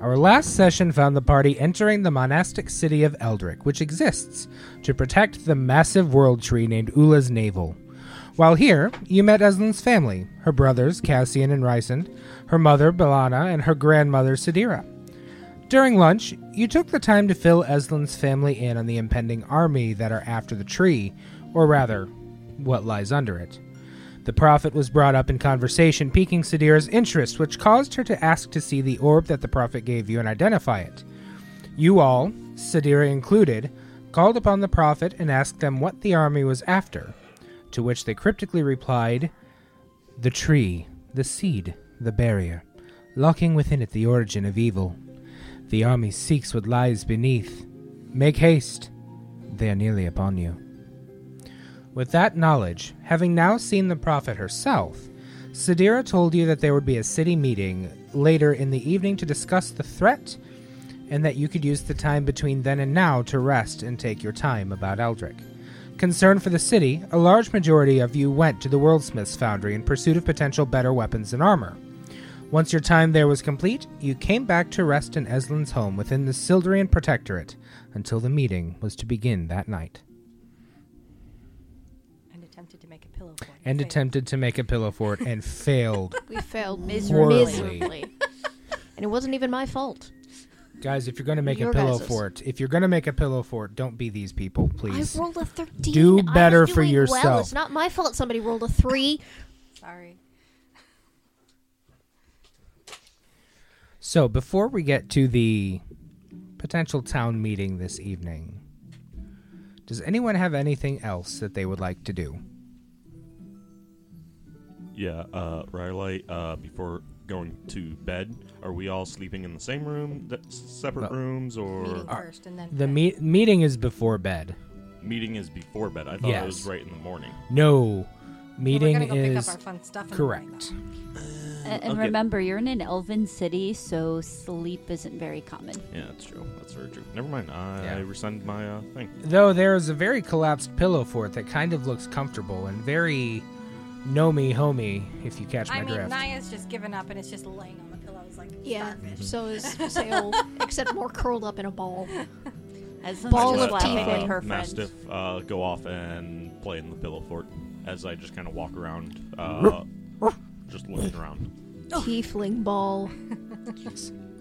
Our last session found the party entering the monastic city of Eldryk, which exists to protect the massive world tree named Ula's Navel. While here, you met Eslin's family, her brothers, Cassian and Rysand, her mother, Belana, and her grandmother, Sidira. During lunch, you took the time to fill Eslin's family in on the impending army that are after the tree, or rather, what lies under it. The prophet was brought up in conversation, piquing Sidira's interest, which caused her to ask to see the orb that the prophet gave you and identify it. You all, Sadira included, called upon the prophet and asked them what the army was after, to which they cryptically replied, The tree, the seed, the barrier, locking within it the origin of evil. The army seeks what lies beneath. Make haste, they are nearly upon you. With that knowledge, having now seen the prophet herself, Sidira told you that there would be a city meeting later in the evening to discuss the threat, and that you could use the time between then and now to rest and take your time about Eldryk. Concerned for the city, a large majority of you went to the Worldsmith's foundry in pursuit of potential better weapons and armor. Once your time there was complete, you came back to rest in Eslin's home within the Sildrian Protectorate until the meeting was to begin that night. And attempted to make a pillow fort. And Failed. attempted to make a pillow fort and failed. We failed Miserably. miserably. and it wasn't even my fault. Guys, if you're going to make Your a pillow guys's. fort, if you're going to make a pillow fort, don't be these people, please. I rolled a 13. Do I better was for doing Well. yourself. It's not my fault somebody rolled a 3. Sorry. So, before we get to the potential town meeting this evening, does anyone have anything else that they would like to do? Yeah, uh, Riley, uh, before going to bed, are we all sleeping in the same room, th- separate Well- rooms, or Meeting first and then The bed. me- meeting is before bed. meeting is before bed? I thought it was Yes. right in the morning. No, Well, meeting we're gonna go pick is up our fun stuff in the morning, correct. And, and Okay. remember, you're in an elven city, so sleep isn't very common. Yeah, that's true. That's very true. Never mind. I, Yeah. I rescind my uh, thing. Though there is a very collapsed pillow fort that kind of looks comfortable and very know me homie, if you catch my I mean, drift. Naya's just given up and it's just laying on the pillows like Yeah, starfish. so is Sail, except more curled up in a ball. As Ball of laughing tiefling. at her friend. Mastiff uh, go off and play in the pillow fort as I just kind of walk around, uh, just looking around. Tiefling ball.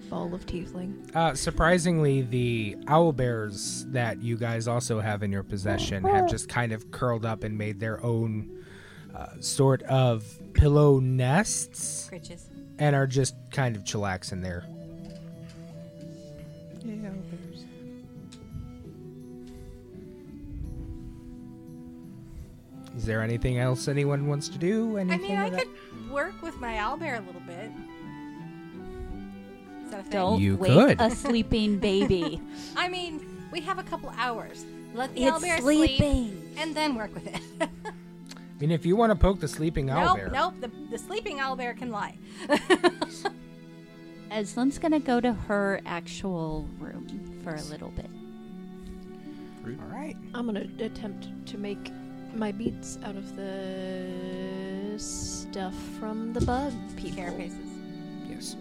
Ball of tiefling. Uh, surprisingly, the owl bears that you guys also have in your possession have just kind of curled up and made their own uh, sort of pillow nests Critches. and are just kind of chillaxing there. Yeah, bears. Is there anything else anyone wants to do? I mean, I of that- could work with my owlbear a little bit. Is that a thing? Don't You wake could. a sleeping baby. I mean, we have a couple hours. Let the it's owlbear sleeping. sleep and then work with it. I mean, if you want to poke the sleeping owl nope, bear, nope. The, the sleeping owl bear can lie. Aslan's gonna go to her actual room for a little bit. all right. I'm gonna attempt to make my beads out of the stuff from the bug people. Carapaces. Yes.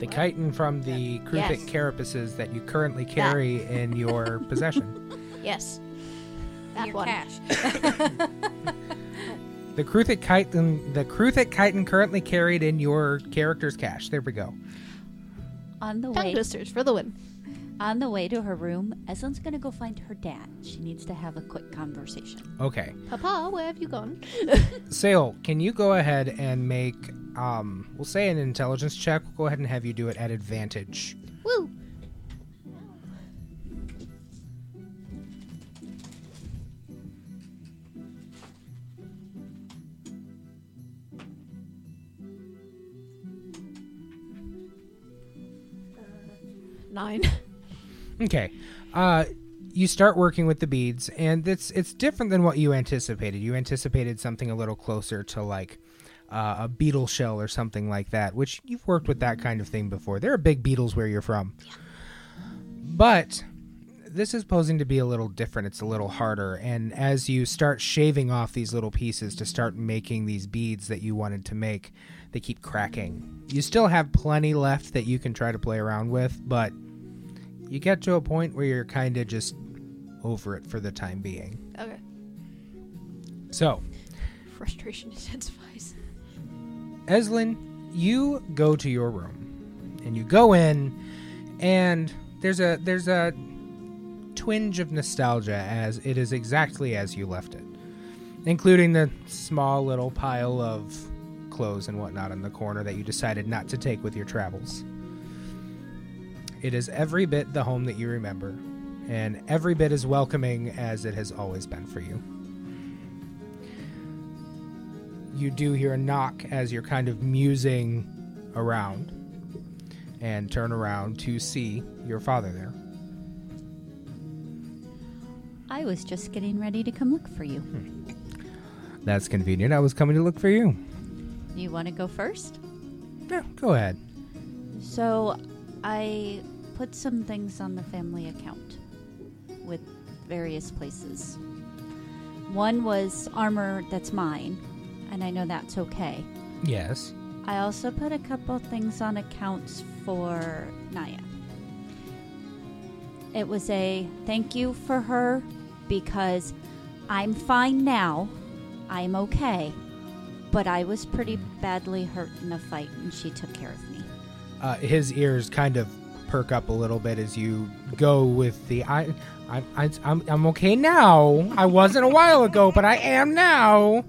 The chitin from the Kruthik Yes. carapaces that you currently carry in your possession. Yes. That Your one. cash. The Kruthik chitin, the Kruthik chitin currently carried in your character's cache. There we go. On the Tongue way, twisters for the win. on the way to her room, Aslan's gonna go find her dad. She needs to have a quick conversation. Okay. Papa, where have you gone? Sale, can you go ahead and make, um, we'll say an intelligence check. We'll go ahead and have you do it at advantage. Woo! Nine. Okay. Uh, you start working with the beads, and it's it's different than what you anticipated. You anticipated something a little closer to like uh, a beetle shell or something like that, which you've worked with that kind of thing before. There are big beetles where you're from, but this is posing to be a little different. It's a little harder, and as you start shaving off these little pieces to start making these beads that you wanted to make, they keep cracking. You still have plenty left that you can try to play around with, but you get to a point where you're kind of just over it for the time being. Okay. So, Frustration intensifies. Eslin, you go to your room and you go in and there's a there's a twinge of nostalgia as it is exactly as you left it. Including the small little pile of clothes and whatnot in the corner that you decided not to take with your travels. It is every bit the home that you remember, and every bit as welcoming as it has always been for you. You do hear a knock as you're kind of musing around and turn around to see your father there. I was just getting ready to come look for you. Hmm. That's convenient. I was coming to look for you. You want to go first? Yeah, go ahead. So, I put some things on the family account with various places. One was armor that's mine, and I know that's okay. Yes. I also put a couple things on accounts for Naya. It was a thank you for her because I'm fine now. I'm okay. But I was pretty badly hurt in a fight and she took care of me. Uh, his ears kind of perk up a little bit as you go with the I, I, I I'm I'm okay now. I wasn't a while ago, but I am now.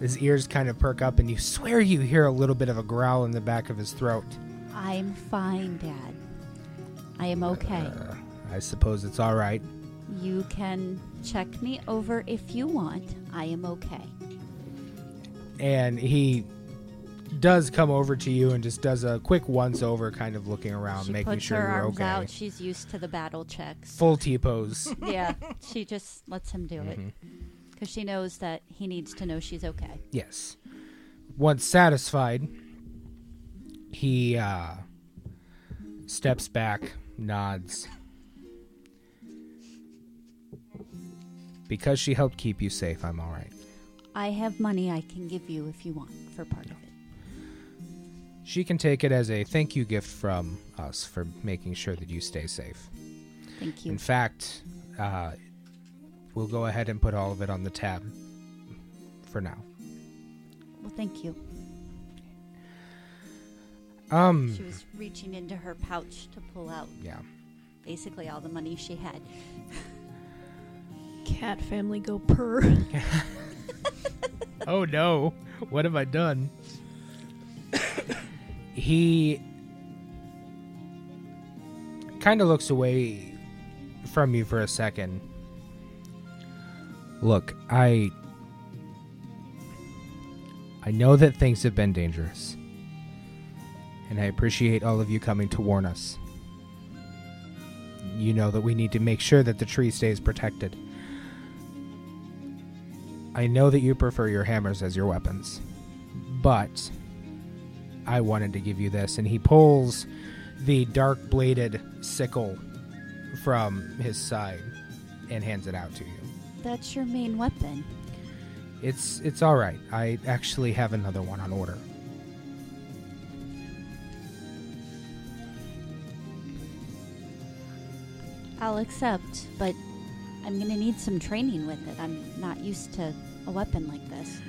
His ears kind of perk up, and you swear you hear a little bit of a growl in the back of his throat. I'm fine, Dad. I am okay. Uh, I suppose it's all right. You can check me over if you want. I am okay. and he does come over to you and just does a quick once over, kind of looking around, she making puts sure her you're arms okay. out. She's used to the battle checks. Full T pose. yeah, she just lets him do it because she knows that he needs to know she's okay. yes. Once satisfied, he uh, steps back, nods. Because she helped keep you safe, I'm all right. I have money I can give you if you want for part of it. She can take it as a thank you gift from us for making sure that you stay safe. Thank you. In fact, uh, we'll go ahead and put all of it on the tab for now. Well, thank you. Um, She was reaching into her pouch to pull out yeah. basically all the money she had. Cat family go purr. Oh no, what have I done? he kind of looks away from you for a second. Look, I I know that things have been dangerous. And I appreciate all of you coming to warn us. You know that we need to make sure that the tree stays protected. I know that you prefer your hammers as your weapons, but I wanted to give you this. And he pulls the dark bladed sickle from his side and hands it out to you. That's your main weapon. It's it's all right. I actually have another one on order. I'll accept, but I'm gonna need some training with it. I'm not used to a weapon like this.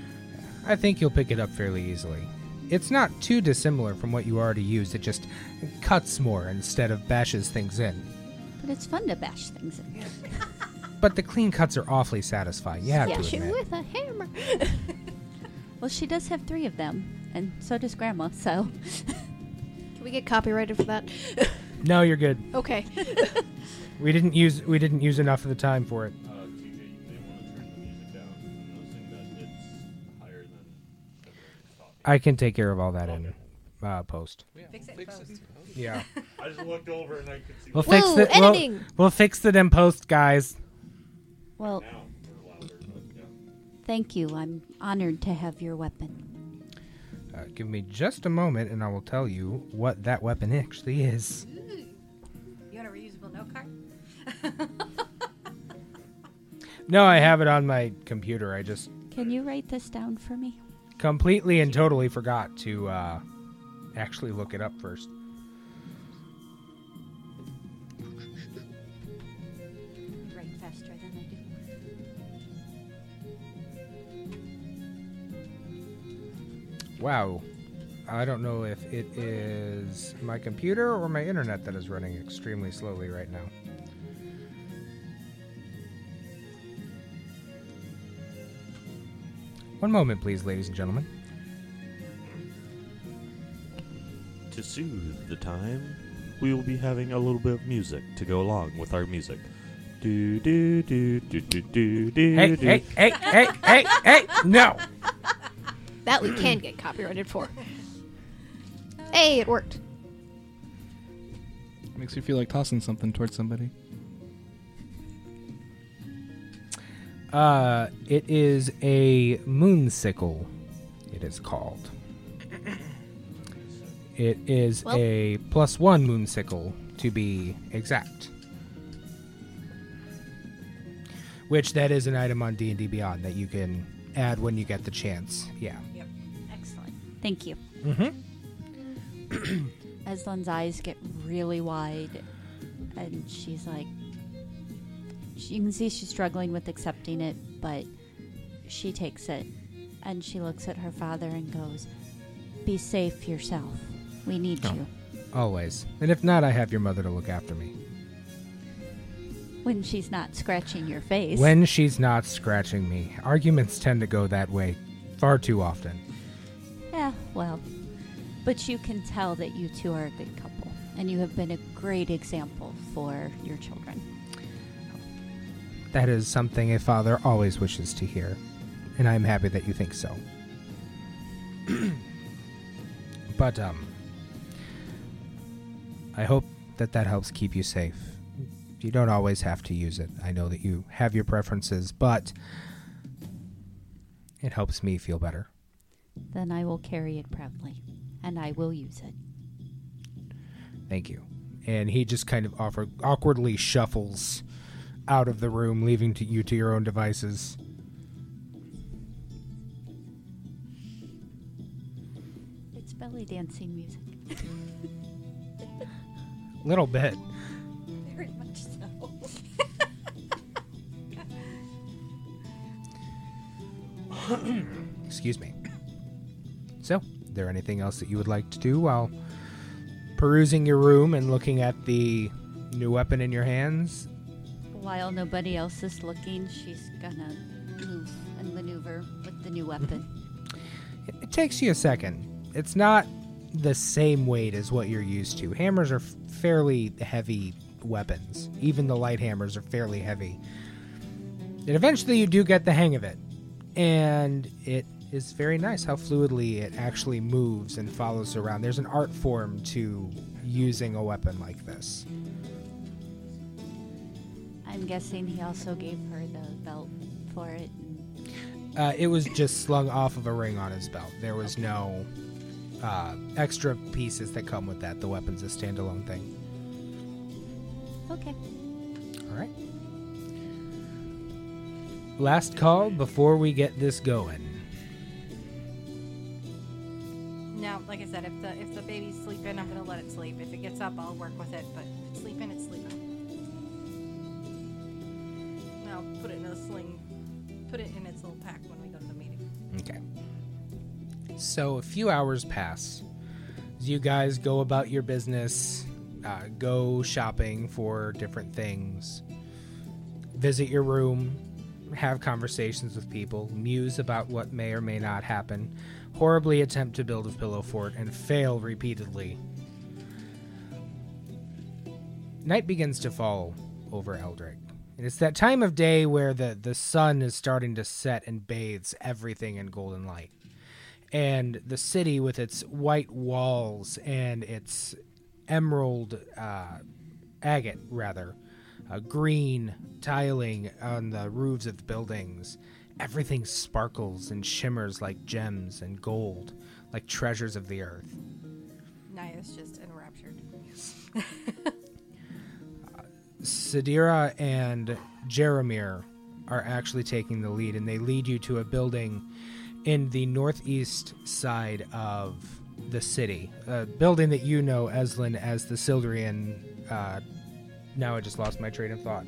I think you'll pick it up fairly easily. It's not too dissimilar from what you already used. It just cuts more instead of bashes things in. But it's fun to bash things in. But the clean cuts are awfully satisfying. You have Yeah. to Shoot admit. with a hammer. Well, she does have three of them, and so does Grandma, so. Can we get copyrighted for that? No, you're good. okay. We didn't use we didn't use enough of the time for it. I can take care of all that in uh, post. Fix it post. Yeah, I just looked over and I could see we'll Whoa, fix it. We'll, editing. we'll fix it in post, guys. Well, now we're louder, but yeah. thank you. I'm honored to have your weapon. Uh, give me just a moment, and I will tell you what that weapon actually is. You want a reusable note card? No, I have it on my computer. I just Can you write this down for me? Completely and totally forgot to uh, actually look it up first. You write faster than I do. Wow. I don't know if it is my computer or my internet that is running extremely slowly right now. One moment, please, ladies and gentlemen. To soothe the time, we will be having a little bit of music to go along with our music. Do do do do do do do. Hey, do. hey, hey, hey, hey, hey, no! That we can get copyrighted for. Hey, it worked. Makes you feel like tossing something towards somebody. Uh, it is a moonsicle. It is called. It is Well- a plus one moonsicle to be exact. Which that is an item on D and D Beyond that you can add when you get the chance. Yeah. Yep. Excellent. Thank you. Mm-hmm. Aslan's eyes get really wide, and she's like, you can see she's struggling with accepting it, but she takes it, and she looks at her father and goes, "Be safe yourself. We need Oh. you." Always. And if not, I have your mother to look after me. When she's not scratching your face. When she's not scratching me. Arguments tend to go that way far too often. Yeah, well, but you can tell that you two are a good couple, and you have been a great example for your children. That is something a father always wishes to hear, and I'm happy that you think so. but um I hope that that helps keep you safe. You don't always have to use it. I know that you have your preferences, but it helps me feel better. Then I will carry it proudly, and I will use it. Thank you. And he just kind of awkwardly shuffles out of the room, leaving to you to your own devices. It's belly dancing music. Little bit. Very much so. Excuse me. So, is there anything else that you would like to do while perusing your room and looking at the new weapon in your hands? While nobody else is looking, she's gonna move and maneuver with the new mm-hmm. weapon. It, it takes you a second. It's not the same weight as what you're used to. Hammers are fairly heavy weapons. Even the light hammers are fairly heavy. And eventually you do get the hang of it. And it is very nice how fluidly it actually moves and follows around. There's an art form to using a weapon like this. I'm guessing he also gave her the belt for it. Uh, it was just slung off of a ring on his belt. There was no uh, extra pieces that come with that. The weapon's a standalone thing. Okay. All right. Last call before we get this going. Now, like I said, if the if the baby's sleeping, I'm gonna let it sleep. If it gets up, I'll work with it. But if it's sleeping, it's sleeping. I'll put it in a sling, put it in its little pack when we go to the meeting. Okay. So a few hours pass you guys go about your business, uh, go shopping for different things, visit your room, have conversations with people, muse about what may or may not happen, horribly attempt to build a pillow fort, and fail repeatedly. Night begins to fall over Eldryk. And it's that time of day where the, the sun is starting to set and bathes everything in golden light. And the city, with its white walls and its emerald, uh, agate rather, uh, green tiling on the roofs of the buildings, everything sparkles and shimmers like gems and gold, like treasures of the earth. Naya's just enraptured. Sadira and Jeremir are actually taking the lead, and they lead you to a building in the northeast side of the city, a building that you know, Eslin, as the Sildrian. Uh, now I just lost my train of thought.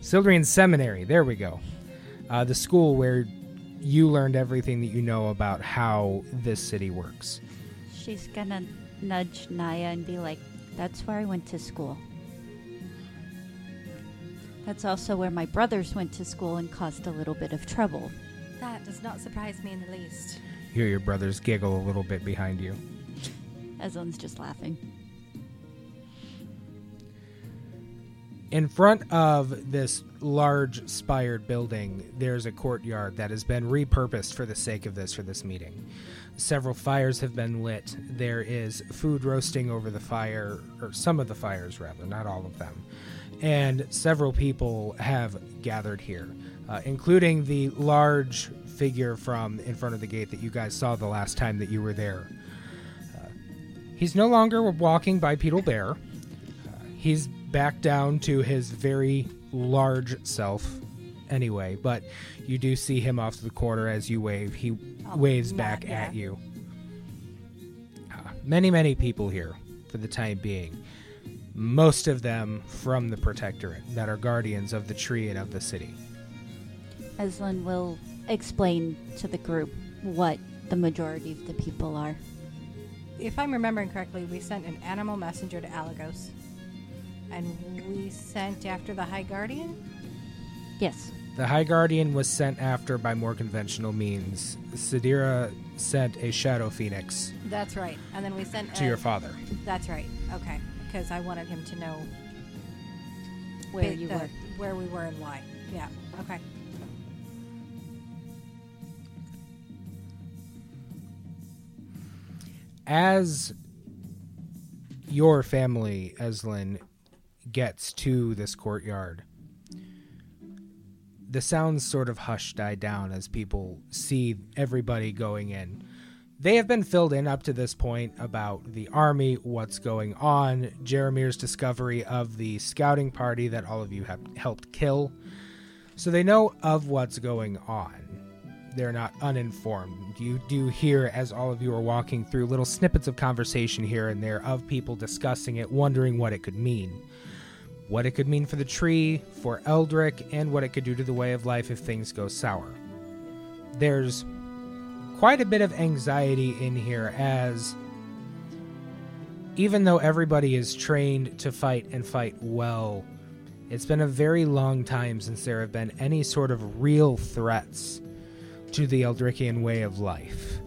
Sildrian Seminary. There we go. Uh, the school where you learned everything that you know about how this city works. She's gonna nudge Naya and be like, That's where I went to school. That's also where my brothers went to school and caused a little bit of trouble. That does not surprise me in the least. Hear your brothers giggle a little bit behind you. Ezelyn's just laughing. In front of this large spired building, there's a courtyard that has been repurposed for the sake of this, for this meeting. Several fires have been lit. There is food roasting over the fire, or some of the fires, rather, not all of them. And several people have gathered here, uh, including the large figure from in front of the gate that you guys saw the last time that you were there. Uh, he's no longer a walking bipedal bear. Uh, he's back down to his very large self anyway, but you do see him off to the corner as you wave. He Oh, waves nod, back yeah. at you. Uh, many, many people here for the time being. Most of them from the Protectorate that are guardians of the tree and of the city. Eslin will explain to the group what the majority of the people are. If I'm remembering correctly, we sent an animal messenger to Alagos. And we sent after the High Guardian? Yes. The High Guardian was sent after by more conventional means. Sidira sent a Shadow Phoenix That's right. And then we sent to a- your father. That's right. Okay. Because I wanted him to know Where you the- were. Where we were and why. Yeah. Okay. as your family, Eslin, gets to this courtyard, the sounds sort of hush die down as people see everybody going in. They have been filled in up to this point about the army, what's going on, Jeremir's discovery of the scouting party that all of you have helped kill. So they know of what's going on they're not uninformed. You do hear, as all of you are walking through, little snippets of conversation here and there of people discussing it, wondering what it could mean. What it could mean for the tree, for Eldryk, and what it could do to the way of life if things go sour. There's quite a bit of anxiety in here as even though everybody is trained to fight and fight well, it's been a very long time since there have been any sort of real threats to the Eldrykian way of life.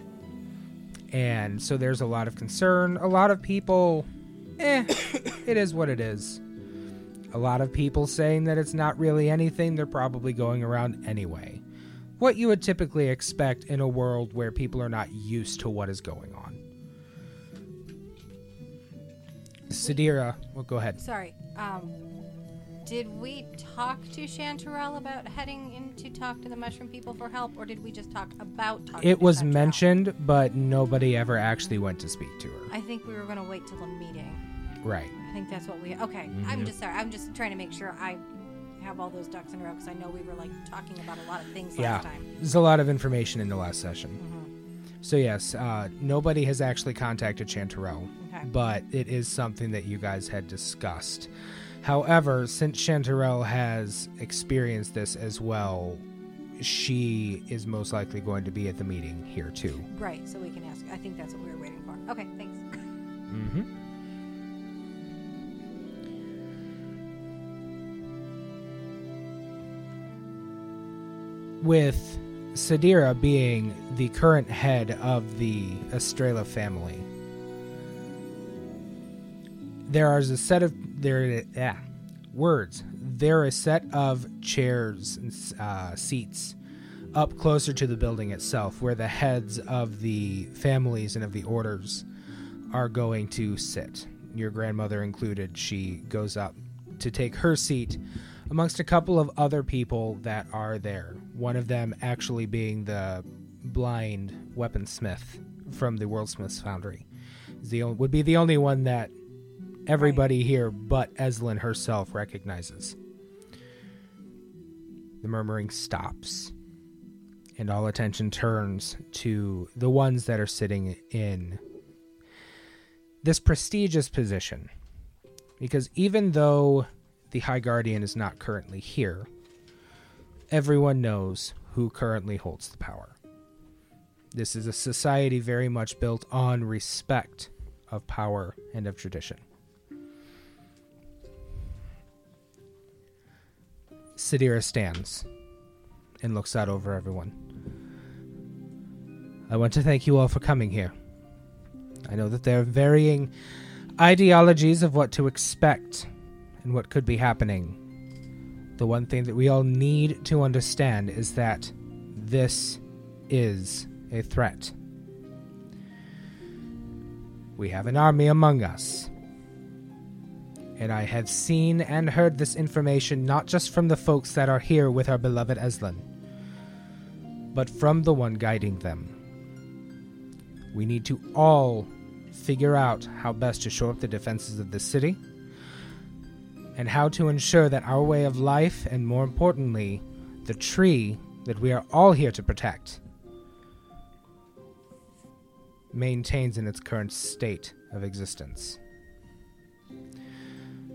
And so there's a lot of concern. A lot of people, eh, it is what it is. A lot of people saying that it's not really anything, they're probably going around anyway. What you would typically expect in a world where people are not used to what is going on. Sadira, well, go ahead. Sorry. Um, did we talk to Chanterelle about heading in to talk to the mushroom people for help, or did we just talk about talking It was Chanterelle? mentioned, but nobody ever actually went to speak to her. I think we were going to wait till the meeting. Right. I think that's what we. Okay. I'm just sorry. I'm just trying to make sure I have all those ducks in a row because I know we were like talking about a lot of things Yeah. last time. There's a lot of information in the last session. Mm-hmm. So, yes, uh, nobody has actually contacted Chanterelle, Okay. but it is something that you guys had discussed. However, since Chanterelle has experienced this as well, she is most likely going to be at the meeting here too. Right. So we can ask. I think that's what we were waiting for. Okay. Thanks. Mm-hmm. With Sadira being the current head of the Estrella family, there is a set of there yeah, words. There are a set of chairs and uh, seats up closer to the building itself, where the heads of the families and of the orders are going to sit. Your grandmother included, she goes up to take her seat amongst a couple of other people that are there. One of them actually being the blind weaponsmith from the Worldsmiths Foundry. The only, would be the only one that everybody here but Eslin herself recognizes. the murmuring stops, and all attention turns to the ones that are sitting in this prestigious position. Because even though the High Guardian is not currently here, everyone knows who currently holds the power. This is a society very much built on respect of power and of tradition. Sidira stands and looks out over everyone. I want to thank you all for coming here. I know that there are varying ideologies of what to expect and what could be happening. The one thing that we all need to understand is that this is a threat. We have an army among us. And I have seen and heard this information not just from the folks that are here with our beloved Eslin, but from the one guiding them. We need to all figure out how best to shore up the defenses of the city and how to ensure that our way of life, and more importantly, the tree that we are all here to protect, maintains in its current state of existence.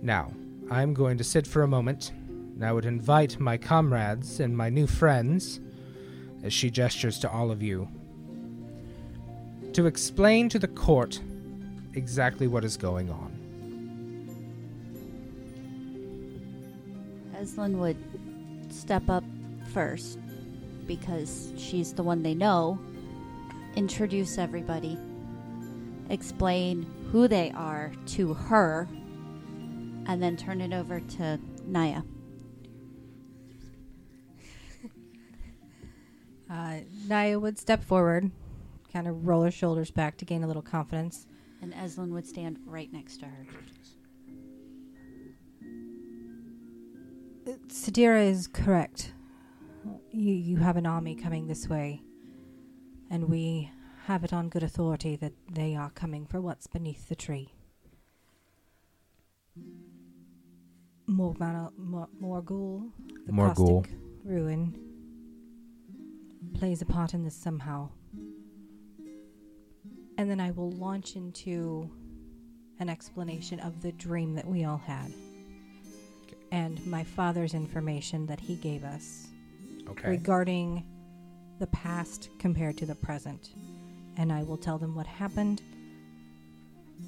Now, I'm going to sit for a moment, and I would invite my comrades and my new friends, as she gestures to all of you, to explain to the court exactly what is going on. Eslin would step up first because she's the one they know, introduce everybody, explain who they are to her, and then turn it over to Naya. Uh, Naya would step forward, kind of roll her shoulders back to gain a little confidence. And Eslin would stand right next to her. Sadira is correct. You, you have an army coming this way, and we have it on good authority that they are coming for what's beneath the tree. Morgana, Mor- Morgul, the Morgul. caustic ruin, plays a part in this somehow. And then I will launch into an explanation of the dream that we all had and my father's information that he gave us Okay. regarding the past compared to the present. And I will tell them what happened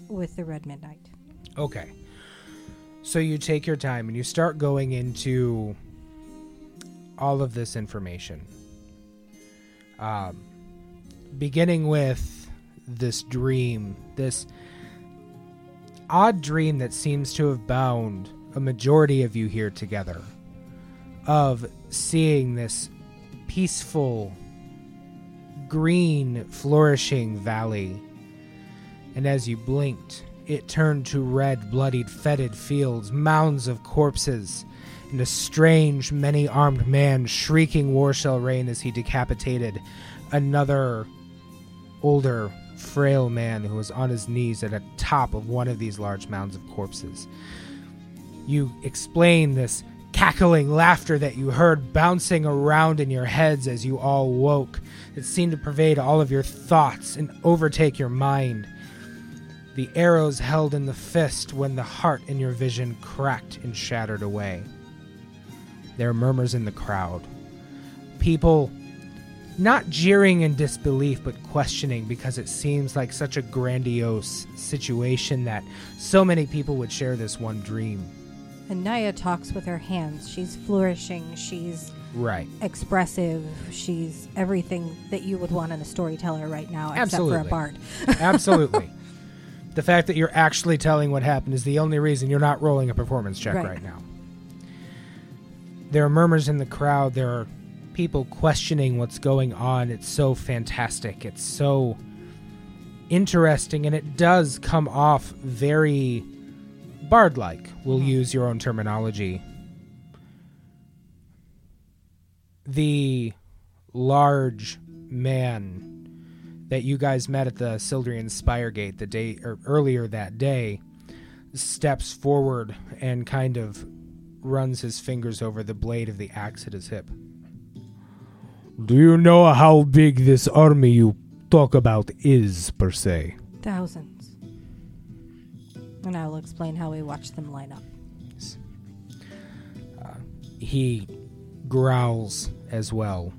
with the Red Midnight. Okay. So you take your time and you start going into all of this information. Um, beginning with this dream, this odd dream that seems to have bound a majority of you here together, of seeing this peaceful, green, flourishing valley. And as you blinked, it turned to red, bloodied, fetid fields, mounds of corpses, and a strange, many armed man shrieking war shell rain as he decapitated another older, frail man who was on his knees at the top of one of these large mounds of corpses. You explain this cackling laughter that you heard bouncing around in your heads as you all woke. It seemed to pervade all of your thoughts and overtake your mind. The arrows held in the fist when the heart in your vision cracked and shattered away. There are murmurs in the crowd. People not jeering in disbelief, but questioning because it seems like such a grandiose situation that so many people would share this one dream. And Naya talks with her hands. She's flourishing. She's Right. expressive. She's everything that you would want in a storyteller right now, except for a bard. Absolutely. the fact that you're actually telling what happened is the only reason you're not rolling a performance check Right. right, now. There are murmurs in the crowd. There are people questioning what's going on. It's so fantastic. It's so interesting, and it does come off very bard like. We'll use your own terminology. The large man that you guys met at the Sildrian Spire Gate the day or earlier that day steps forward and kind of runs his fingers over the blade of the axe at his hip. Do you know how big this army you talk about is, per se? Thousands. And I will explain how we watch them line up. Uh, he growls as well.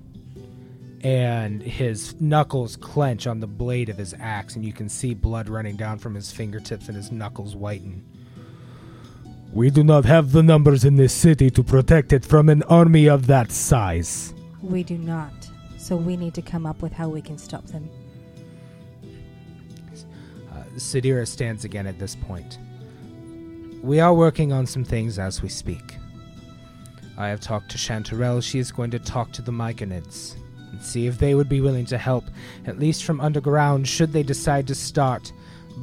And his knuckles clench on the blade of his axe, and you can see blood running down from his fingertips and his knuckles whiten. We do not have the numbers in this city to protect it from an army of that size. We do not. So we need to come up with how we can stop them. Uh, Sadira stands again at this point. We are working on some things as we speak. I have talked to Chanterelle. She is going to talk to the Myconids and see if they would be willing to help, at least from underground, should they decide to start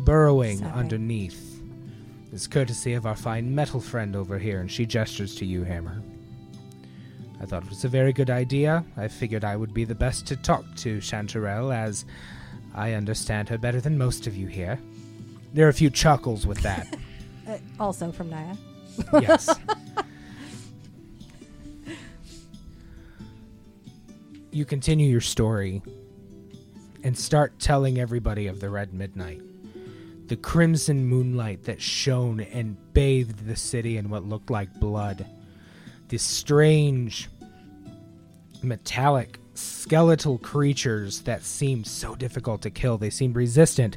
burrowing Sorry. underneath. It's courtesy of our fine metal friend over here, and she gestures to you, Hammer. I thought it was a very good idea. I figured I would be the best to talk to Chanterelle, as I understand her better than most of you here. There are a few chuckles with that. Uh, also from Naya. yes. You continue your story and start telling everybody of the Red Midnight. The crimson moonlight that shone and bathed the city in what looked like blood. The strange, metallic, skeletal creatures that seemed so difficult to kill. They seemed resistant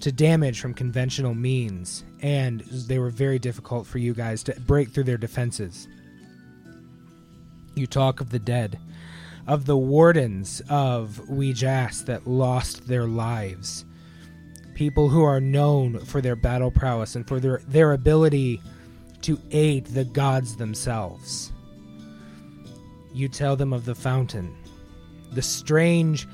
to damage from conventional means, and they were very difficult for you guys to break through their defenses. You talk of the dead, of the wardens of Weejas that lost their lives, people who are known for their battle prowess and for their, their ability to aid the gods themselves. You tell them of the fountain, the strange,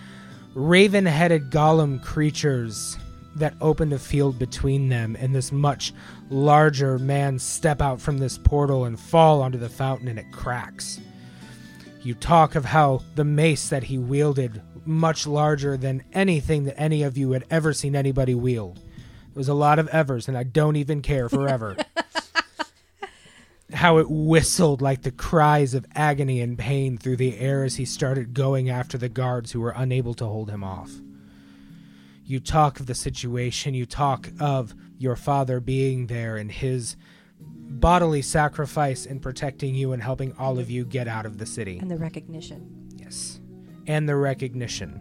raven headed golem creatures that opened a field between them, and this much larger man step out from this portal and fall onto the fountain, and it cracks. You talk of how the mace that he wielded, much larger than anything that any of you had ever seen anybody wield. It was a lot of evers, and I don't even care forever. how it whistled like the cries of agony and pain through the air as he started going after the guards who were unable to hold him off. You talk of the situation, you talk of your father being there and his bodily sacrifice in protecting you and helping all of you get out of the city. And the recognition. Yes. And the recognition.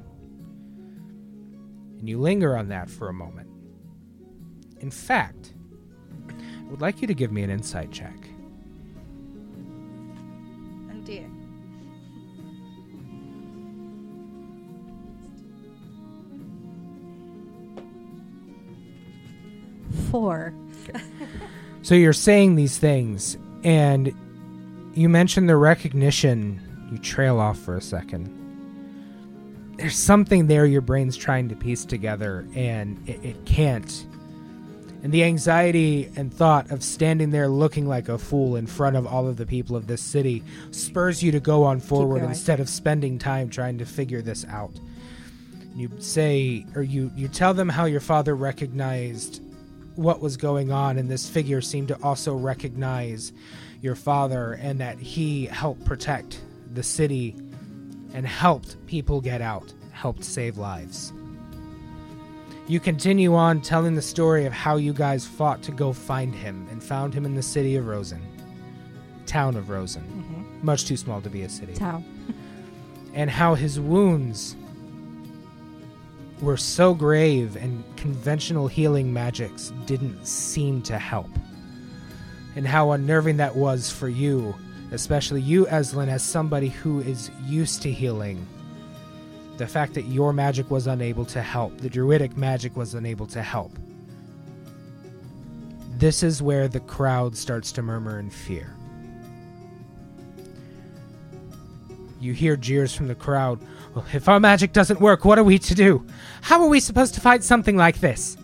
And you linger on that for a moment. In fact, I would like you to give me an insight check. Dear. Four. So you're saying these things, and you mention the recognition. You trail off for a second. There's something there your brain's trying to piece together, and it, it can't. And the anxiety and thought of standing there looking like a fool in front of all of the people of this city spurs you to go on forward instead of spending time trying to figure this out. You say, or you, you tell them how your father recognized what was going on, and this figure seemed to also recognize your father and that he helped protect the city and helped people get out, helped save lives. You continue on telling the story of how you guys fought to go find him and found him in the city of Rosen, town of Rosen, Mm-hmm. much too small to be a city Tau. and how his wounds were so grave and conventional healing magics didn't seem to help. And how unnerving that was for you, especially you, Eslin, as somebody who is used to healing. The fact that your magic was unable to help, the druidic magic was unable to help. This is where the crowd starts to murmur in fear. You hear jeers from the crowd. Well, if our magic doesn't work, what are we to do? How are we supposed to fight something like this?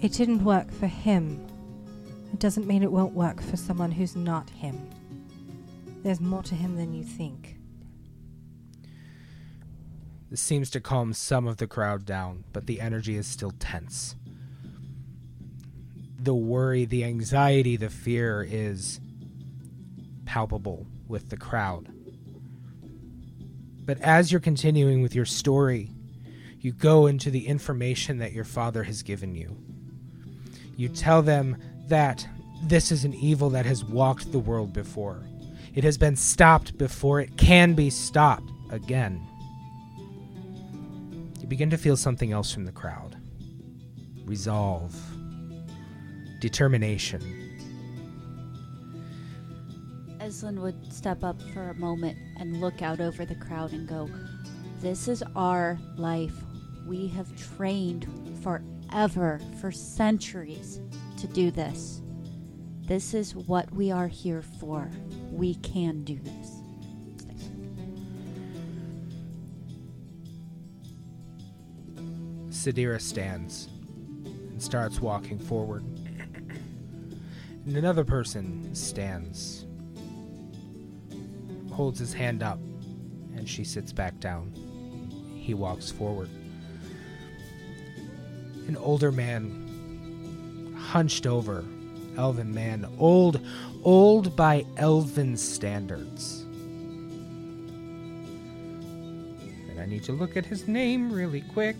It didn't work for him. It doesn't mean it won't work for someone who's not him. There's more to him than you think. This seems to calm some of the crowd down, but the energy is still tense. The worry, the anxiety, the fear is palpable with the crowd. But as you're continuing with your story, you go into the information that your father has given you. You tell them that this is an evil that has walked the world before. It has been stopped before it can be stopped again. You begin to feel something else from the crowd resolve, determination. Eslin would step up for a moment and look out over the crowd and go, This is our life. We have trained forever, for centuries, to do this. This is what we are here for. We can do this. Sadira stands and starts walking forward. And another person stands, holds his hand up, and she sits back down. He walks forward. An older man, hunched over, elven man, old, old by elven standards. And I need to look at his name really quick.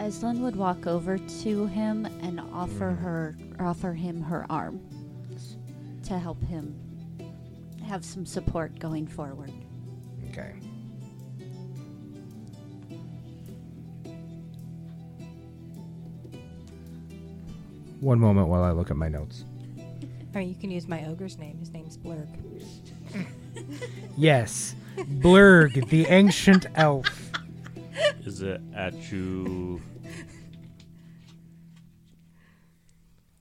Eslin would walk over to him and offer Mm. her offer him her arm to help him have some support going forward. Okay. One moment while I look at my notes. I mean, you can use my ogre's name. His name's Blurg. Yes, Blurg, the ancient elf. Is it Achu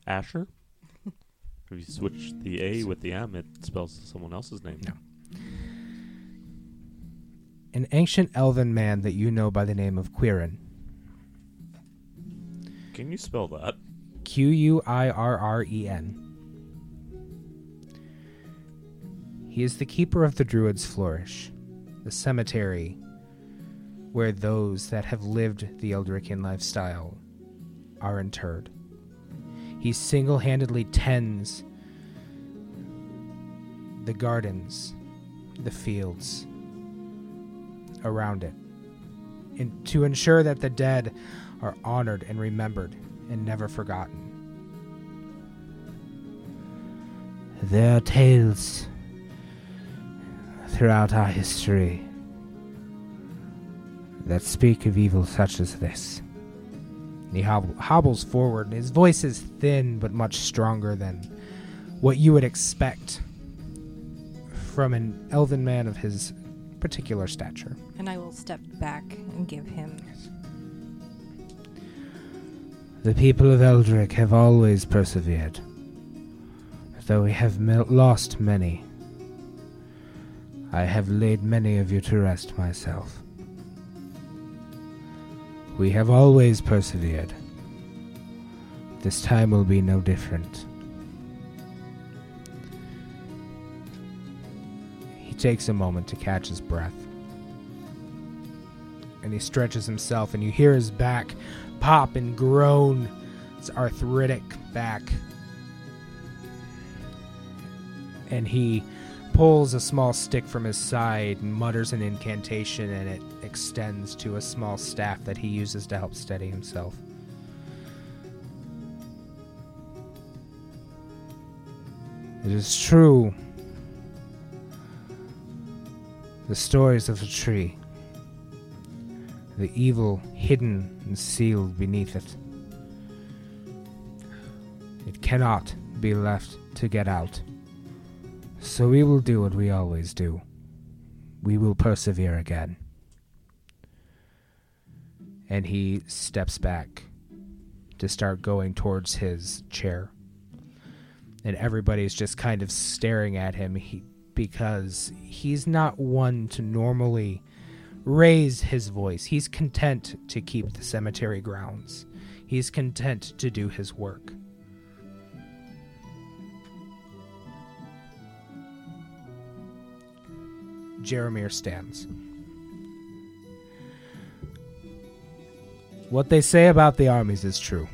Asher? If you switch the A with the M, it spells someone else's name. No. An ancient elven man that you know by the name of Quirren. Can you spell that? Q U I R R E N. He is the keeper of the Druid's Flourish, the cemetery where those that have lived the Eldrykian lifestyle are interred. He single handedly tends the gardens, the fields around it, and to ensure that the dead are honored and remembered and never forgotten. There are tales throughout our history that speak of evil such as this. And he hob- hobbles forward, and his voice is thin but much stronger than what you would expect from an elven man of his particular stature. And I will step back and give him. The people of Eldryk have always persevered, though we have mel- lost many. I have laid many of you to rest myself. We have always persevered. This time will be no different. He takes a moment to catch his breath. And he stretches himself, and you hear his back pop and groan. It's arthritic back. And he pulls a small stick from his side and mutters an incantation, and it extends to a small staff that he uses to help steady himself. It is true. The stories of the tree the evil hidden and sealed beneath it. It cannot be left to get out. So we will do what we always do. We will persevere again. And he steps back to start going towards his chair. And everybody's just kind of staring at him he, because he's not one to normally raise his voice. He's content to keep the cemetery grounds. He's content to do his work. Jeremiah stands. What they say about the armies is true.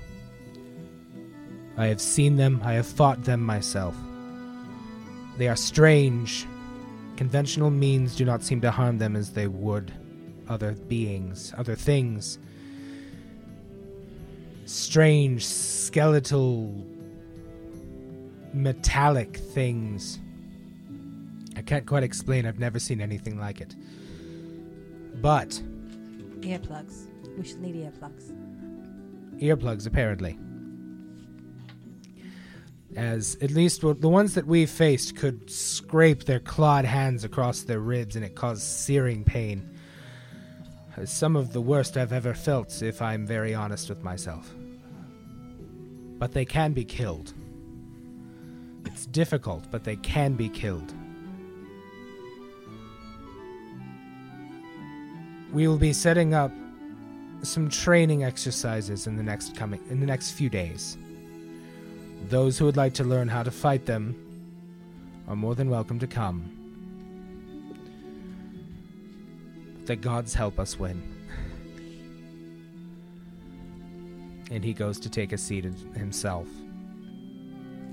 I have seen them, I have fought them myself. They are strange. Conventional means do not seem to harm them as they would other beings, other things. Strange, skeletal, metallic things. I can't quite explain, I've never seen anything like it. But Earplugs. We should need earplugs. earplugs apparently. As at least w- the ones that we've faced could scrape their clawed hands across their ribs and it caused searing pain. Some of the worst i've ever felt if i'm very honest with myself. But they can be killed. It's difficult but they can be killed. We will be setting up some training exercises in the next coming in the next few days. Those who would like to learn how to fight them are more than welcome to come. The gods help us win. and he goes to take a seat himself.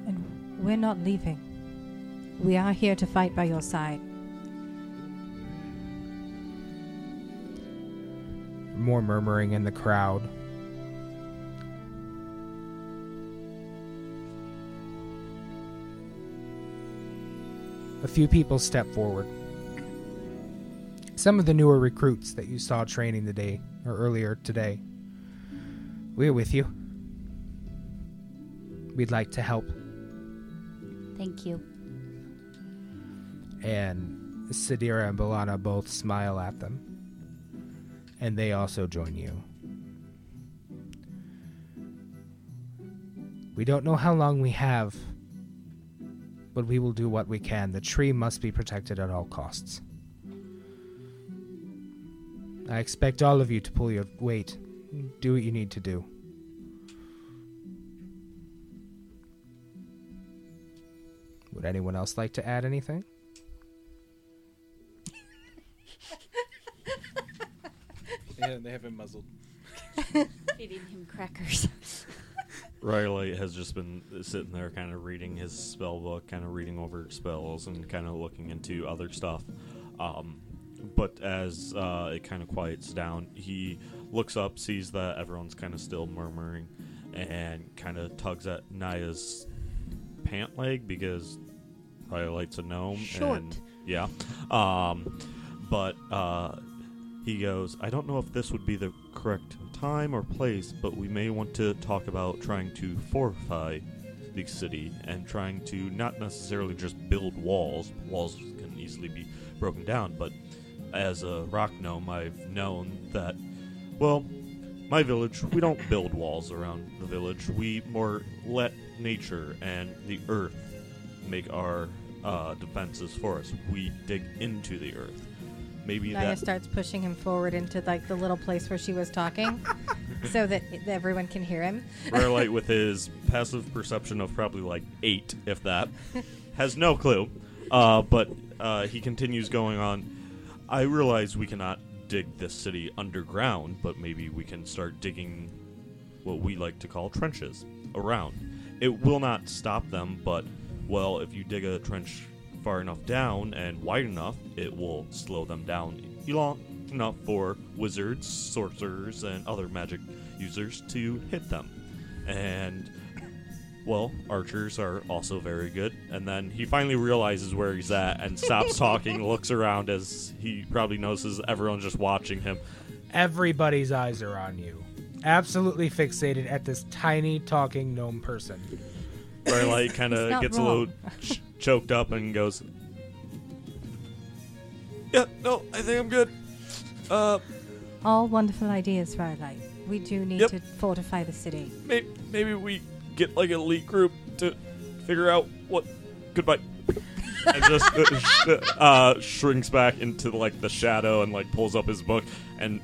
And we're not leaving. We are here to fight by your side. More murmuring in the crowd. A few people step forward. Some of the newer recruits that you saw training today or earlier today. We're with you. We'd like to help. Thank you. And Sadira and Balana both smile at them. And they also join you. We don't know how long we have, but we will do what we can. The tree must be protected at all costs. I expect all of you to pull your weight. Do what you need to do. Would anyone else like to add anything? Yeah, they have him muzzled. Feeding him crackers. Riley has just been sitting there, kind of reading his spell book, kind of reading over spells, and kind of looking into other stuff. Um, but as uh, it kind of quiets down, he looks up, sees that everyone's kind of still murmuring, and kind of tugs at Naya's pant leg because Riley's a gnome. Short. And, yeah. Um, but uh, he goes, I don't know if this would be the correct time or place, but we may want to talk about trying to fortify the city and trying to not necessarily just build walls. Walls can easily be broken down, but as a rock gnome, I've known that, well, my village, we don't build walls around the village. We more let nature and the earth make our uh, defenses for us. We dig into the earth. Maybe Naya that starts pushing him forward into like the little place where she was talking, so that everyone can hear him. Rarelight, with his passive perception of probably like eight, if that, has no clue. Uh, but uh, he continues going on. I realize we cannot dig this city underground, but maybe we can start digging what we like to call trenches around. It will not stop them, but, well, if you dig a trench far enough down and wide enough, it will slow them down long enough for wizards, sorcerers, and other magic users to hit them. And well, archers are also very good. And then he finally realizes where he's at and stops talking, looks around as he probably notices everyone's just watching him. Everybody's eyes are on you. Absolutely fixated at this tiny talking gnome person. Riley kind of not gets a little wrong. ch- choked up and goes, "Yeah, no, I think I'm good." Uh, All wonderful ideas, Firelight. We do need Yep. to fortify the city. maybe, maybe we get like an elite group to figure out what. Goodbye. and just uh, sh- uh, shrinks back into like the shadow and like pulls up his book. And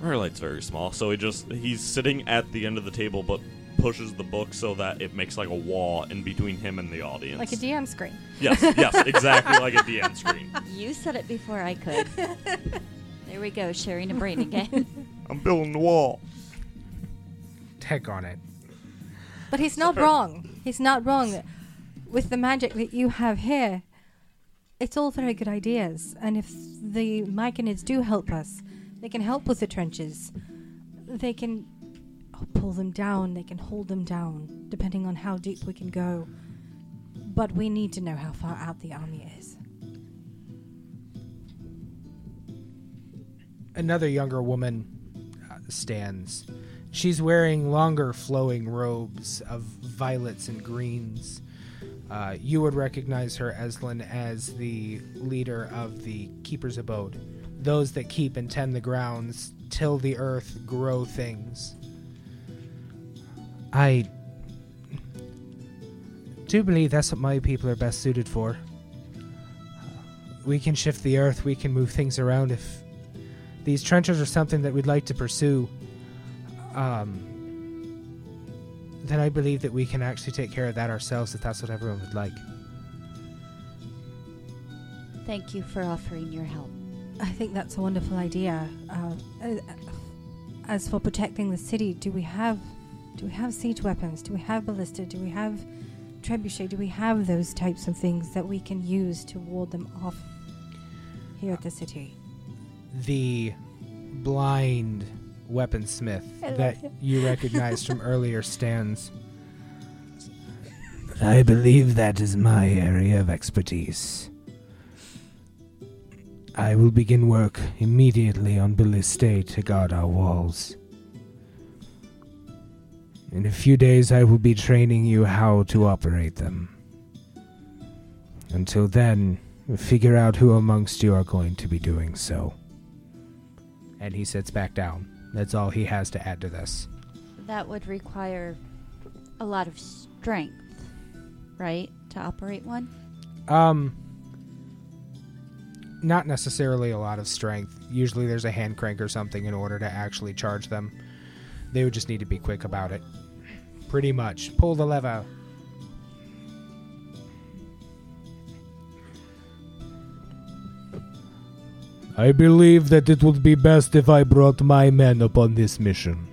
Riley's very small, so he just he's sitting at the end of the table, but pushes the book so that it makes like a wall in between him and the audience. Like a DM screen. yes, yes, exactly like a DM screen. You said it before I could. there we go, sharing a brain again. I'm building the wall. check on it. But he's not wrong. He's not wrong. With the magic that you have here, it's all very good ideas. And if the Myconids do help us, they can help with the trenches. They can pull them down, they can hold them down, depending on how deep we can go. But we need to know how far out the army is. Another younger woman uh, stands. She's wearing longer flowing robes of violets and greens. Uh, you would recognize her, Eslin, as the leader of the Keeper's Abode. Those that keep and tend the grounds, till the earth, grow things. I do believe that's what my people are best suited for. We can shift the earth, we can move things around if these trenches are something that we'd like to pursue. Um, then I believe that we can actually take care of that ourselves if that's what everyone would like. Thank you for offering your help. I think that's a wonderful idea. Uh, uh, as for protecting the city, do we have do we have siege weapons? Do we have ballista? Do we have trebuchet? Do we have those types of things that we can use to ward them off here at the city? The blind weaponsmith I that him. you recognized from earlier stands. I believe that is my area of expertise. I will begin work immediately on Balliste to guard our walls. In a few days, I will be training you how to operate them. Until then, figure out who amongst you are going to be doing so. And he sits back down. That's all he has to add to this. That would require a lot of strength, right? To operate one? Um, not necessarily a lot of strength. Usually there's a hand crank or something in order to actually charge them. They would just need to be quick about it. Pretty much. Pull the lever. I believe that it would be best if I brought my men upon this mission.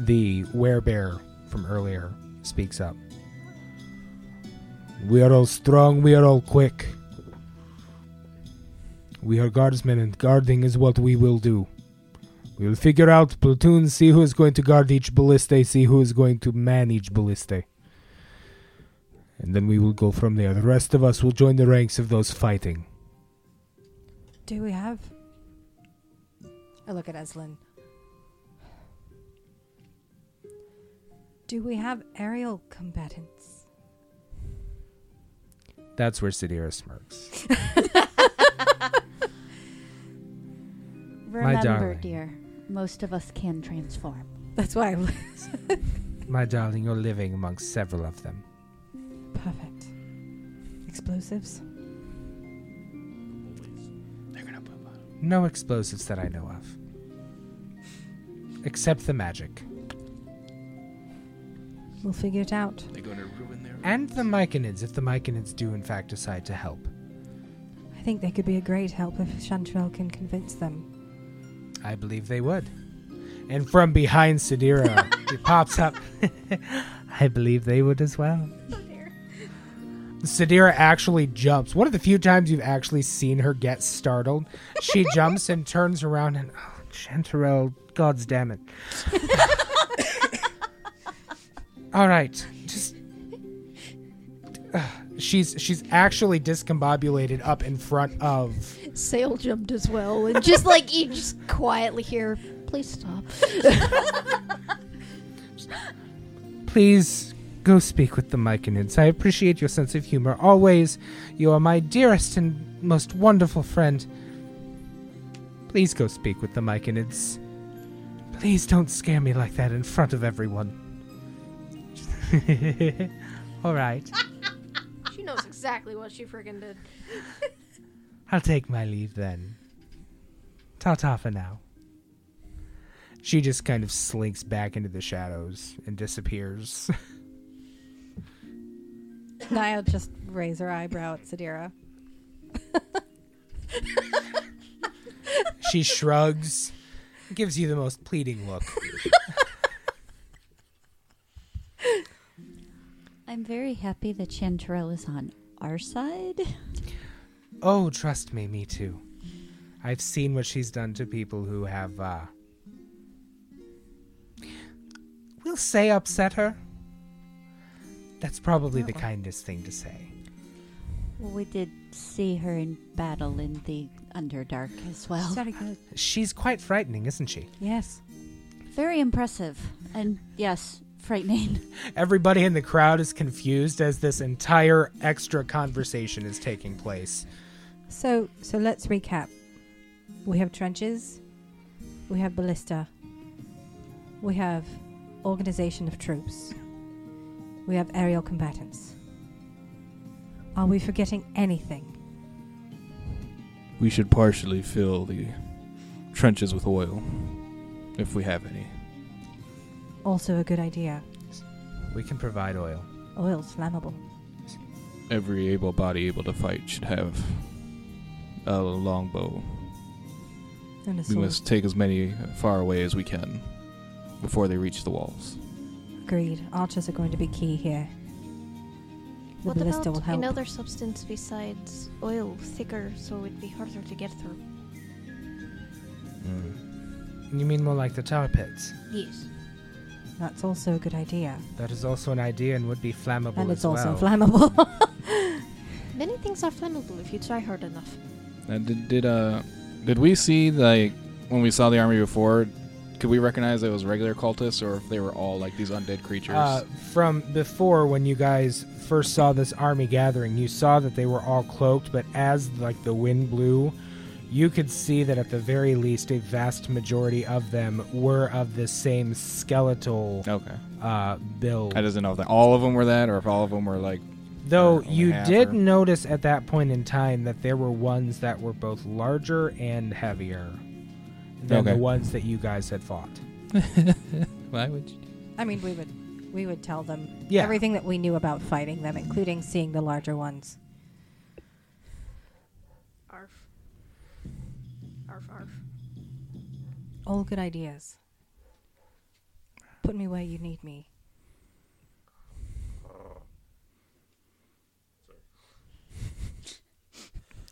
The werebear from earlier speaks up. We are all strong, we are all quick. We are guardsmen, and guarding is what we will do. We will figure out platoons, see who is going to guard each ballista, see who is going to man each ballista. And then we will go from there. The rest of us will join the ranks of those fighting. Do we have? I look at Eslin. Do we have aerial combatants? That's where Sadira smirks. Remember, darling. dear, most of us can transform. That's why I'm My darling, you're living amongst several of them. perfect. Explosives? No explosives that I know of. Except the magic. We'll figure it out. They're going to ruin their. And the Myconids, if the Myconids do in fact decide to help. I think they could be a great help if Chanterelle can convince them. I believe they would. And from behind Sadira, he pops up. I believe they would as well. Sadira actually jumps. One of the few times you've actually seen her get startled. She jumps and turns around and, oh, Chanterelle, God's damn it. All right, just. uh, she's she's actually discombobulated up in front of Sail jumped as well, and just like you just quietly hear, please stop. Please go speak with the Myconids. I appreciate your sense of humor. Always, you are my dearest and most wonderful friend. Please go speak with the Myconids. Please don't scare me like that in front of everyone. All right, She knows exactly what she friggin' did. I'll take my leave then. Ta ta for now. She just kind of slinks back into the shadows and disappears. Niall just raise her eyebrow at Sadira. she shrugs, gives you the most pleading look. I'm very happy that Chanterelle is on our side. Oh, trust me, me too. I've seen what she's done to people who have, uh. We'll say upset her. That's probably the Oh. kindest thing to say. Well, we did see her in battle in the Underdark as well. It's very good. She's quite frightening, isn't she? Yes. Very impressive. And yes, frightening. Everybody in the crowd is confused as this entire extra conversation is taking place. So so let's recap. We have trenches. We have ballista. We have organization of troops. We have aerial combatants. Are we forgetting anything? We should partially fill the trenches with oil, if we have any. Also a good idea. We can provide oil. Oil's flammable. Every able body able to fight should have a longbow. And a We must take as many far away as we can before they reach the walls. Agreed. Archers are going to be key here. The what ballista will help. another substance besides oil, thicker, so it'd be harder to get through? Hmm. You mean more like the tar pits? Yes. That's also a good idea. That is also an idea and would be flammable and as it's also well. flammable. Many things are flammable if you try hard enough. Uh, did did uh did we see like when we saw the army before? Could we recognize it was regular cultists or if they were all like these undead creatures? Uh, from before, when you guys first saw this army gathering, you saw that they were all cloaked, but as like the wind blew, you could see that at the very least, a vast majority of them were of the same skeletal okay. uh, build. I doesn't know if that, all of them were that or if all of them were like Though you did or- notice at that point in time that there were ones that were both larger and heavier than Okay. the ones that you guys had fought. why would you? I mean, we would we would tell them Yeah. everything that we knew about fighting them, including seeing the larger ones. Arf. Arf, arf. All good ideas. Put me where you need me.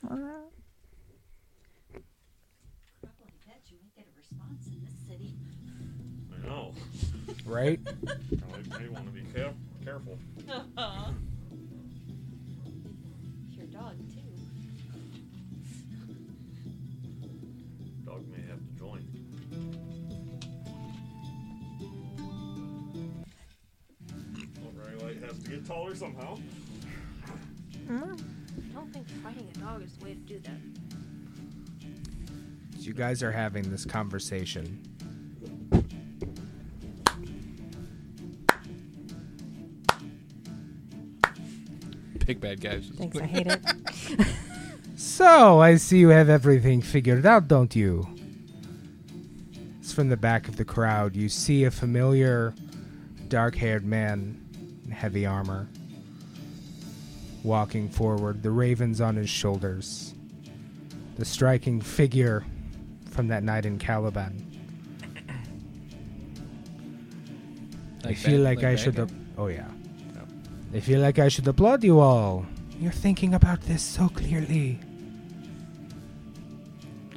I know. Right? I may want to be care- careful. Your dog too. Dog may have to join. Well, Light has to get taller somehow. Mm. I don't think fighting a dog is the way to do that. So you guys are having this conversation. Big bad guys. Thanks, I hate it. So, I see you have everything figured out, don't you? It's from the back of the crowd. You see a familiar dark haired man in heavy armor walking forward, the ravens on his shoulders. The striking figure from that night in Caliban. I feel like, I should. Ap- oh, yeah. I feel like I should applaud you all. You're thinking about this so clearly.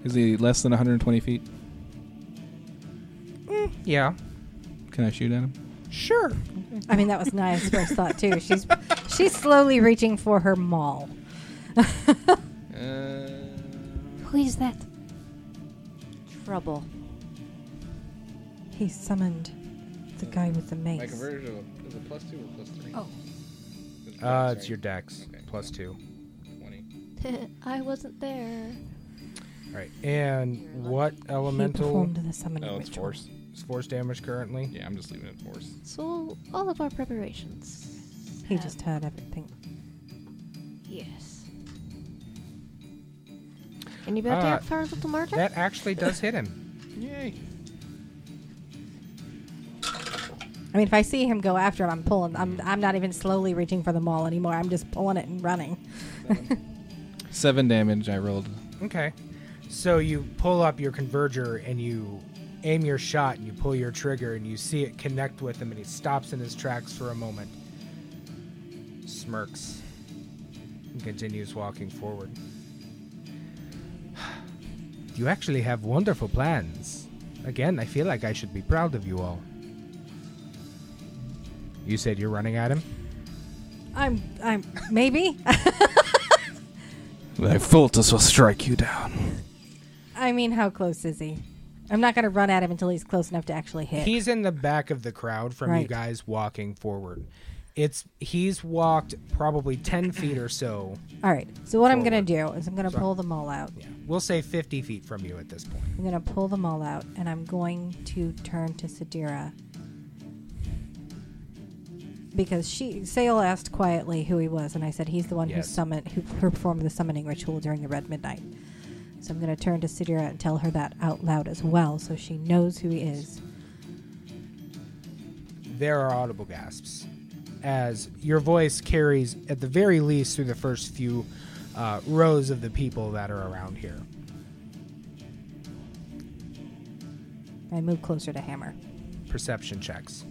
Is he less than 120 feet? Mm, yeah, Can I shoot at him? sure. I mean, that was Naya's first thought too. She's she's slowly reaching for her maul. Uh, Who is that? Trouble. He summoned the guy with the mace. my conversion is it plus two or plus three? Oh. Uh, it's your dex Okay. plus two. 20. I wasn't there. All right, and what He elemental performed the summoning Oh, it's ritual. force. is force damage currently? Yeah, I'm just leaving it force. So, all of our preparations. He have- just heard everything. Yes. Can you bet Uh, that for a little murder? That actually does hit him. Yay. I mean, if I see him go after him, I'm pulling. I'm I'm not even slowly reaching for the maul anymore. I'm just pulling it and running. Seven damage I rolled. Okay, so you pull up your converger and you aim your shot and you pull your trigger and you see it connect with him and he stops in his tracks for a moment. Smirks and continues walking forward. You actually have wonderful plans. Again, I feel like I should be proud of you all. You said you're running at him? I'm. I'm. Maybe. Thy Fultus will strike you down. I mean, how close is he? I'm not going to run at him until he's close enough to actually hit. He's in the back of the crowd from you guys walking forward. It's he's walked probably ten feet or so. All right. So what I'm Forward. to do is I'm going to Sorry. pull them all out. Yeah, we'll say fifty feet from you at this point. I'm going to pull them all out, and I'm going to turn to Sadira. Because she, Sale asked quietly who he was, and I said he's the one Yes. who summoned, who performed the summoning ritual during the Red Midnight. So I'm going to turn to Sadira and tell her that out loud as well, so she knows who he is. There are audible gasps as your voice carries, at the very least, through the first few uh, rows of the people that are around here. I move closer to Hammer. Perception checks.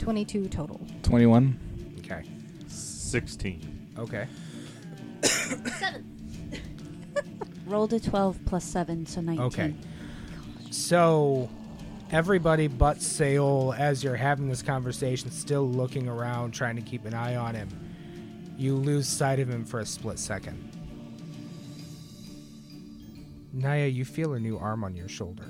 Twenty-two total. 21. Okay. 16. Okay. Rolled a 12 plus 7, so 19. Okay. So, everybody but Seol, as you're having this conversation, still looking around, trying to keep an eye on him, you lose sight of him for a split second. Naya, you feel a new arm on your shoulder.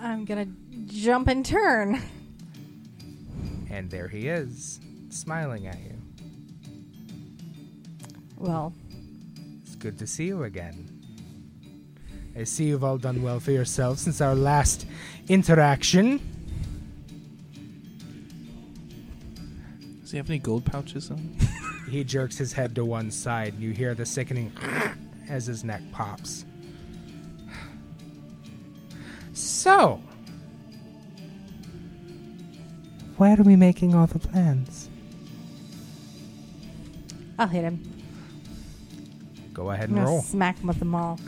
I'm gonna jump and turn. And there he is, smiling at you. Well, It's good to see you again. I see you've all done well for yourselves since our last interaction. Does he have any gold pouches on? He jerks his head to one side. And you hear the sickening as his neck pops. So, why are we making all the plans? I'll hit him. Go ahead I'm and gonna roll. smack him with the maul.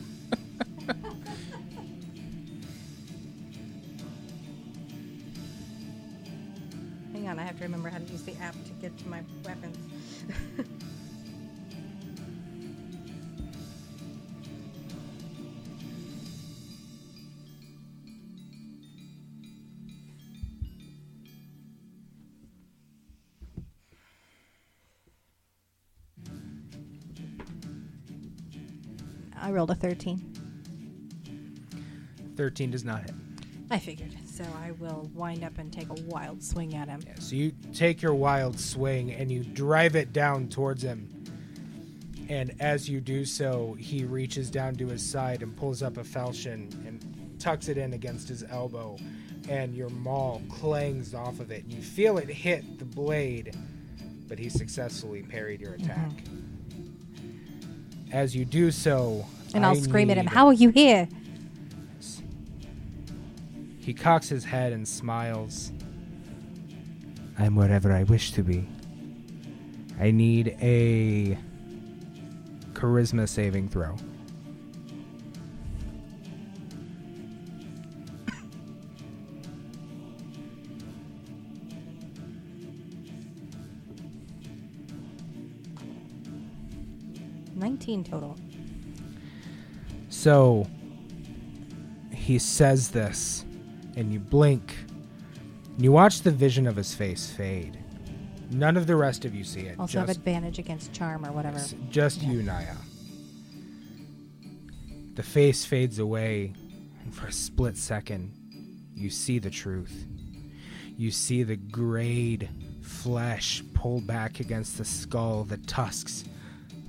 Hang on, I have to remember how to use the app to get to my weapons. rolled a 13. 13 does not hit. I figured. So I will wind up and take a wild swing at him. Yeah, so you take your wild swing and you drive it down towards him. And as you do so, he reaches down to his side and pulls up a falchion and tucks it in against his elbow. And your maul clangs off of it. And you feel it hit the blade, but he successfully parried your attack. Mm-hmm. As you do so, And I'll I scream at him, How are you here? He cocks his head and smiles. I'm wherever I wish to be. I need a charisma saving throw. Nineteen total. So he says this, and you blink. And you watch the vision of his face fade. None of the rest of you see it. Also have just advantage against charm or whatever. Just you, Naya. The face fades away, and for a split second, you see the truth. You see the grayed flesh pulled back against the skull, the tusks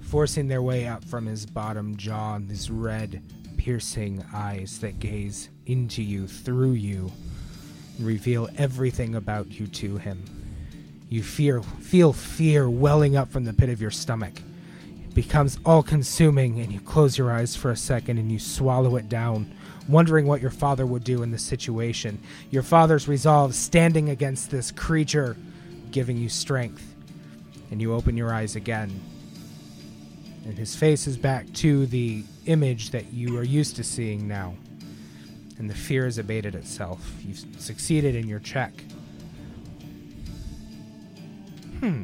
forcing their way up from his bottom jaw, and these red, piercing eyes that gaze into you, through you, and reveal everything about you to him. You fear, feel fear welling up from the pit of your stomach. It becomes all consuming, and you close your eyes for a second and you swallow it down, wondering what your father would do in this situation. Your father's resolve standing against this creature, giving you strength. And you open your eyes again. And his face is back to the image that you are used to seeing now. And the fear has abated itself. You've succeeded in your check. Hmm.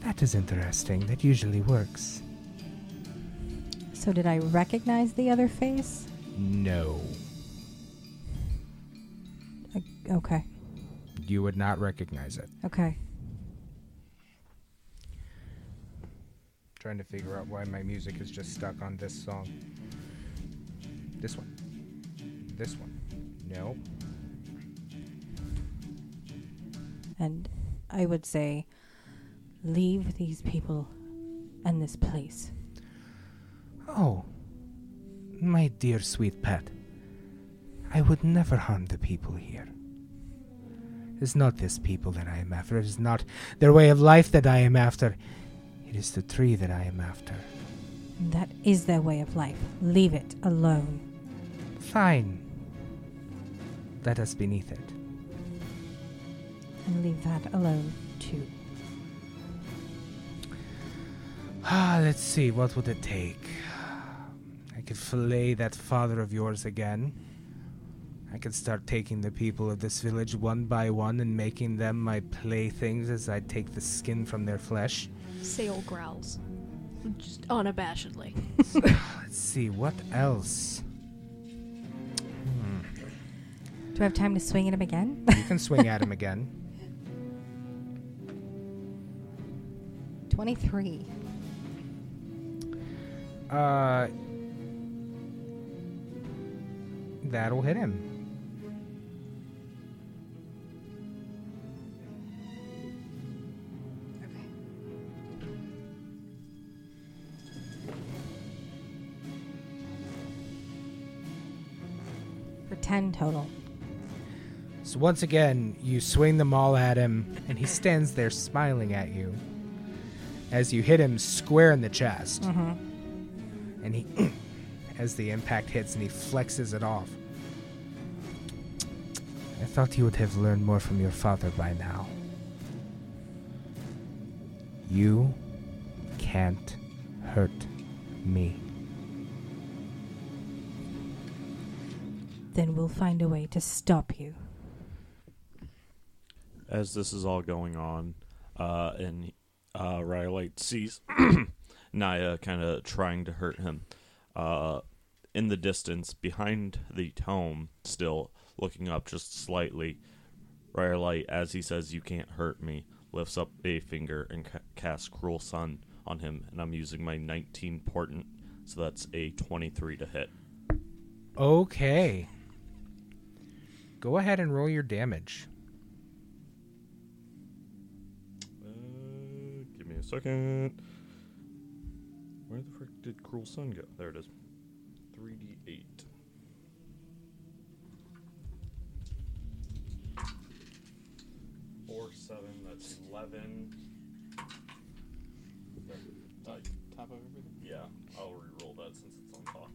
That is interesting. That usually works. So did I recognize the other face? No. Uh, okay. You would not recognize it. Okay. Trying to figure out why my music is just stuck on this song. This one. This one. No. And I would say, leave these people and this place. Oh. My dear sweet pet. I would never harm the people here. It is not this people that I am after. It is not their way of life that I am after. It is the tree that I am after. That is their way of life. Leave it alone. Fine. Let us beneath it. And leave that alone, too. Ah, let's see, what would it take? I could fillet that father of yours again. I could start taking the people of this village one by one and making them my playthings as I take the skin from their flesh. Sale growls. Just unabashedly. Let's see, what else? Hmm. Do I have time to swing at him again? You can swing at him again. 23. Uh, that'll hit him. 10 total. So once again, you swing them all at him, and he stands there smiling at you as you hit him square in the chest. Mm-hmm. And he, as the impact hits, and he flexes it off. I thought you would have learned more from your father by now. You can't hurt me. Then we'll find a way to stop you. As this is all going on, uh, and uh, Riley sees Naya kind of trying to hurt him. Uh, in the distance, behind the tome, still looking up just slightly, Riley, as he says, "You can't hurt me," lifts up a finger and ca- casts Cruel Sun on him, and I'm using my 19 portent, so that's a 23 to hit. Okay. Go ahead and roll your damage. Uh, give me a second. Where the frick did Cruel Sun go? There it is. 3d8. Four, seven, that's 11. Uh, Top of everything. yeah, I'll re-roll that since it's on top.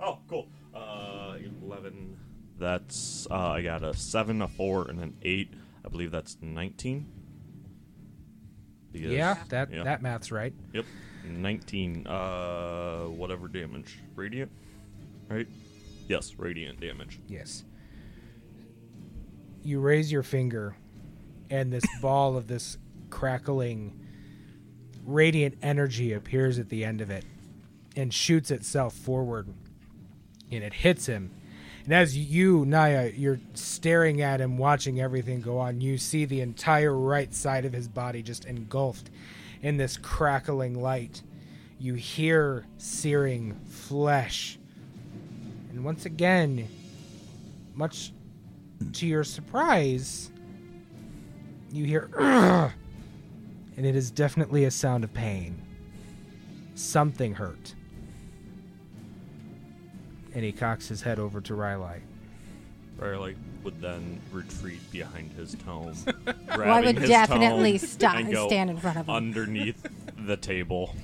Oh, cool. Uh, 11. That's, uh, I got a 7, a 4, and an 8. I believe that's 19. Because- yeah, that yeah. that math's right. Yep. 19. Uh, whatever damage. Radiant? Right? Yes, radiant damage. Yes. You raise your finger, and this ball of this crackling, radiant energy appears at the end of it and shoots itself forward. And it hits him. And as you, Naya, you're staring at him, watching everything go on, you see the entire right side of his body just engulfed in this crackling light. You hear searing flesh. And once again, much to your surprise, you hear and it is definitely a sound of pain. Something hurt. And he cocks his head over to Riley. Riley would then retreat behind his tome. Well, I would his definitely tome sta- and go stand in front of him. underneath the table.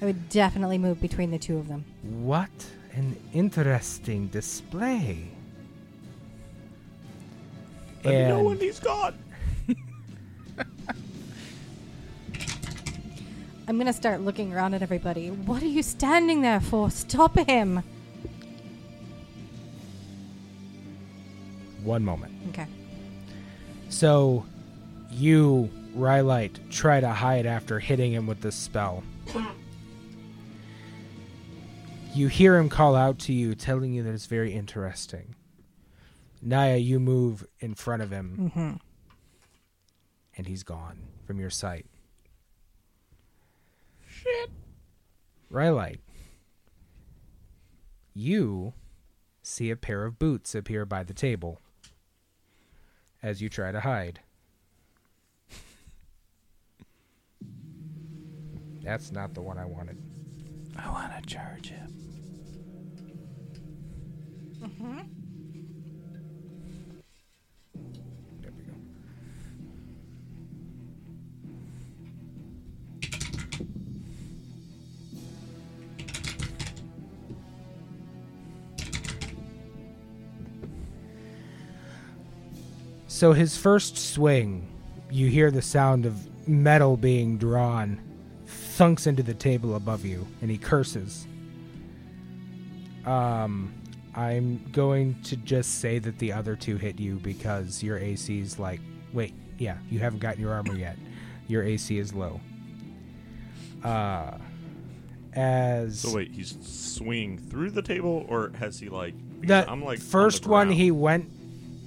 I would definitely move between the two of them. What an interesting display. Let me know when he's gone. I'm gonna start looking around at everybody. What are you standing there for? Stop him! One moment. Okay. So, you, Rylite, try to hide after hitting him with this spell. You hear him call out to you, telling you that it's very interesting. Naya, you move in front of him, Mm-hmm. and he's gone from your sight. Shit. Rylite, you see a pair of boots appear by the table as you try to hide. That's not the one I wanted. I want to charge him. There So his first swing, you hear the sound of metal being drawn, thunks into the table above you, and he curses. Um, I'm going to just say that the other two hit you because your AC's like, wait, yeah, you haven't gotten your armor yet. Your AC is low. Uh, as So wait, he's swinging through the table, or has he like? the I'm like on the first one, he went.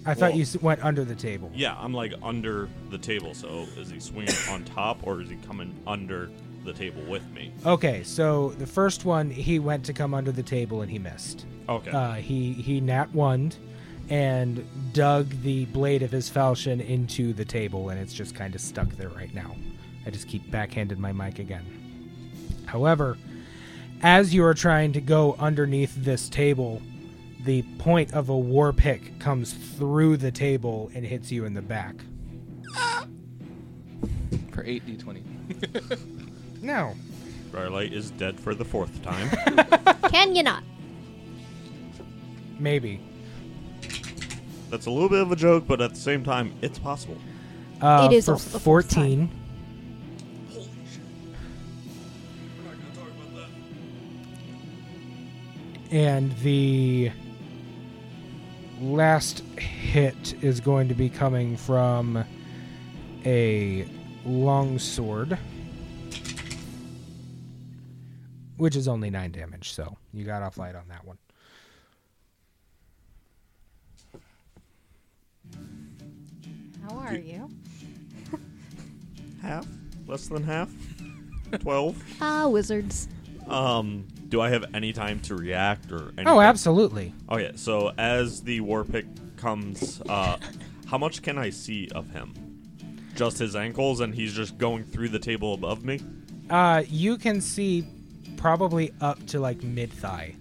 I thought you s- went under the table. Yeah, I'm like under the table. So is he swinging on top, or is he coming under the table with me? Okay, so the first one, he went to come under the table and he missed. Okay. Uh, he he nat one and dug the blade of his falchion into the table, and it's just kind of stuck there right now. I just keep backhanded my mic again. However, as you are trying to go underneath this table, the point of a war pick comes through the table and hits you in the back. For 8d20. No. Starlight is dead for the fourth time. Can you not? Maybe. That's a little bit of a joke, but at the same time, it's possible. Uh, It is for also the fourth 14. And the last hit is going to be coming from a longsword, which is only 9 damage, so you got off light on that one. How are you? Half? Less than half? Twelve? Ah, wizards. Um, do I have any time to react or anything? Oh, absolutely. Okay, so as the war pick comes, uh, how much can I see of him? Just his ankles, and he's just going through the table above me. Uh, you can see probably up to like mid thigh.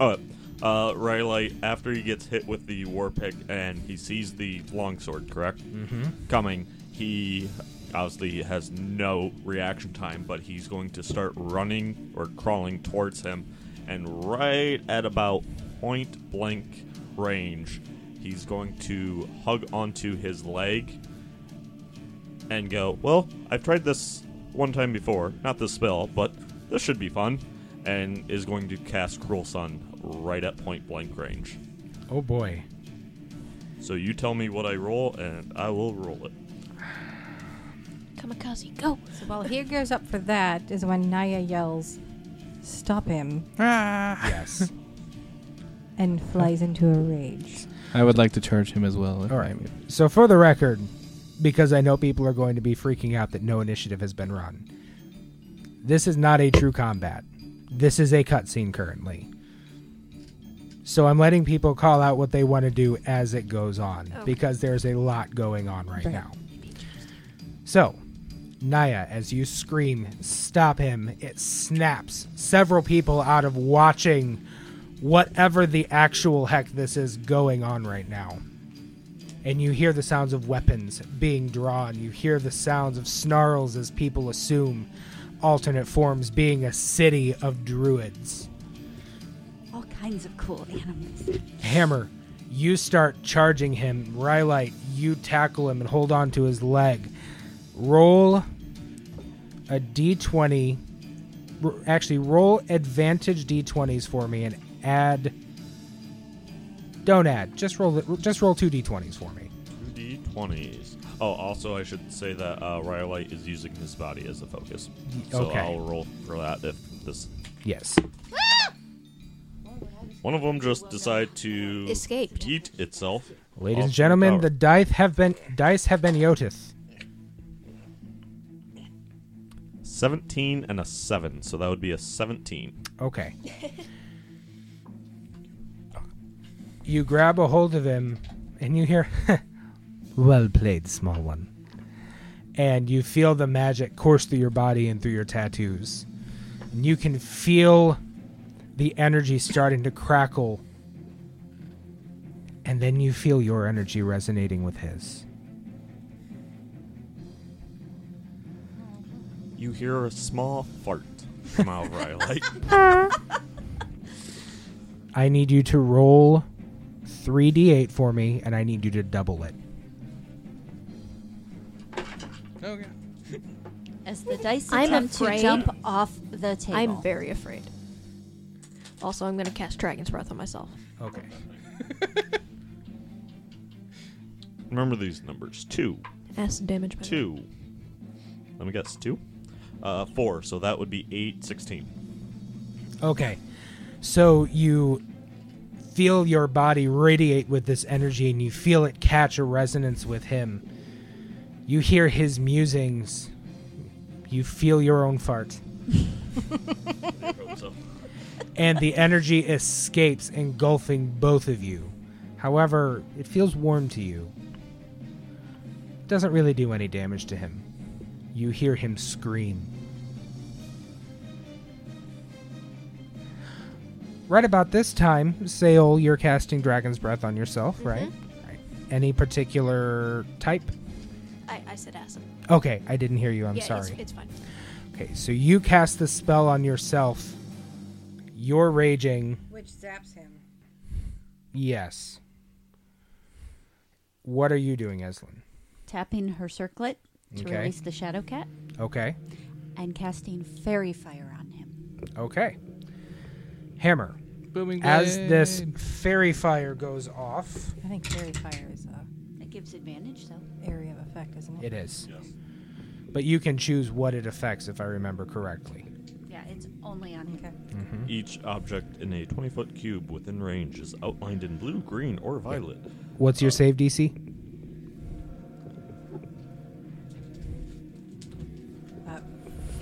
Oh, uh, Raylight, after he gets hit with the war pick and he sees the longsword, correct? Mm-hmm. Coming, he obviously he has no reaction time, but he's going to start running or crawling towards him, and right at about point blank range, he's going to hug onto his leg and go, Well, I've tried this one time before, not this spell, but this should be fun, and is going to cast Cruel Sun right at point blank range. Oh boy. So you tell me what I roll, and I will roll it. Kamikaze, go. So while he goes up for that is when Naya yells, "Stop him!" Ah. Yes. and flies into a rage. I would like to charge him as well. if All I right. So for the record, because I know people are going to be freaking out that no initiative has been run, this is not a true combat. This is a cutscene currently. So I'm letting people call out what they want to do as it goes on Okay. because there's a lot going on right, Right. now. So, Naya, as you scream, stop him, it snaps several people out of watching whatever the actual heck this is going on right now. And you hear the sounds of weapons being drawn. You hear the sounds of snarls as people assume alternate forms being a city of druids. All kinds of cool animals. Hammer, you start charging him. Rylite, you tackle him and hold on to his leg. Roll a d20. Actually, roll advantage d20s for me and add. Don't add. Just roll. Just roll two d20s for me. Two d20s. Oh, also, I should say that uh, Rhyolite is using his body as a focus. So Okay. I'll roll for that if this. Yes. One of them just decide to Escaped. eat itself. Ladies and gentlemen, power. the dice have been dice have been Yotith. 17 and a 7, so that would be a 17. Okay. you grab a hold of him, and you hear, "Well played, small one." And you feel the magic course through your body and through your tattoos. And you can feel the energy starting to crackle. And then you feel your energy resonating with his. You hear a small fart come out of Rhyolite. I need you to roll 3d8 for me, and I need you to double it. Okay. As the dice I'm attempt to afraid- jump off the table. I'm very afraid. Also, I'm going to cast Dragon's Breath on myself. Okay. Remember these numbers 2, Acid damage. by the way. 2. Let me guess, 2? Uh, 4, so that would be 8, 16. Okay. So you feel your body radiate with this energy and you feel it catch a resonance with him. You hear his musings. You feel your own fart. So. And the energy escapes, engulfing both of you. However, it feels warm to you. Doesn't really do any damage to him. You hear him scream. Right about this time, Saol, you're casting Dragon's Breath on yourself, right? right? Any particular type? I, I said acid. Okay, I didn't hear you. I'm yeah, sorry. It's, it's fine. Okay, so you cast the spell on yourself. You're raging. Which zaps him. Yes. What are you doing, Eslin? Tapping her circlet to Okay. release the Shadow Cat Okay. and casting Faerie Fire on him. Okay. Hammer. Booming As this faerie fire goes off, I think faerie fire is a It gives advantage, though. area of effect, isn't it? it is. Yes. But you can choose what it affects if I remember correctly. Yeah, it's only on him. Okay. Mm-hmm. Each object in a 20 foot cube within range is outlined in blue, green, or violet. What's your uh, save DC?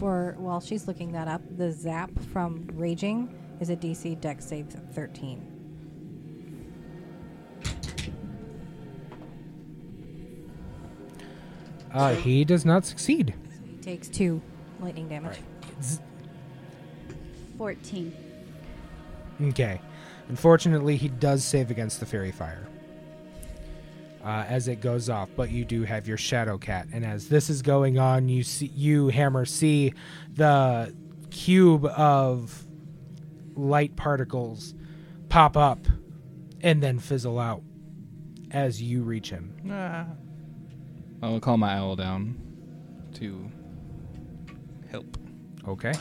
For while she's looking that up, the zap from raging is a DC Dex save 13. Uh, he does not succeed. He takes two lightning damage. Z- 14. Okay. Unfortunately, he does save against the faerie fire uh, as it goes off. But you do have your shadow cat, and as this is going on, you see you hammer see the cube of light particles pop up and then fizzle out as you reach him. Ah. I'll call my owl down to help. Okay.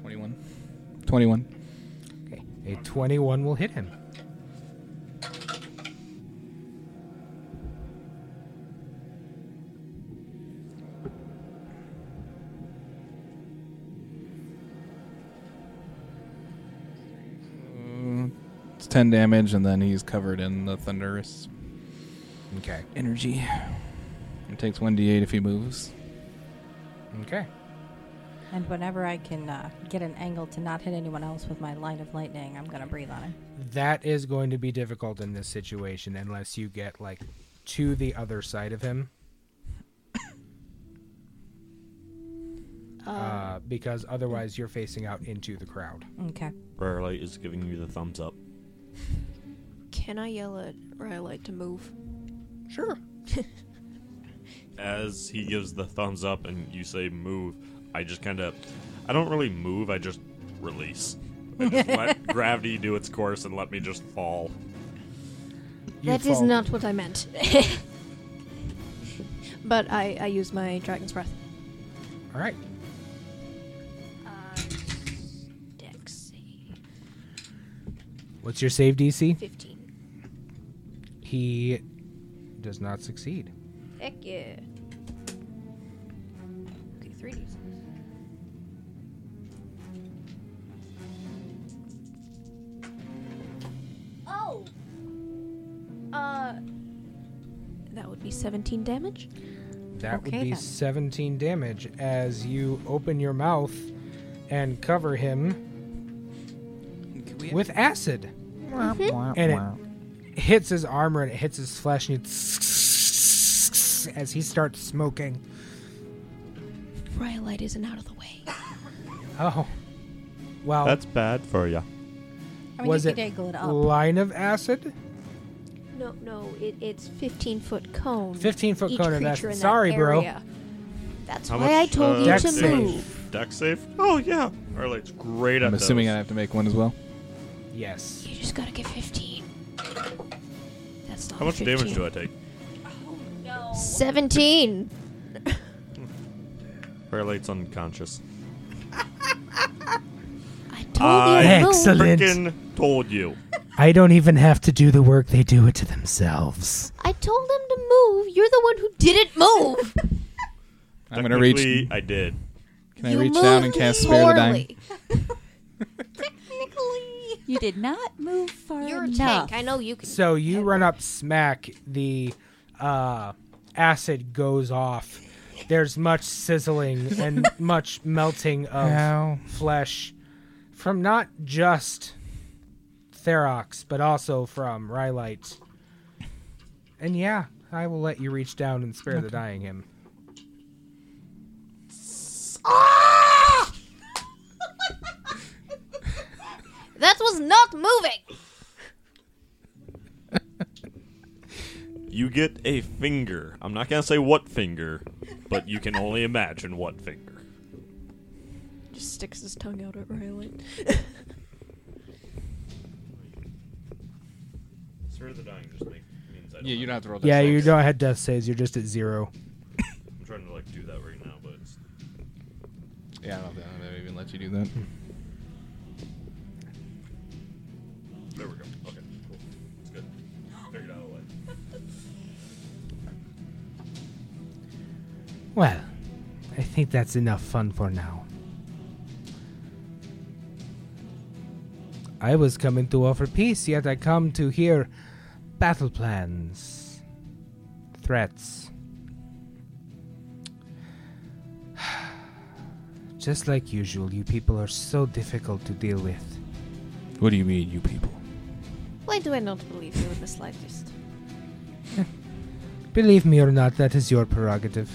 Twenty-one. Twenty-one. Okay. A twenty-one will hit him. Uh, it's ten damage, and then he's covered in the thunderous Okay. energy. It takes one d8 if he moves. Okay. And whenever I can uh, get an angle to not hit anyone else with my line of lightning, I'm going to breathe on him. That is going to be difficult in this situation unless you get like to the other side of him. Uh, because otherwise you're facing out into the crowd. Okay. Rarelight is giving you the thumbs up. Can I yell at Rhyolite to move? Sure. As he gives the thumbs up and you say move, I just kind of. I don't really move, I just release. I just let gravity do its course and let me just fall. You That is fall. not what I meant. But I, I use my dragon's breath. All right. Uh, Dex. What's your save DC? 15. He does not succeed. Heck yeah. 17 damage? That would be then. 17 damage as you open your mouth and cover him with acid. Mm-hmm. And it hits his armor and it hits his flesh and it's as he starts smoking. Rhyolite isn't out of the way. Oh. Well, That's bad for you. I mean, was you it could it up. line of acid? No, no, it, it's 15 foot cone. 15 foot Each cone of creature in that Sorry, bro. area. That's How why much, I told uh, you Dex to save. move. Dex save? Oh yeah. Arlight's great at I'm assuming I those. have to make one as well. Yes. You just gotta get 15. That's not How much 15. damage do I take? 17. Arlight's unconscious. I told I you to move. Excellent. Frickin' told you. I don't even have to do the work, they do it to themselves. I told them to move. You're the one who didn't move. I'm gonna reach. I did. Can I reach down and cast Spare the Dying? Technically. You did not move far You're a enough. tank. I know you can. So you run up smack, the uh, acid goes off. There's much sizzling and much melting of flesh from not just Therox, but also from Rhyolite. And yeah, I will let you reach down and spare the dying him. That was not moving. You get a finger. I'm not gonna say what finger, but you can only imagine what finger. Just sticks his tongue out at Rhyolite. Spare the dying just make, means I don't Yeah, you don't have to roll. Yeah, you don't have death saves. You're just at zero. I'm trying to like do that right now, but it's Yeah, I don't know if that even let you do that. there we go. Okay, cool. It's good. Figured out a way. Well, I think that's enough fun for now. I was coming to offer peace, yet I come to hear battle plans, threats. Just like usual, you people are so difficult to deal with. What do you mean, you people? Why do I not believe you in the slightest? Believe me or not, that is your prerogative.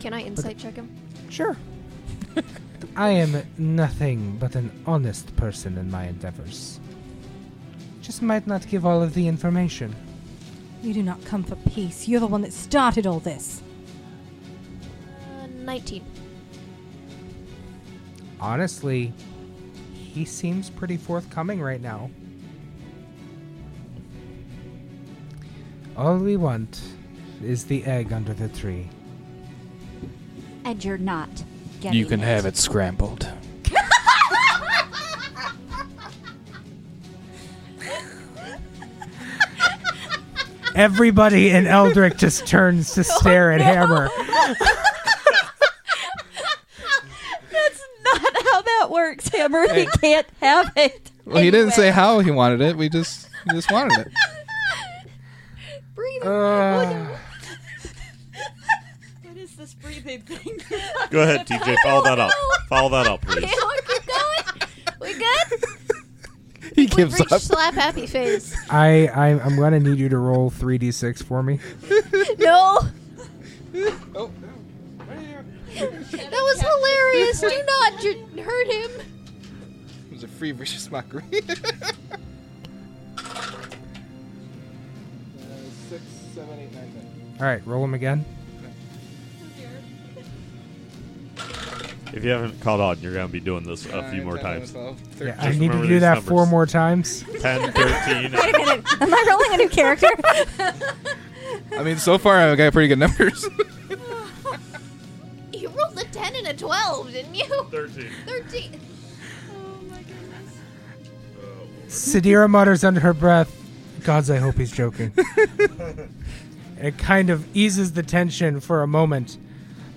Can I insight check him? Sure. I am nothing but an honest person in my endeavors. Just might not give all of the information. You do not come for peace. You're the one that started all this. Uh, 19. Honestly, he seems pretty forthcoming right now. All we want is the egg under the tree. And you're not getting You can have it scrambled. Everybody in Eldryk just turns to stare at Hammer. That's not how that works, Hammer. He can't have it. Well, he didn't say how he wanted it. We just he just wanted it. Breathe. Uh, What is this breathing thing? Go ahead, TJ. Follow that up. Follow that up, please. Okay, keep going. We good? He gives reached up. slap happy face. I, I I'm gonna need you to roll three d six for me. No. Oh, That was hilarious. Do not j- hurt him. It was a free vicious mockery. Uh, six, seven, eight, nine, ten. All right, roll them again. If you haven't called on, you're gonna be doing this a few more times. Yeah, I Just need to remember do these that numbers. four more times. 10, 13. Wait a minute. Am I rolling a new character? I mean, so far I've got pretty good numbers. You rolled a 10 and a 12, didn't you? 13. 13. Oh my goodness. Sadira mutters under her breath, Gods, I hope he's joking. and it kind of eases the tension for a moment.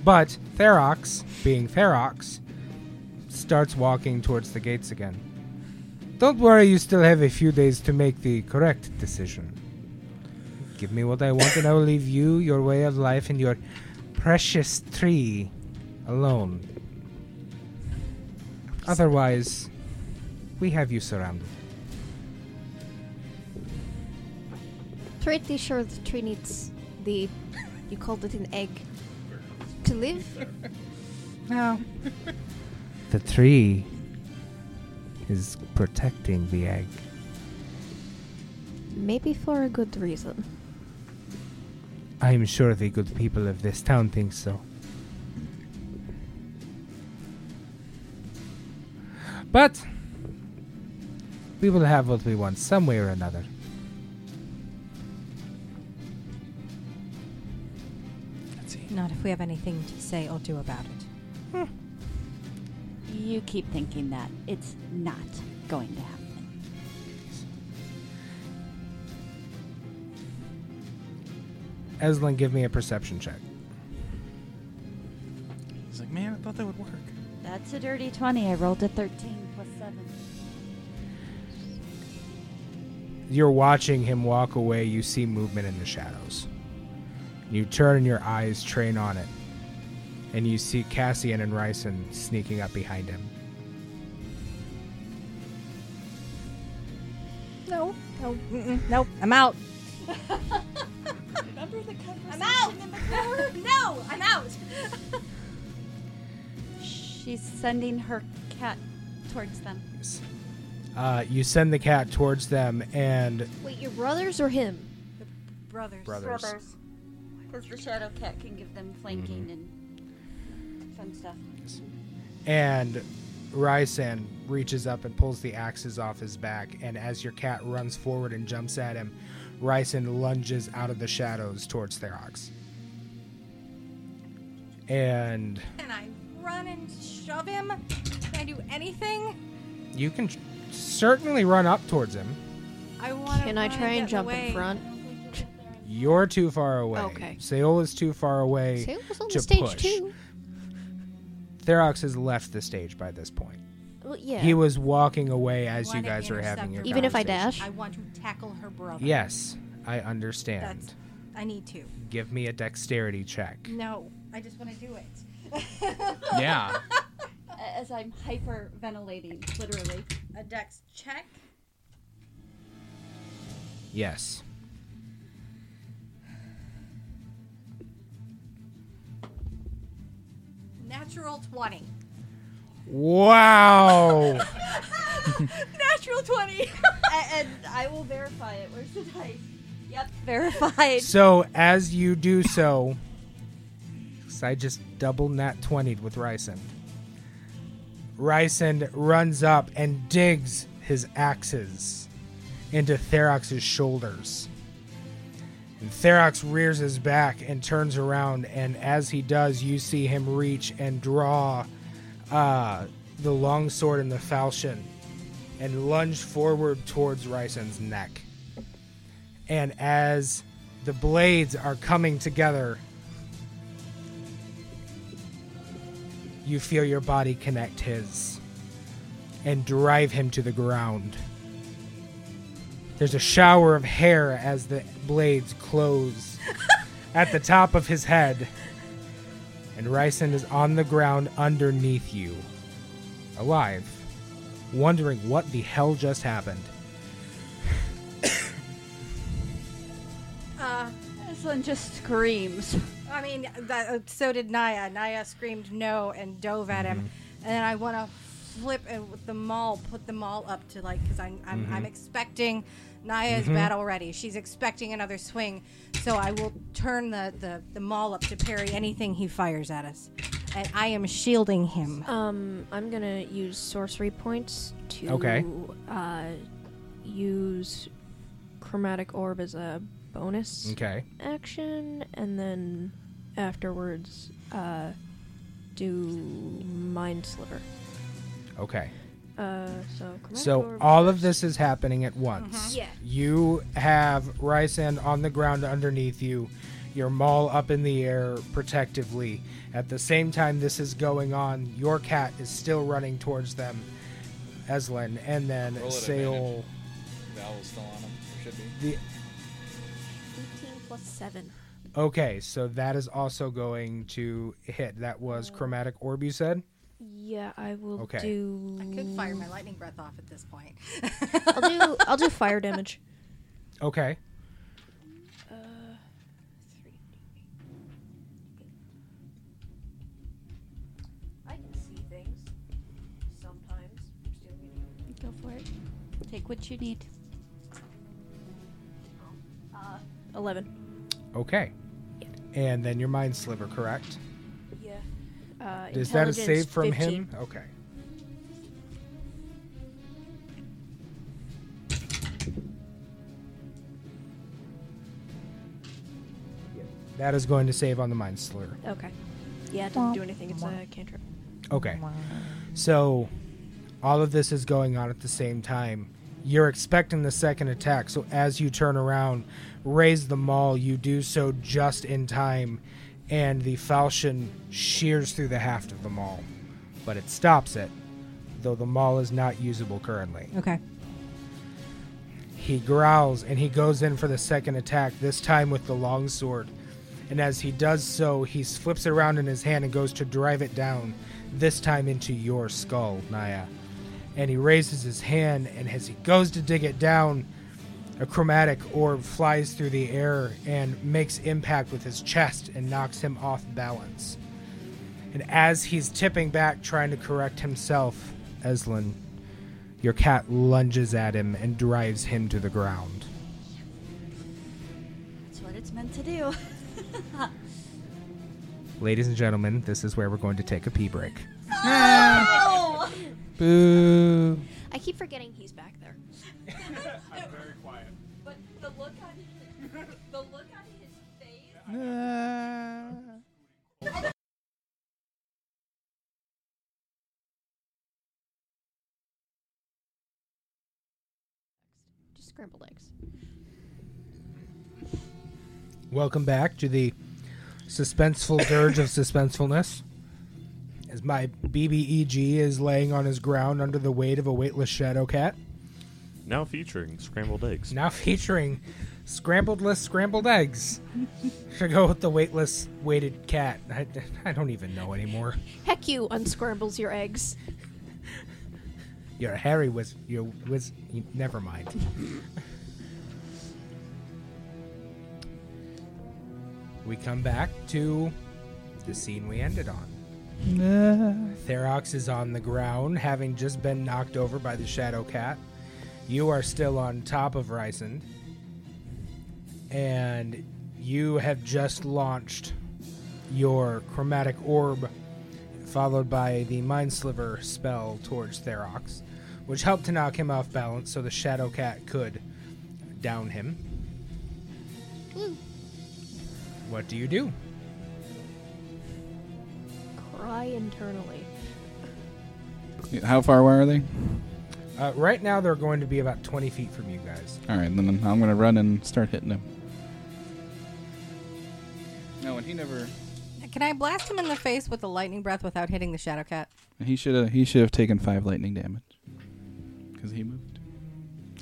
But Therox, being Therox, starts walking towards the gates again. Don't worry, you still have a few days to make the correct decision. Give me what I want, and I will leave you, your way of life, and your precious tree alone. Otherwise, we have you surrounded. Pretty sure the tree needs the. You called it an egg. To live? No. The tree is protecting the egg. Maybe for a good reason. I am sure the good people of this town think so. But we will have what we want some way or another. Not if we have anything to say or do about it. Hmm. You keep thinking that. It's not going to happen. Eslin, give me a perception check. He's like, man, I thought that would work. That's a dirty 20. I rolled a 13 plus 7. You're watching him walk away. You see movement in the shadows. You turn and your eyes train on it. And you see Cassian and Ryson sneaking up behind him. No. No. Mm-mm, nope. I'm out. Remember the I'm out. no, I'm out. She's sending her cat towards them. Uh, you send the cat towards them, and Wait, your brothers or him? Brothers. brothers. Because the shadow cat can give them flanking mm-hmm. and fun stuff. And Rysan reaches up and pulls the axes off his back, and as your cat runs forward and jumps at him, Rysan lunges out of the shadows towards Therox. And Can I run and shove him? Can I do anything? you can certainly run up towards him. I want. Can I try and jump in front? You're too far away. Okay. Seola's too far away. Sail was on to the stage push. too. Therox has left the stage by this point. Well, yeah. He was walking away as you guys were having your. Even if I dash? I want to tackle her brother. Yes, I understand. That's. I need to. Give me a dexterity check. No, I just want to do it. Yeah. As I'm hyperventilating, literally. A dex check. Yes. Natural twenty. Wow. Natural twenty. and I will verify it. Where's the dice? Yep, verified. so as you do so, 'cause I just double nat 20'd with Ryson. Ryson runs up and digs his axes into Therox's shoulders. And Therox rears his back and turns around, and as he does, you see him reach and draw uh, the longsword and the falchion and lunge forward towards Ryson's neck. And as the blades are coming together, you feel your body connect his and drive him to the ground. There's a shower of hair as the blades close at the top of his head. And Ryson is on the ground underneath you, alive, wondering what the hell just happened. Uh, This just screams. I mean, that, uh, so did Naya. Naya screamed no and dove at him, and then I want to flip and with the maul, put the maul up to like, because I'm I'm, I'm expecting Naya is bad already. She's expecting another swing, so I will turn the, the the maul up to parry anything he fires at us, and I am shielding him. Um, I'm gonna use sorcery points to Okay. uh, use chromatic orb as a bonus Okay. action, and then afterwards, uh, do mind sliver. Okay. Uh, so So all of this is happening at once. Yeah. You have Rysand on the ground underneath you, your maul up in the air protectively. At the same time this is going on, your cat is still running towards them, Eslin, and then Roll Sail. The owl's still on him. Or should be. The 18 plus 7. okay, so that is also going to hit. That was chromatic orb. You said. Yeah, I will Okay. do. I could fire my lightning breath off at this point. I'll do. I'll do fire damage. Okay. Uh, three. I can see things sometimes. Go for it. Take what you need. Uh, Eleven. Okay. And then your mind sliver, correct? Yeah. Uh, Is that a save from 15. him? Okay. That is going to save on the mind sliver. Okay. Yeah, it doesn't do anything. It's a cantrip. Okay. So all of this is going on at the same time. You're expecting the second attack, so as you turn around, raise the maul, you do so just in time, and the falchion shears through the haft of the maul. But it stops it, though the maul is not usable currently. okay. He growls and he goes in for the second attack, this time with the longsword. And as he does so, he flips it around in his hand and goes to drive it down, this time into your skull, Naya. And he raises his hand, and as he goes to dig it down, a chromatic orb flies through the air and makes impact with his chest and knocks him off balance. And as he's tipping back, trying to correct himself, Eslin, your cat lunges at him and drives him to the ground. That's what it's meant to do. Ladies and gentlemen, this is where we're going to take a pee break. Boo. I keep forgetting he's back there. Just scrambled eggs. Welcome back to the suspenseful dirge of suspensefulness. As my BBEG is laying on his ground under the weight of a weightless shadow cat. Now featuring scrambled eggs. Now featuring scrambledless scrambled eggs. Should go with the weightless weighted cat. I, I don't even know anymore. Heck you unscrambles your eggs. You're a Harry was your was you, never mind. we come back to the scene we ended on. Therox is on the ground, having just been knocked over by the Shadow Cat. You are still on top of Rysand. And you have just launched your chromatic orb, followed by the Mind Sliver spell towards Therox, which helped to knock him off balance so the Shadow Cat could down him. What do you do? Cry internally. How far away are they? Uh, right now, they're going to be about 20 feet from you guys. All right, then I'm gonna run and start hitting him. No, and he never. Can I blast him in the face with a lightning breath without hitting the shadow cat? He should have. He should have taken five lightning damage because he moved.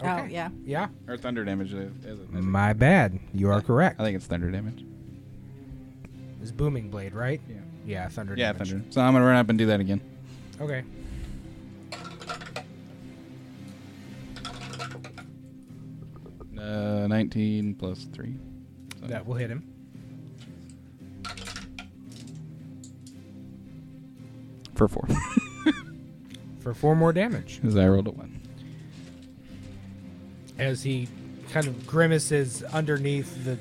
Oh yeah. Yeah? Or thunder damage. uh, As it, My bad. You are correct. I think it's thunder damage. It's Booming Blade, right? Yeah. Yeah, Thunder Yeah, damage. thunder. So I'm gonna run up and do that again. Okay. Uh, 19 plus three. So That will hit him. for four. For four more damage. Because I rolled a one. As he kind of grimaces underneath the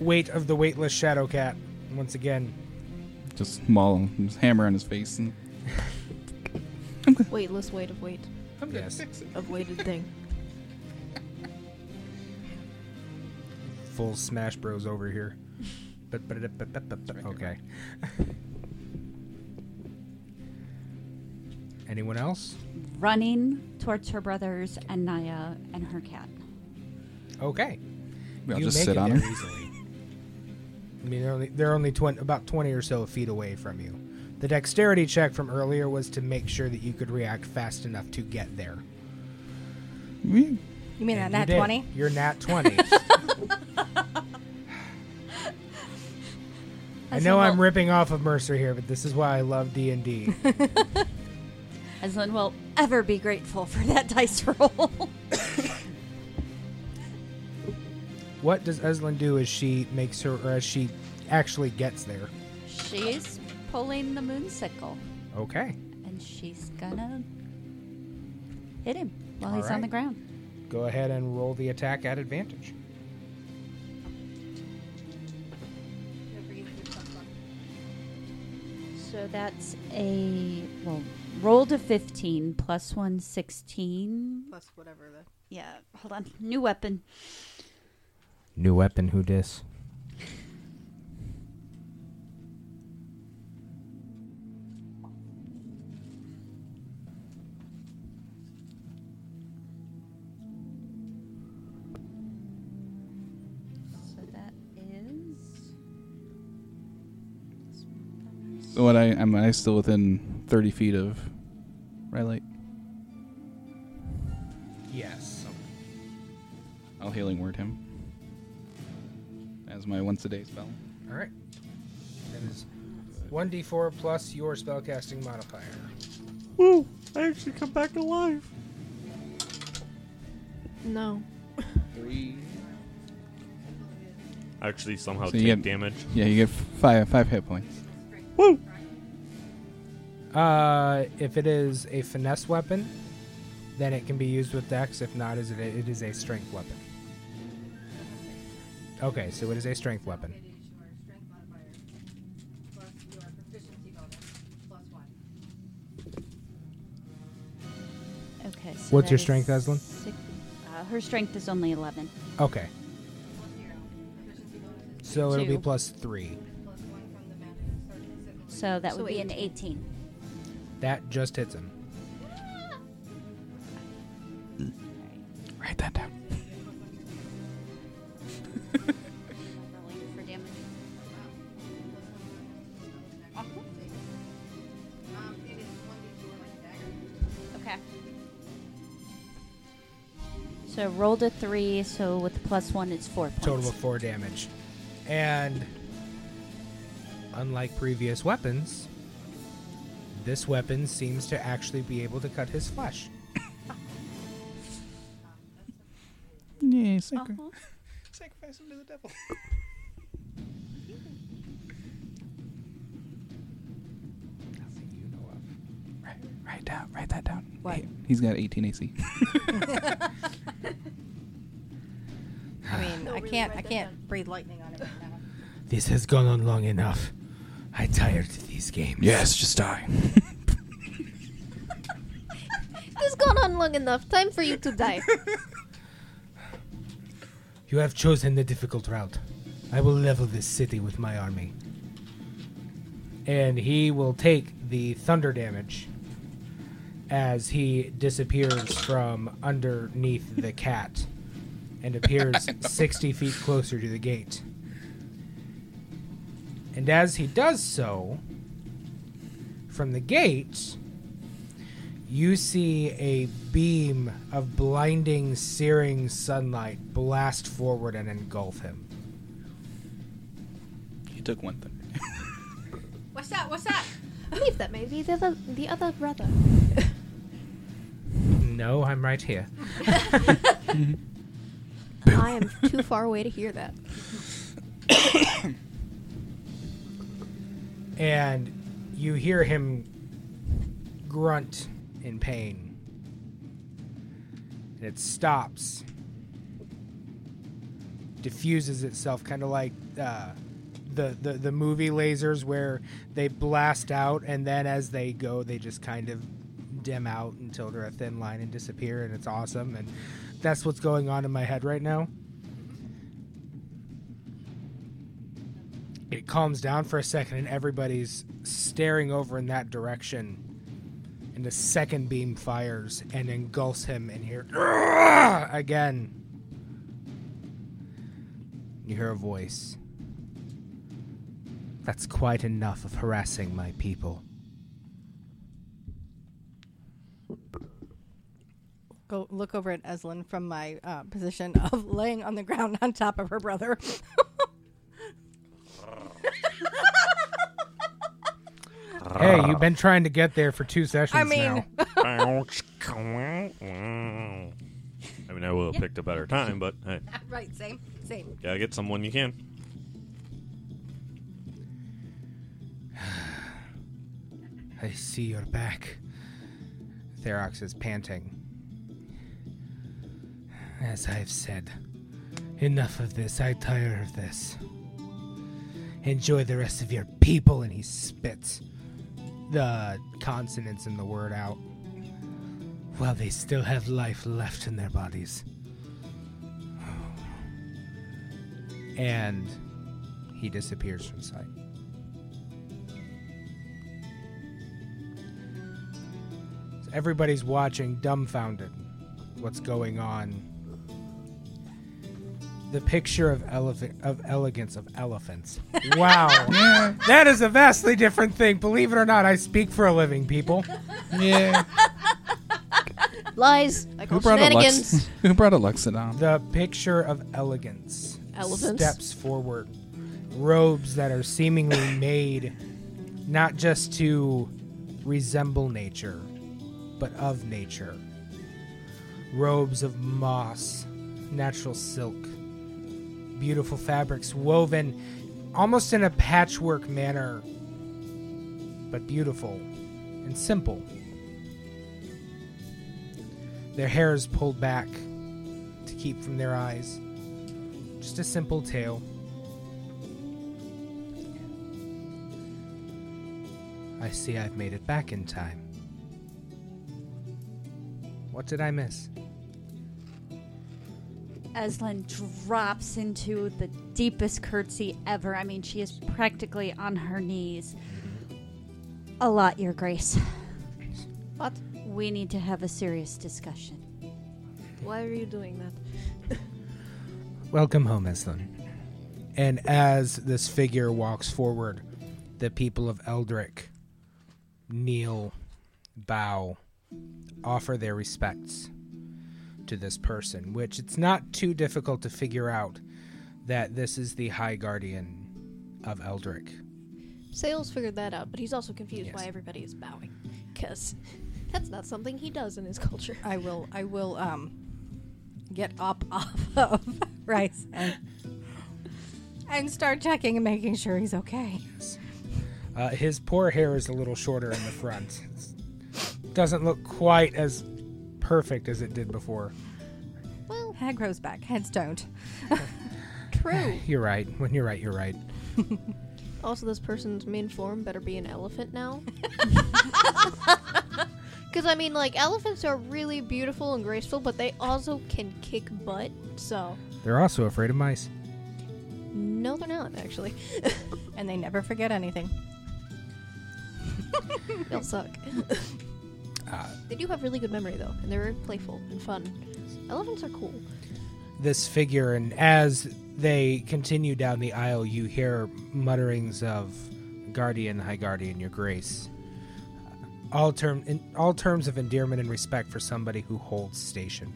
weight of the weightless Shadow Cat. Once again, Just maul his hammer on his face and Weightless weight of weight I'm yes. of weighted thing. Full Smash Bros over here. Okay. Anyone else? Running towards her brothers and Naya and her cat. Okay. I'll you just sit on there him. easily. I mean, they're only, they're only 20, about 20 or so feet away from you. The dexterity check from earlier was to make sure that you could react fast enough to get there. You mean that And nat you 20? You're nat 20. I know I'm ripping off of Mercer here, but this is why I love D&D. Aslan will ever be grateful for that dice roll. what does Eslin do as she makes her, or as she actually gets there? she's pulling the moon sickle, Okay. and she's gonna hit him while All he's on the ground. Go ahead and roll the attack at advantage. So that's a well, roll to fifteen plus one sixteen. Plus whatever the. Yeah, hold on. New weapon. New weapon, who dis? What I am I still within thirty feet of Rylite? Yes. I'll healing word him. As my once a day spell. All right. That is 1d4 plus your spellcasting modifier. Woo! I actually come back alive. No. Three. I actually somehow So take get- damage. Yeah, you get five five hit points. Woo! Uh, if it is a finesse weapon, then it can be used with dex. If not, is it it is a strength weapon. Okay, so it is a strength weapon. Okay. So What's your strength, Aslan? six- uh, her strength is only eleven. Okay. So it'll be plus three. So that So would be an 18. That just hits him. Write that down. Rolling for damage. Okay. So rolled a three, so with the plus one, it's four points. Total of four damage. And unlike previous weapons, this weapon seems to actually be able to cut his flesh. Yeah, sacri- Uh-huh. sacrifice him to the devil. Nothing you know of. Write, write down. Write that down. What? Eight. He's got 18 AC. I mean, I can't. I can't breathe lightning on it right now. This has gone on long enough. I tired of these games. yes, just die. This has gone on long enough. Time for you to die. You have chosen the difficult route. I will level this city with my army. And he will take the thunder damage as he disappears from underneath the cat and appears 60 feet closer to the gate. And as he does so, from the gate, you see a beam of blinding, searing sunlight blast forward and engulf him. he took one thing. What's that? What's that? I believe that maybe the other, the other brother. No, I'm right here. I am too far away to hear that. And you hear him grunt in pain. And it stops, diffuses itself, kind of like uh, the, the, the movie lasers where they blast out, and then as they go, they just kind of dim out until they're a thin line and disappear, and it's awesome. And that's what's going on in my head right now. It calms down for a second, and everybody's staring over in that direction. And the second beam fires and engulfs him, and here again. You hear a voice. That's quite enough of harassing my people. Go look over at Eslin from my uh, position of laying on the ground on top of her brother. Hey, you've been trying to get there for two sessions I mean, now. I mean, I would have picked a better time, but hey, right, same, same. gotta get someone you can. I see you're back. Therox is panting. As I've said, enough of this. I tire of this. Enjoy the rest of your people, and he spits the consonants in the word out. While they still have life left in their bodies. And he disappears from sight. Everybody's watching, dumbfounded. What's going on? The picture of elephant of elegance of elephants. Wow, that is a vastly different thing. Believe it or not, I speak for a living, people. Yeah. Lies. I call Who brought shenanigans. Alexa? Who brought Alexa down? The picture of elegance Elephants? steps forward. Robes that are seemingly made not just to resemble nature, but of nature. Robes of moss, natural silk, beautiful fabrics woven almost in a patchwork manner, but beautiful and simple. Their hair is pulled back to keep from their eyes. Just a simple tale. I see I've made it back in time. What did I miss? Eslin drops into the deepest curtsy ever. I mean, she is practically on her knees. A lot, Your Grace. What? We need to have a serious discussion. Why are you doing that? Welcome home, Eslin. And as this figure walks forward, the people of Eldryk kneel, bow, offer their respects to this person, which it's not too difficult to figure out that this is the High Guardian of Eldryk. Sales figured that out, but he's also confused Yes. why everybody is bowing. Because that's not something he does in his culture. I will. I will. Um, get up off of Rice and and start checking and making sure he's okay. Uh, his poor hair is a little shorter in the front. Doesn't look quite as perfect as it did before. Well, Head grows back. Heads don't. true. You're right. When you're right, you're right. Also, this person's main form better be an elephant now. Because, I mean, like, elephants are really beautiful and graceful, but they also can kick butt. So, They're also afraid of mice. no, they're not, actually. And they never forget anything. They'll suck. Uh, they do have really good memory, though, and they're very playful and fun. Elephants are cool. this figure, and as they continue down the aisle, you hear mutterings of "Guardian, High Guardian, Your Grace." All term, in, all terms of endearment and respect for somebody who holds station.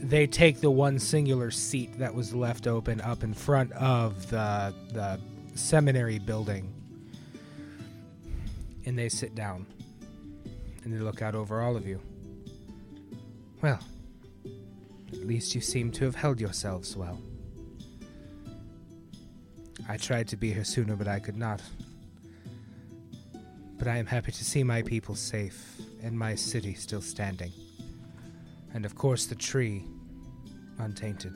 They take the one singular seat that was left open up in front of the the seminary building, and they sit down, and they look out over all of you. Well, at least you seem to have held yourselves well. I tried to be here sooner, but I could not. But I am happy to see my people safe and my city still standing. And of course, the tree untainted.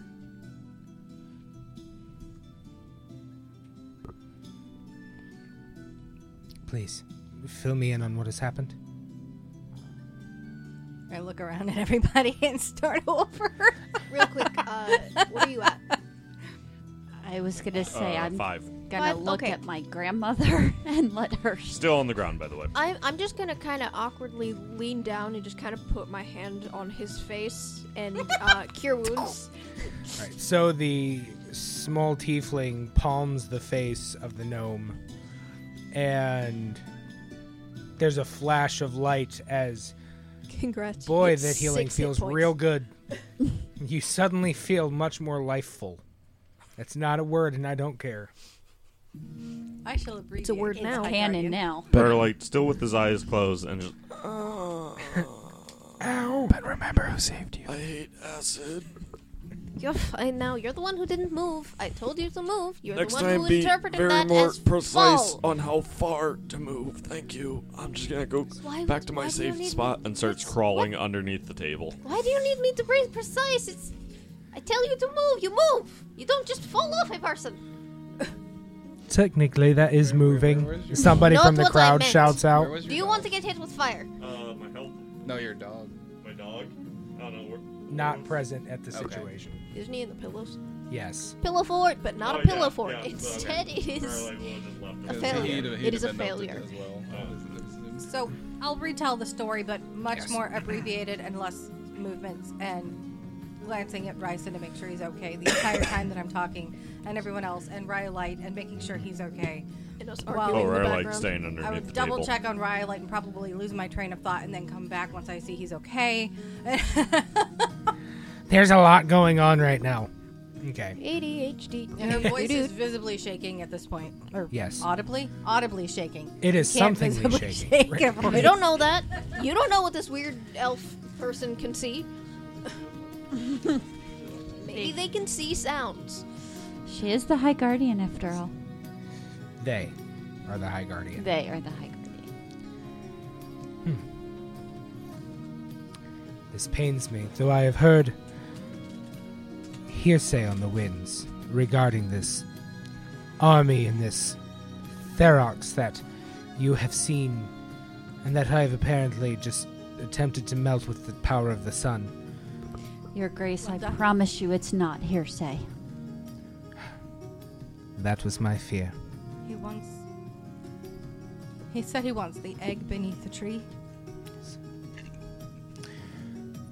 Please, fill me in on what has happened. I look around at everybody and start over. Real quick, uh, what are you at? I was gonna say Uh, I'm five. gonna But, look okay. at my grandmother and let her. Still on the ground, by the way. I'm, I'm just gonna kind of awkwardly lean down and just kind of put my hand on his face and uh, cure wounds. Right, so the small tiefling palms the face of the gnome, and there's a flash of light as Congrats. boy, that healing six feels points. real good. you suddenly feel much more lifeful. That's not a word, and I don't care. I shall abbreviate. It's a word his now. High Canon Guardian. now. Starlight still with his eyes closed and just Ow! But remember who saved you. I hate acid. You're fine now. You're the one who didn't move. I told you to move. You're Next the one time, who be interpreted very that more as precise fall. on how far to move. Thank you. I'm just gonna go Why- back to my why do you safe spot. and starts What's- crawling underneath the table. Why do you need me to be precise? It's. I tell you to move. You move. You don't just fall off a person. Technically, that is Where- where- moving. where Somebody from the crowd shouts out. Where was your Do you dog? want to get hit with fire? Uh, my health, No, your dog. my dog. I don't know. Where, Not present at the Okay. situation. Isn't he in the pillows? Yes. Pillow fort, but not Oh, a pillow yeah, fort. yeah, Instead, okay. it is. Starlight will have just left A failure. he'd- he'd It is a failure. As well. So I'll retell the story, but much Yes. more abbreviated and less movements and glancing at Rysand to make sure he's okay the entire time that I'm talking, and everyone else, and Rhyolite, and making sure he's okay. And us Wow. arguing Oh, the Rhyolite background. staying I would the double table. check on Rhyolite and probably lose my train of thought, and then come back once I see he's okay. There's a lot going on right now. Okay. ADHD. And her voice is visibly shaking at this point. Or Yes. Audibly? Audibly shaking. It is Can't somethingly visibly shaking. shake Right. a voice. You don't know that. You don't know what this weird elf person can see. Maybe they can see sounds. She is the High Guardian after all. They are the High Guardian. They are the High Guardian. Hmm. This pains me, though I have heard hearsay on the winds regarding this army and this Therox that you have seen, and that I have apparently just attempted to melt with the power of the sun. Your Grace, I promise you it's not hearsay. That was my fear. He wants. He said he wants the egg beneath the tree.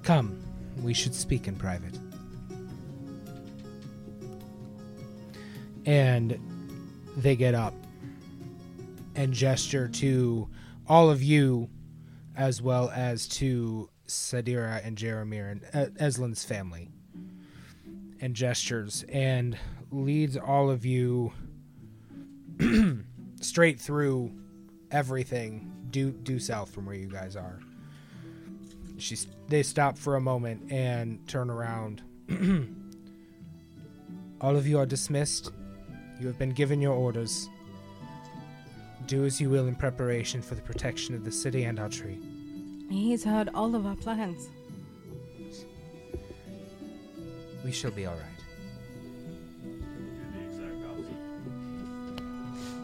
Come, we should speak in private. And they get up and gesture to all of you, as well as to Sadira and Jeremir and uh, Eslin's family, and gestures and leads all of you straight through everything due due south from where you guys are. She's they stop for a moment and turn around. All of you are dismissed you have been given your orders do as you will in preparation for the protection of the city and our tree He's heard all of our plans. we shall be all right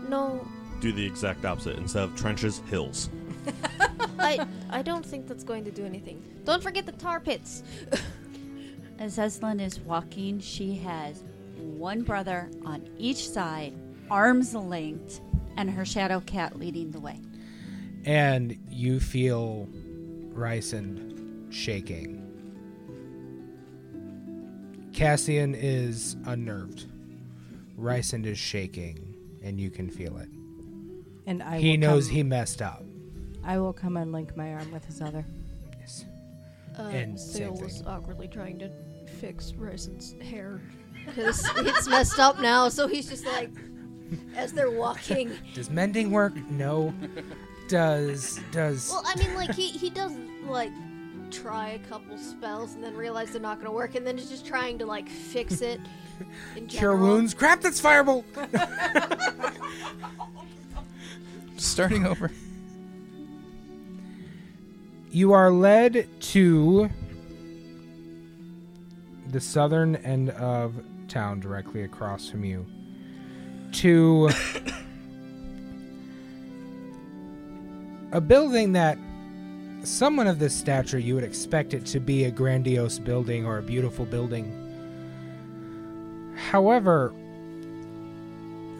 No, Do the exact opposite. Instead of trenches, hills. I I don't think that's going to do anything. Don't forget the tar pits. As Eslin is walking, she has one brother on each side, arms linked, and her shadow cat leading the way. and you feel Rysand shaking Cassian is unnerved Rysand is shaking and you can feel it And I he knows come, he messed up I will come and link my arm with his other. yes. Uh, And same Sale was awkwardly trying to fix Rysand's hair because it's messed up now. So he's just like, as they're walking. Does mending work? No. Does does Well, I mean, like he he does like try a couple spells and then realize they're not going to work, and then is just trying to like fix it. In cure general. wounds? Crap, that's fireball. Starting over. You are led to the southern end of town, directly across from you, to a building that someone of this stature you would expect it to be a grandiose building or a beautiful building. However,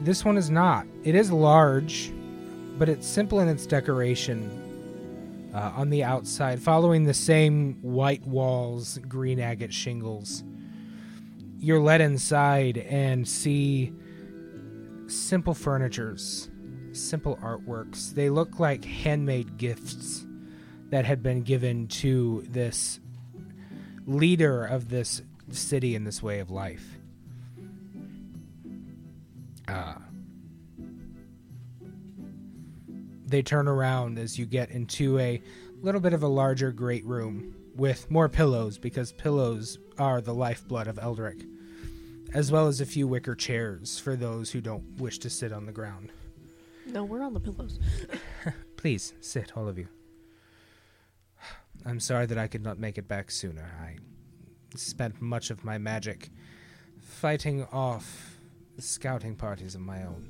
This one is not. It is large, but it's simple in its decoration. Uh, on the outside, following the same white walls, green agate shingles. You're led inside and see simple furnitures, simple artworks. They look like handmade gifts that had been given to this leader of this city and this way of life. Uh, they turn around as you get into a little bit of a larger great room with more pillows because pillows are the lifeblood of Eldryk, as well as a few wicker chairs for those who don't wish to sit on the ground. No, we're on the pillows. Please sit, all of you. I'm sorry that I could not make it back sooner. I spent much of my magic fighting off scouting parties of my own.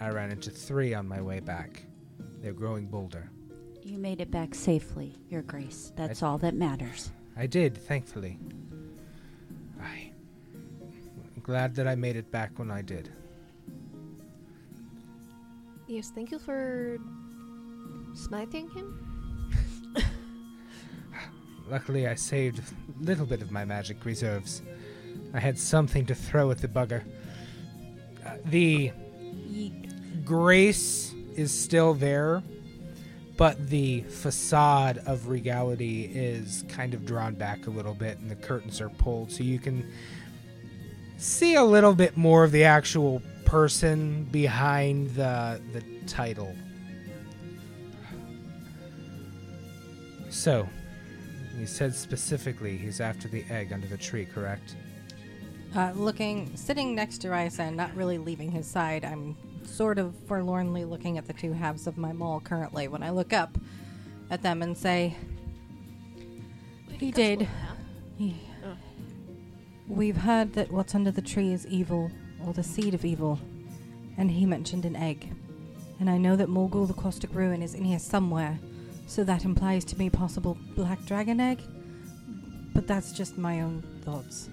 I ran into three on my way back. They're growing bolder. You made it back safely, Your Grace. That's all that matters. I did, thankfully. I. glad that I made it back when I did. Yes, thank you for smiting him. Luckily, I saved a little bit of my magic reserves. I had something to throw at the bugger. Uh, the grace is still there, but the facade of regality is kind of drawn back a little bit, and the curtains are pulled so you can see a little bit more of the actual person behind the the title. So, he said specifically he's after the egg under the tree, correct? Uh, looking, sitting next to Rysa and not really leaving his side, I'm sort of forlornly looking at the two halves of my mole currently when I look up at them and say, He did. He, Oh. We've heard that what's under the tree is evil, or the seed of evil, and he mentioned an egg. And I know that Morgul the Caustic Ruin is in here somewhere, so that implies to me possible black dragon egg. But that's just my own thoughts.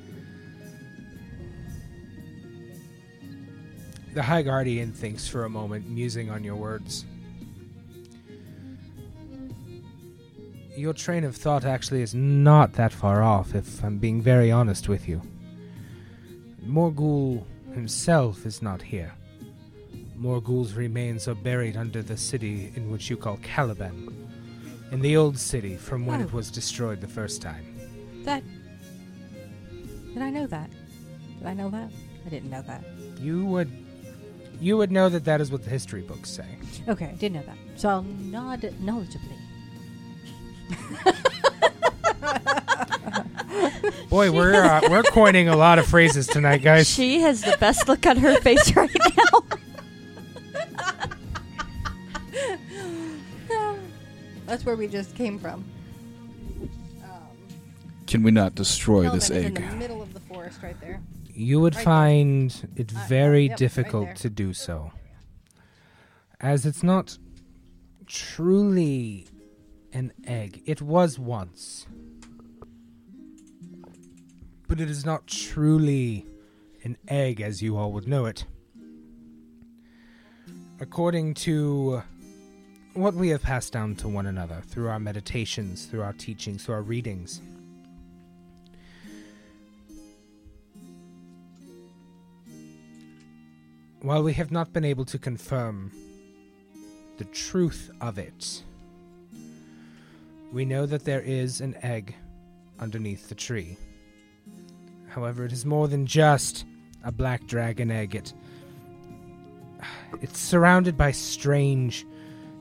The High Guardian thinks for a moment, musing on your words. Your train of thought actually is not that far off, if I'm being very honest with you. Morgul himself is not here. Morgul's remains are buried under the city in which you call Caliban, in the old city from when it Oh. was destroyed the first time. That. Did I know that? Did I know that? I didn't know that. You would, you would know that that is what the history books say. Okay, I did know that. So I'll nod knowledgeably. Boy, we're uh, we're coining a lot of phrases tonight, guys. She has the best look on her face right now. That's where we just came from. Um, Can we not destroy this Kelvin is egg? in the middle of the forest, right there. You would Right there. find it Uh, very yep, difficult to do so, as it's not truly an egg. It was once, but it is not truly an egg as you all would know it. According to what we have passed down to one another through our meditations, through our teachings, through our readings. While we have not been able to confirm the truth of it, we know that there is an egg underneath the tree. However, it is more than just a black dragon egg. It, it's surrounded by strange,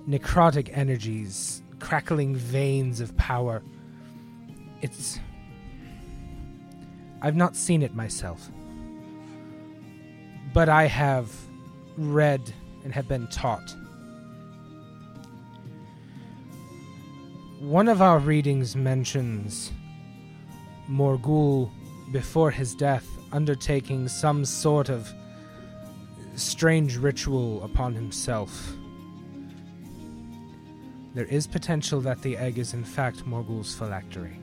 necrotic energies, crackling veins of power. It's. I've not seen it myself but I have read and have been taught. One of our readings mentions Morgul before his death undertaking some sort of strange ritual upon himself. There is potential that the egg is in fact Morgul's phylactery.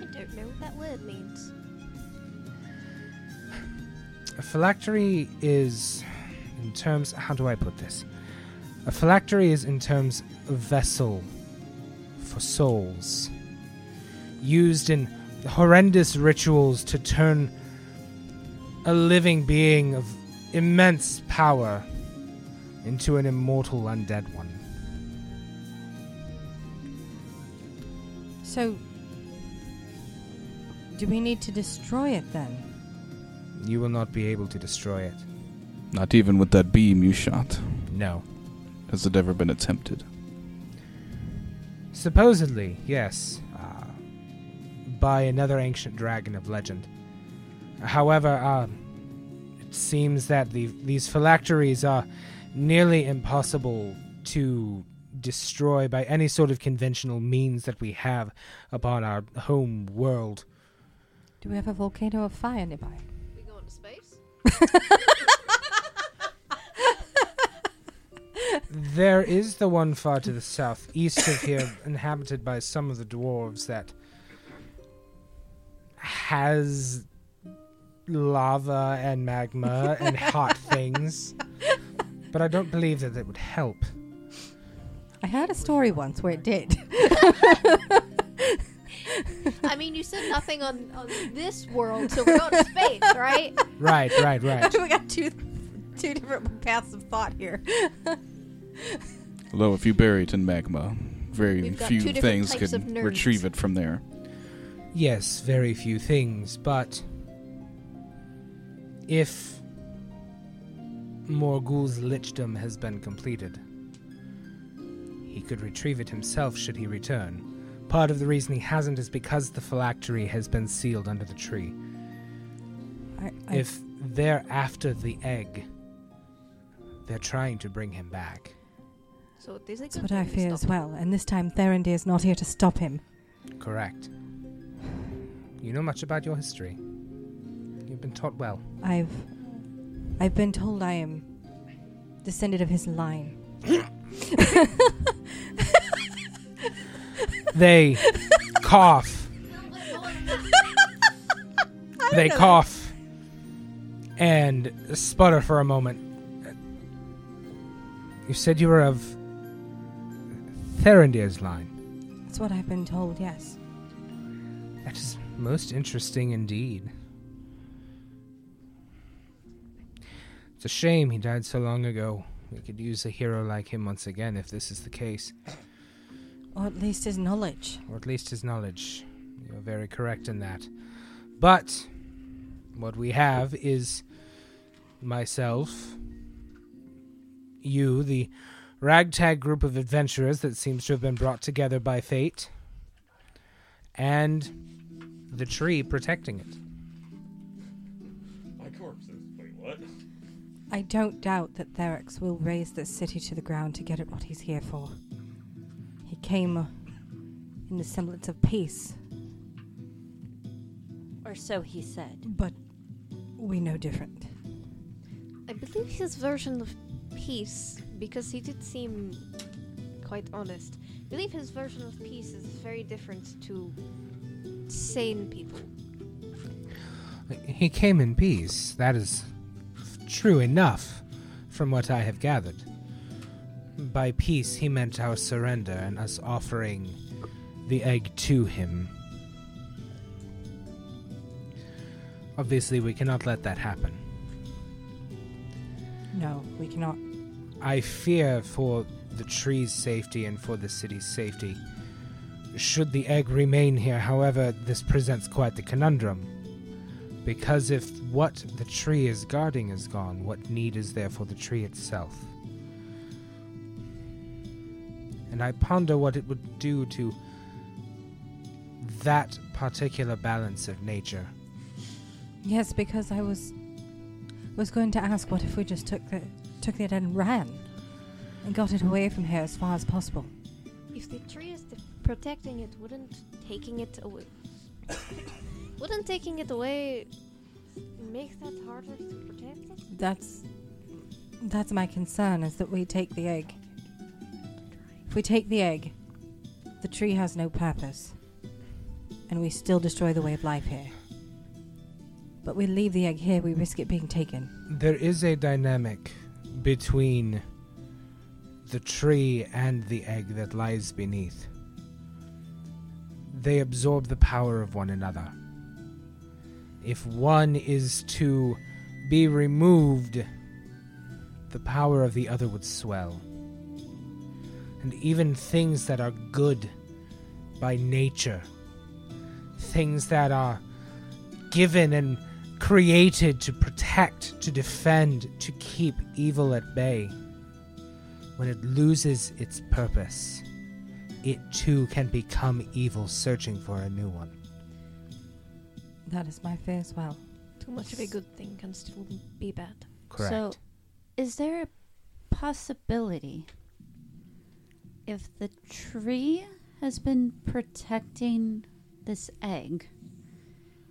I don't know what that word means. A phylactery is, in terms, how do I put this? A phylactery is in terms of vessel for souls, used in horrendous rituals to turn a living being of immense power into an immortal undead one. So, do we need to destroy it then? You will not be able to destroy it. Not even with that beam you shot. No. Has it ever been attempted? Supposedly, yes, uh, by another ancient dragon of legend. However, uh, it seems that the, these phylacteries are nearly impossible to destroy by any sort of conventional means that we have upon our home world. Do we have a volcano of fire nearby? There is the one far to the south, east of here, inhabited by some of the dwarves that has lava and magma and hot things. But I don't believe that it would help. I heard a story once where it did. I mean, you said nothing on, on this world, so we're going to space, right? Right, right, right. we got two, two different paths of thought here. Although if you bury it in magma, very We've got few two different things types of could nerds. retrieve it from there. Yes, very few things, but if Morgul's lichdom has been completed, he could retrieve it himself should he return. Part of the reason he hasn't is because the phylactery has been sealed under the tree. I, I, If they're after the egg, they're trying to bring him back. So this is that's what I fear as well. And this time, Therandir is not here to stop him. Correct. You know much about your history. You've been taught well. I've, I've been told I am descended of his line. They cough. They cough and sputter for a moment. You said you were of Therandir's line. That's what I've been told. Yes. That is most interesting indeed. It's a shame he died so long ago. We could use a hero like him once again if this is the case. Or at least his knowledge. or at least his knowledge. You're very correct in that. But what we have is myself, you, the ragtag group of adventurers that seems to have been brought together by fate, and the tree protecting it. My corpse is. Wait, what? I don't doubt that Therox will raise this city to the ground to get at what he's here for. He came in the semblance of peace, Or so he said. but we know different. I believe his version of peace, because he did seem quite honest. I believe his version of peace is very different to sane people. He came in peace. That is true enough, from what I have gathered. By peace, he meant our surrender and us offering the egg to him. Obviously, we cannot let that happen. No, we cannot. I fear for the tree's safety and for the city's safety. Should the egg remain here, however, this presents quite the conundrum. Because if what the tree is guarding is gone, what need is there for the tree itself? And I ponder what it would do to that particular balance of nature. Yes, because I was was going to ask what if we just took the took it and ran and got it away from here as far as possible. If the tree is the protecting it, wouldn't taking it away wouldn't taking it away make that harder to protect it? That's that's my concern is that we take the egg. We take the egg, the tree has no purpose. And we still destroy the way of life here. But we leave the egg here, we risk it being taken. There is a dynamic between the tree and the egg that lies beneath. They absorb the power of one another. If one is to be removed, the power of the other would swell. And even things that are good by nature, things that are given and created to protect, to defend, to keep evil at bay. When it loses its purpose, it too can become evil, searching for a new one. That is my fear as well. Too much of a good thing can still be bad. Correct. So, is there a possibility if the tree has been protecting this egg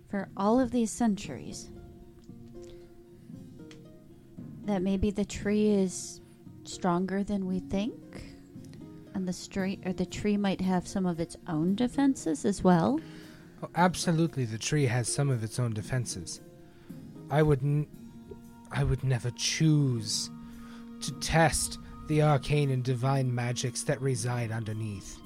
for all of these centuries that maybe the tree is stronger than we think and the tree or the tree might have some of its own defenses as well Oh, absolutely, the tree has some of its own defenses. I would, n- I would never choose to test the arcane and divine magics that reside underneath.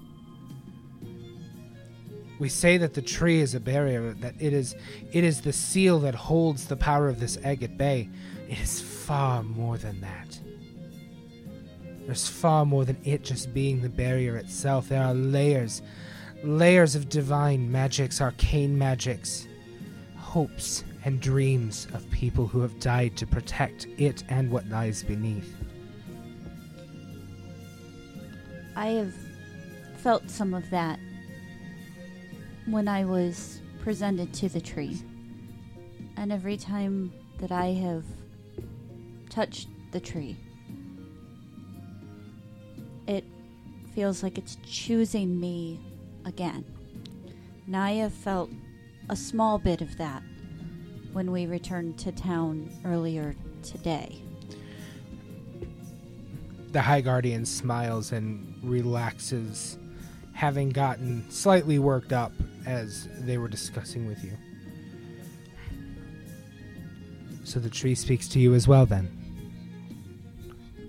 We say that the tree is a barrier, that it is, it is the seal that holds the power of this egg at bay. It is far more than that. There's far more than it just being the barrier itself. There are layers layers of divine magics, arcane magics, hopes and dreams of people who have died to protect it and what lies beneath. I have felt some of that when I was presented to the tree. And every time that I have touched the tree, it feels like it's choosing me again. Naya felt a small bit of that when we returned to town earlier today. The High Guardian smiles and relaxes, having gotten slightly worked up as they were discussing with you. So the tree speaks to you as well, then.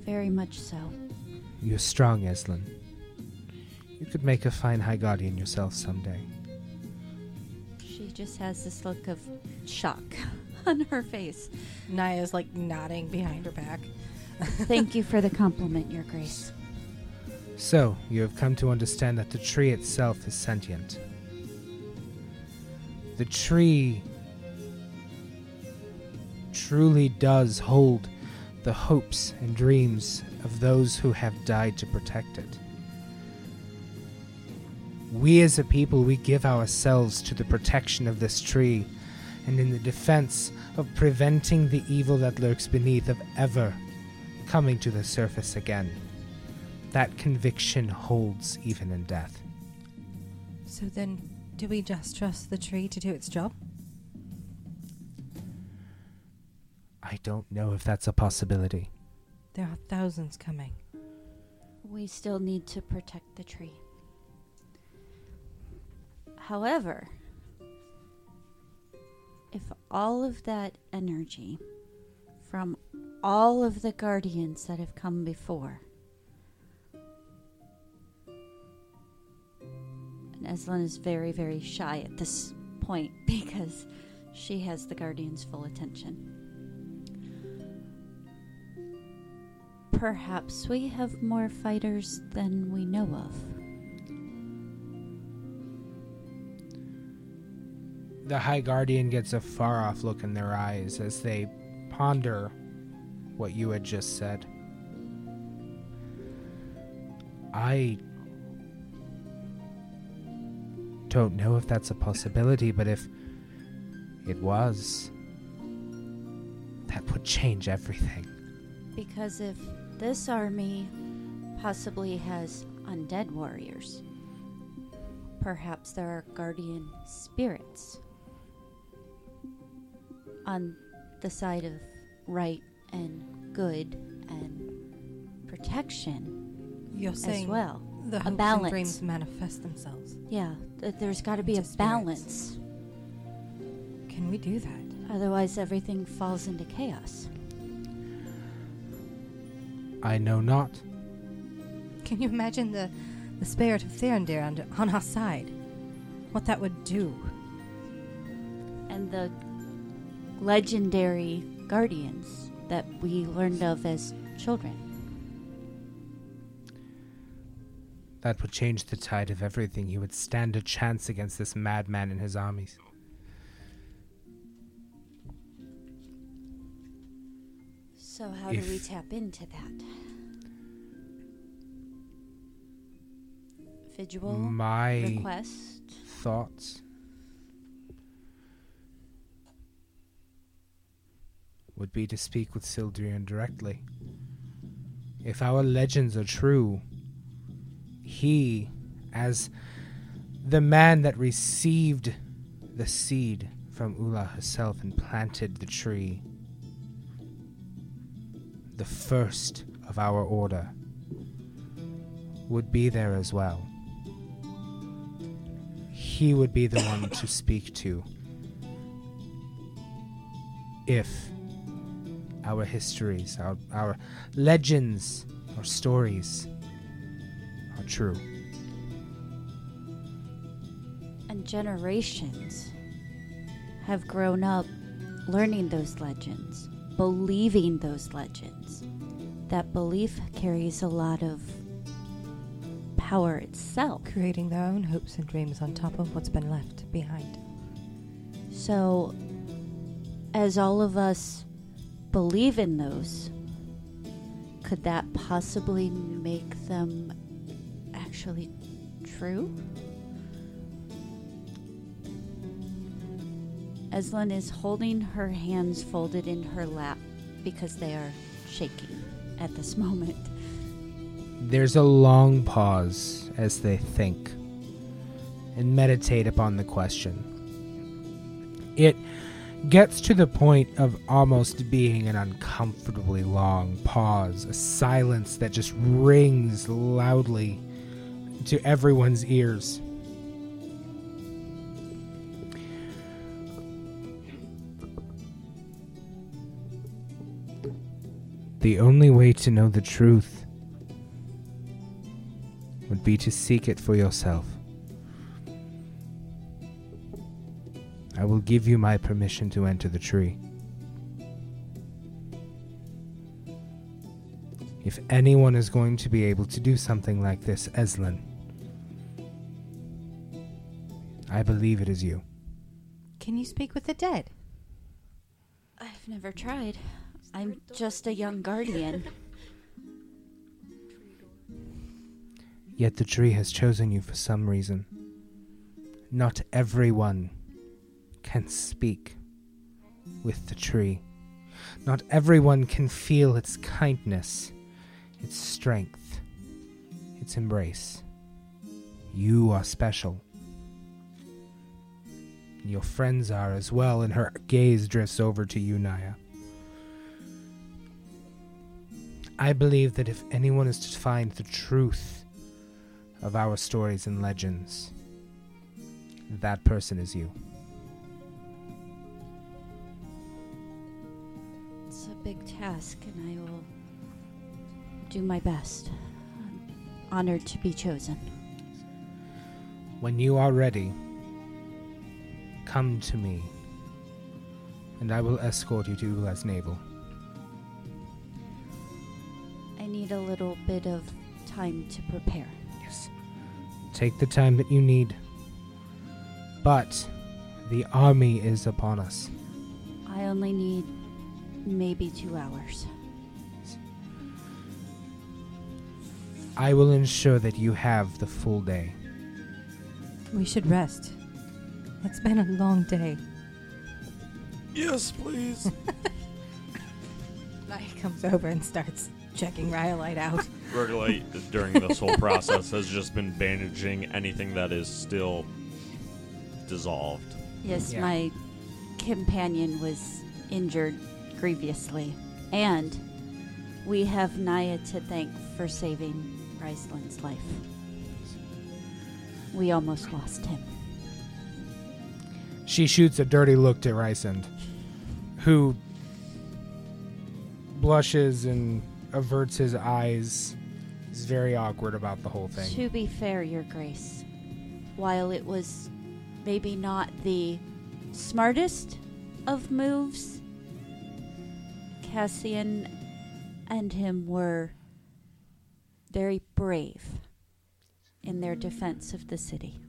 Very much so. You're strong, Eslin. You could make a fine High Guardian yourself someday. She just has this look of shock on her face. Naya's like nodding behind her back. Thank you for the compliment, Your Grace. So, you have come to understand that the tree itself is sentient. The tree truly does hold the hopes and dreams of those who have died to protect it. We as a people, we give ourselves to the protection of this tree and in the defense of preventing the evil that lurks beneath of ever coming to the surface again. That conviction holds even in death. So then, do we just trust the tree to do its job? I don't know if that's a possibility. There are thousands coming. We still need to protect the tree. However, if all of that energy from all of the guardians that have come before, Eslin is very, very shy at this point because she has the guardians' full attention. Perhaps we have more fighters than we know of. The High Guardian gets a far off look in their eyes as they ponder what you had just said. I don't know if that's a possibility, but if it was, that would change everything. Because if this army possibly has undead warriors, perhaps there are guardian spirits on the side of right and good and protection You're as well. The hopes balance. and dreams manifest themselves. Yeah, th- there's got to be a spirits. balance. Can we do that? Otherwise, everything falls into chaos. I know not. Can you imagine the, the spirit of Therandir on, on our side? What that would do? And the legendary guardians that we learned of as children. That would change the tide of everything. He would stand a chance against this madman and his armies. So, how do we tap into that? Visual My request. thoughts would be to speak with Sildrian directly. If our legends are true, he, as the man that received the seed from Ula herself and planted the tree, the first of our order, would be there as well. He would be the one to speak to if our histories, our, our legends, our stories are true. And generations have grown up learning those legends, believing those legends. That belief carries a lot of power itself. Creating their own hopes and dreams on top of what's been left behind. So, as all of us believe in those, could that possibly make them actually true? Eslin is holding her hands folded in her lap because they are shaking at this moment. There's a long pause as they think and meditate upon the question. It gets to the point of almost being an uncomfortably long pause, a silence that just rings loudly to everyone's ears. The only way to know the truth would be to seek it for yourself. I will give you my permission to enter the tree. If anyone is going to be able to do something like this, Eslin, I believe it is you. Can you speak with the dead? I've never tried. I'm just a young guardian. Yet the tree has chosen you for some reason. Not everyone can speak with the tree. Not everyone can feel its kindness, its strength, its embrace. You are special. Your friends are as well, and her gaze drifts over to you, Naya. I believe that if anyone is to find the truth of our stories and legends, that person is you. It's a big task, and I will do my best. I'm honored to be chosen. When you are ready, come to me, and I will escort you to Ula's navel. I need a little bit of time to prepare. Yes. Take the time that you need. But the army is upon us. I only need maybe two hours. I will ensure that you have the full day. We should rest. It's been a long day. Yes, please. Naya comes over and starts checking Rhyolite out. Ruggelite, during this whole process, has just been bandaging anything that is still dissolved. Yes, Yeah. my companion was injured grievously. And we have Naya to thank for saving Rysand's life. We almost lost him. She shoots a dirty look to Rysand. who blushes and averts his eyes. He's very awkward about the whole thing. To be fair, Your Grace, while it was maybe not the smartest of moves, Cassian and him were very brave in their defense of the city,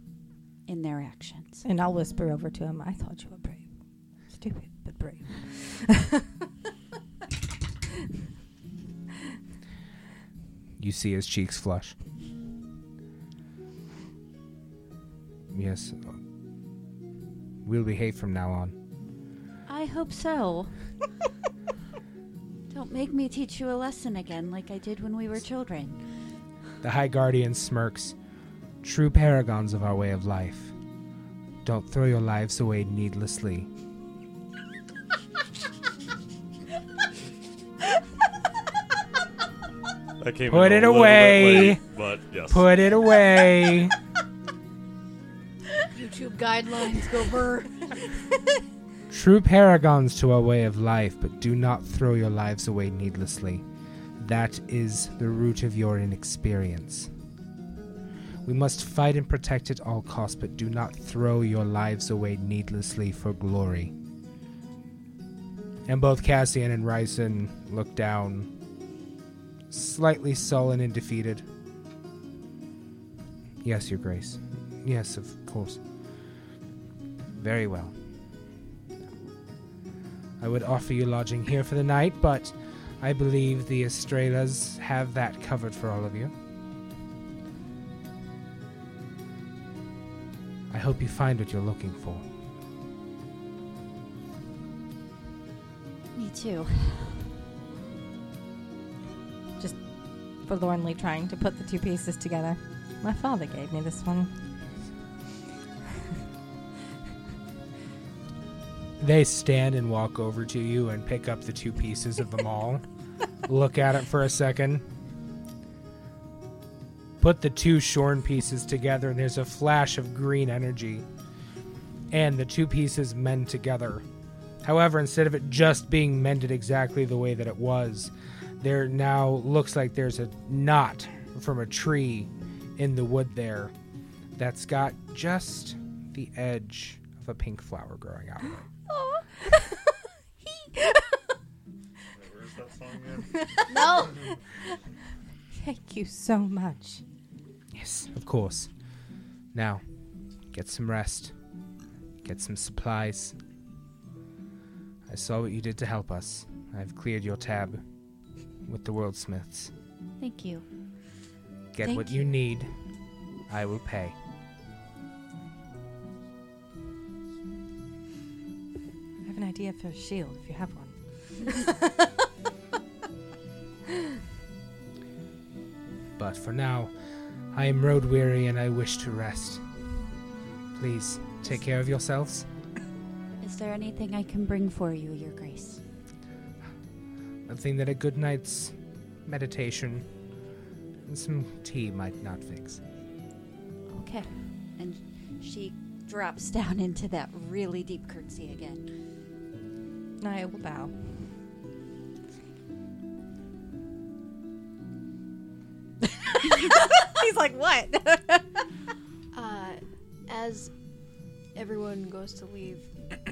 in their actions. And I'll whisper over to him, I thought you were brave. Stupid, but brave. You see his cheeks flush. Yes. We'll behave from now on. I hope so. Don't make me teach you a lesson again like I did when we were children. The High Guardian smirks. True paragons of our way of life. Don't throw your lives away needlessly. That came Put it away. late, but yes. Put it away. YouTube guidelines go burr. True paragons to our way of life, but do not throw your lives away needlessly. That is the root of your inexperience. We must fight and protect at all costs, but do not throw your lives away needlessly for glory. And both Cassian and Rysand look down, slightly sullen and defeated. Yes, Your Grace. Yes, of course. Very well. I would offer you lodging here for the night, but I believe the Estrellas have that covered for all of you. I hope you find what you're looking for. Me too. Just forlornly trying to put the two pieces together. My father gave me this one. They stand and walk over to you and pick up the two pieces of the maul. look at it for a second. Put the two shorn pieces together, and there's a flash of green energy. And the two pieces mend together. However, instead of it just being mended exactly the way that it was, there now looks like there's a knot from a tree in the wood there that's got just the edge of a pink flower growing out of it. Where's that song? No. Thank you so much. Yes, of course. Now, get some rest. Get some supplies. I saw what you did to help us. I've cleared your tab with the worldsmiths. Thank you. Get Thank what you. you need. I will pay. I have an idea for a shield if you have one. But for now, I am road weary and I wish to rest. Please, take care of yourselves. Is there anything I can bring for you, Your Grace? One thing that a good night's meditation and some tea might not fix. Okay. And she drops down into that really deep curtsy again. I will bow. He's like, what? Uh, as everyone goes to leave,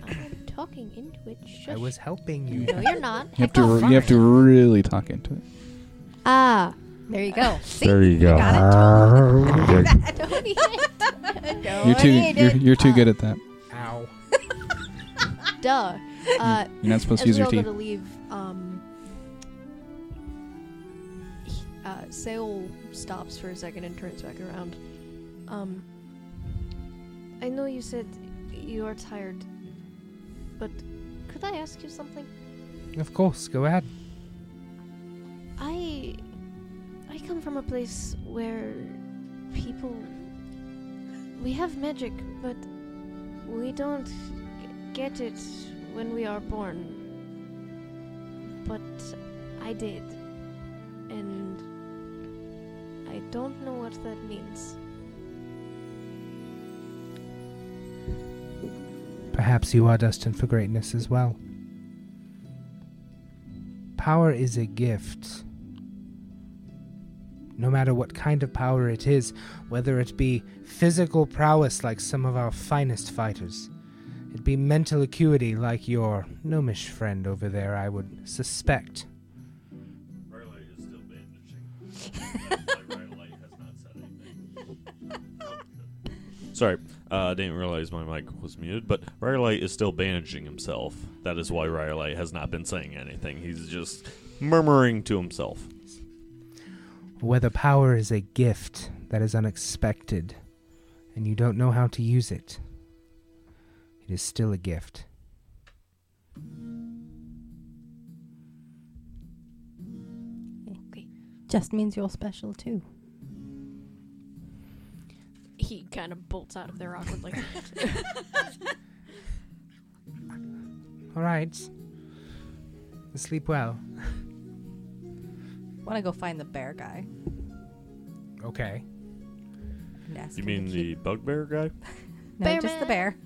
I'm talking into it. I was helping you. No, you're not. You have to. You have to really talk into it. Ah. There you go. See? There you go. You're too. You're, you're too good at that. Ow. Duh. Uh, You're not supposed to use your all go teeth. to leave, um, uh, Sail stops for a second and turns back around. Um, I know you said you are tired, but could I ask you something? Of course, go ahead. I I come from a place where people we have magic, but we don't g- get it when we are born. But I did. And I don't know what that means. Perhaps you are destined for greatness as well. power is a gift, no matter what kind of power it is, whether it be physical prowess like some of our finest fighters, it be mental acuity like your gnomish friend over there, I would suspect. Riley is still bandaging. anything. Sorry, uh, I didn't realize my mic was muted, but Riley is still bandaging himself. That is why Riley has not been saying anything. He's just murmuring to himself. Whether power is a gift that is unexpected and you don't know how to use it, it is still a gift. Okay. Just means you're special too. He kind of bolts out of there awkwardly. All right. Sleep well. Want to go find the bear guy? Okay. and ask You him mean the keep- bugbear guy? no, just the Bearman. bear?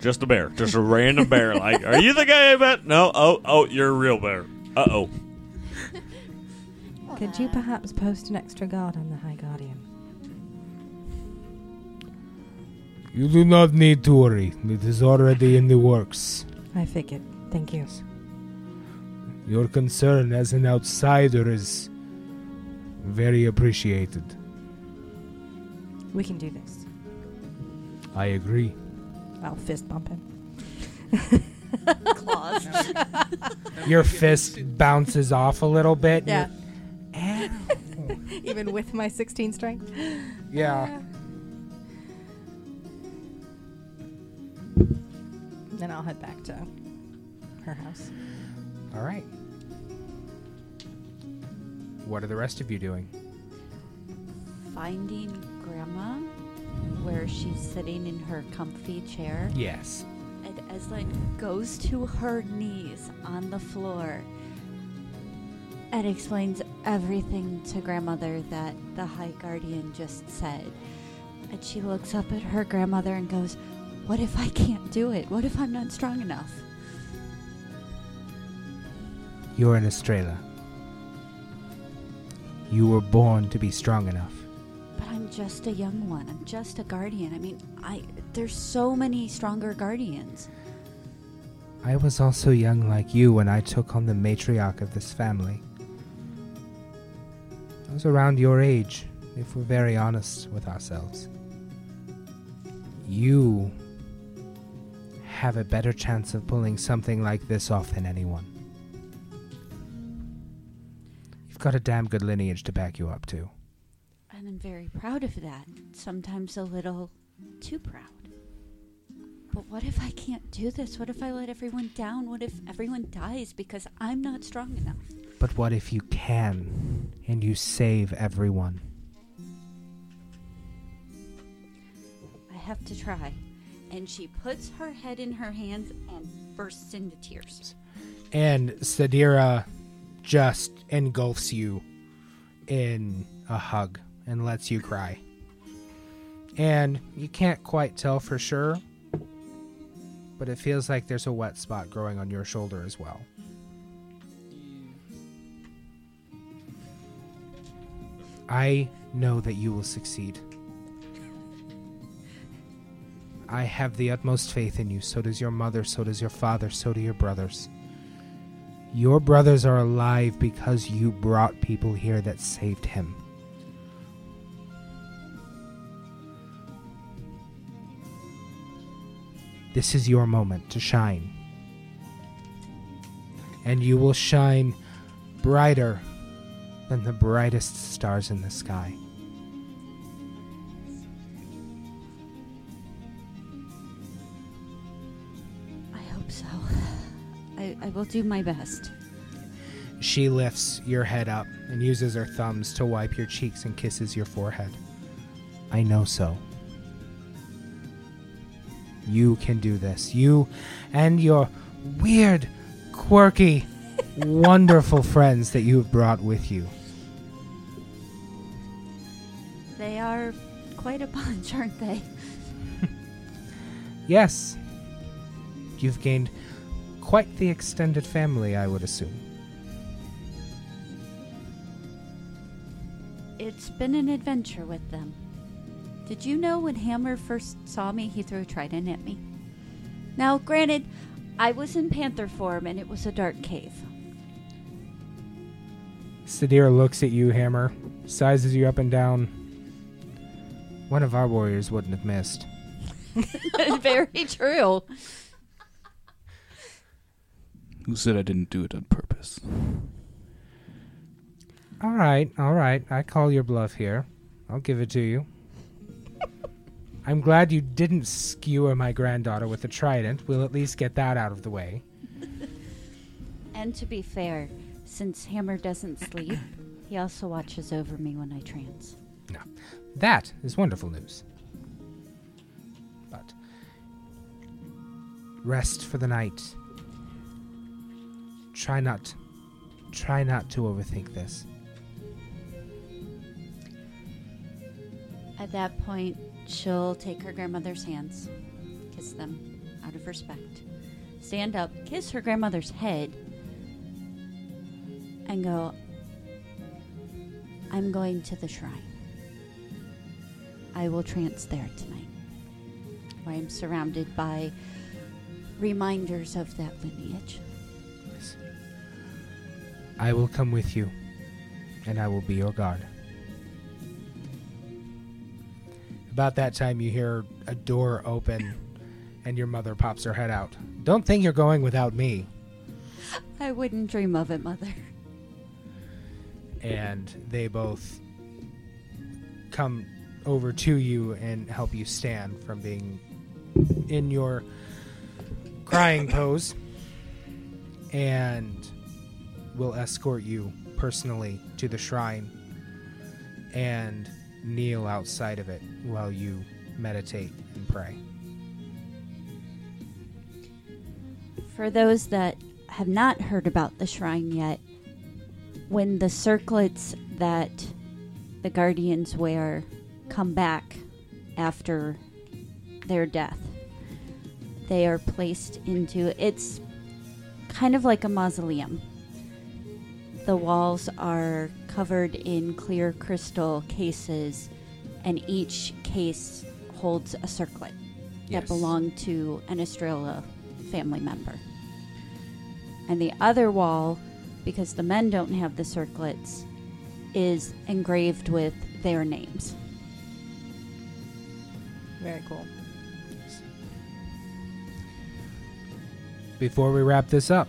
Just a bear. Just a random bear. Like, are you the guy I met? No. Oh, oh, you're a real bear. Uh oh. Could you perhaps post an extra guard on the High Guardian? You do not need to worry. It is already in the works. I figured. Thank you. Your concern as an outsider is very appreciated. We can do this. I agree. I'll fist bump him. Claws. Your fist bounces off a little bit. Yeah. Even with my 16 strength. Yeah. Then I'll head back to her house. All right. What are the rest of you doing? Finding Grandma where she's sitting in her comfy chair. Yes. And Eslin goes to her knees on the floor and explains everything to grandmother that the High Guardian just said. And she looks up at her grandmother and goes, What if I can't do it? What if I'm not strong enough? You're an Estrella. You were born to be strong enough. But I'm just a young one. I'm just a guardian. I mean, I there's so many stronger guardians. I was also young like you when I took on the matriarch of this family. I was around your age, if we're very honest with ourselves. You have a better chance of pulling something like this off than anyone. You've got a damn good lineage to back you up, too. And I'm very proud of that. Sometimes a little too proud. But what if I can't do this? What if I let everyone down? What if everyone dies because I'm not strong enough? But what if you can, and you save everyone? I have to try. And she puts her head in her hands and bursts into tears. and Sadira just engulfs you in a hug and lets you cry. And you can't quite tell for sure, but it feels like there's a wet spot growing on your shoulder as well. I know that you will succeed. I have the utmost faith in you. So does your mother, so does your father, so do your brothers. Your brothers are alive because you brought people here that saved him. This is your moment to shine. And you will shine brighter than the brightest stars in the sky. Will do my best. She lifts your head up and uses her thumbs to wipe your cheeks and kisses your forehead. I know so. You can do this. You and your weird, quirky, wonderful friends that you have brought with you. They are quite a bunch, aren't they? Yes, you've gained quite the extended family, I would assume. It's been an adventure with them. Did you know when Hammer first saw me, he threw a trident at me? Now, granted, I was in panther form and it was a dark cave. Sadira looks at you, Hammer, sizes you up and down. One of our warriors wouldn't have missed. Very true. Who said I didn't do it on purpose? All right, all right. I call your bluff here. I'll give it to you. I'm glad you didn't skewer my granddaughter with a trident. We'll at least get that out of the way. And to be fair, since Hammer doesn't sleep, he also watches over me when I trance. That is wonderful news. But rest for the night. Try not try not to overthink this. At that point, she'll take her grandmother's hands, kiss them out of respect, stand up, kiss her grandmother's head, and go, I'm going to the shrine. I will trance there tonight, where I'm surrounded by reminders of that lineage. I will come with you, and I will be your guard. About that time, you hear a door open, and your mother pops her head out. Don't think you're going without me. I wouldn't dream of it, Mother. And they both come over to you and help you stand from being in your crying pose, and will escort you personally to the shrine and kneel outside of it while you meditate and pray. For those that have not heard about the shrine yet, when the circlets that the guardians wear come back after their death, they are placed into it's kind of like a mausoleum. The walls are covered in clear crystal cases, and each case holds a circlet Yes. that belonged to an Estrella family member. And the other wall, because the men don't have the circlets, is engraved with their names. Very cool. Before we wrap this up,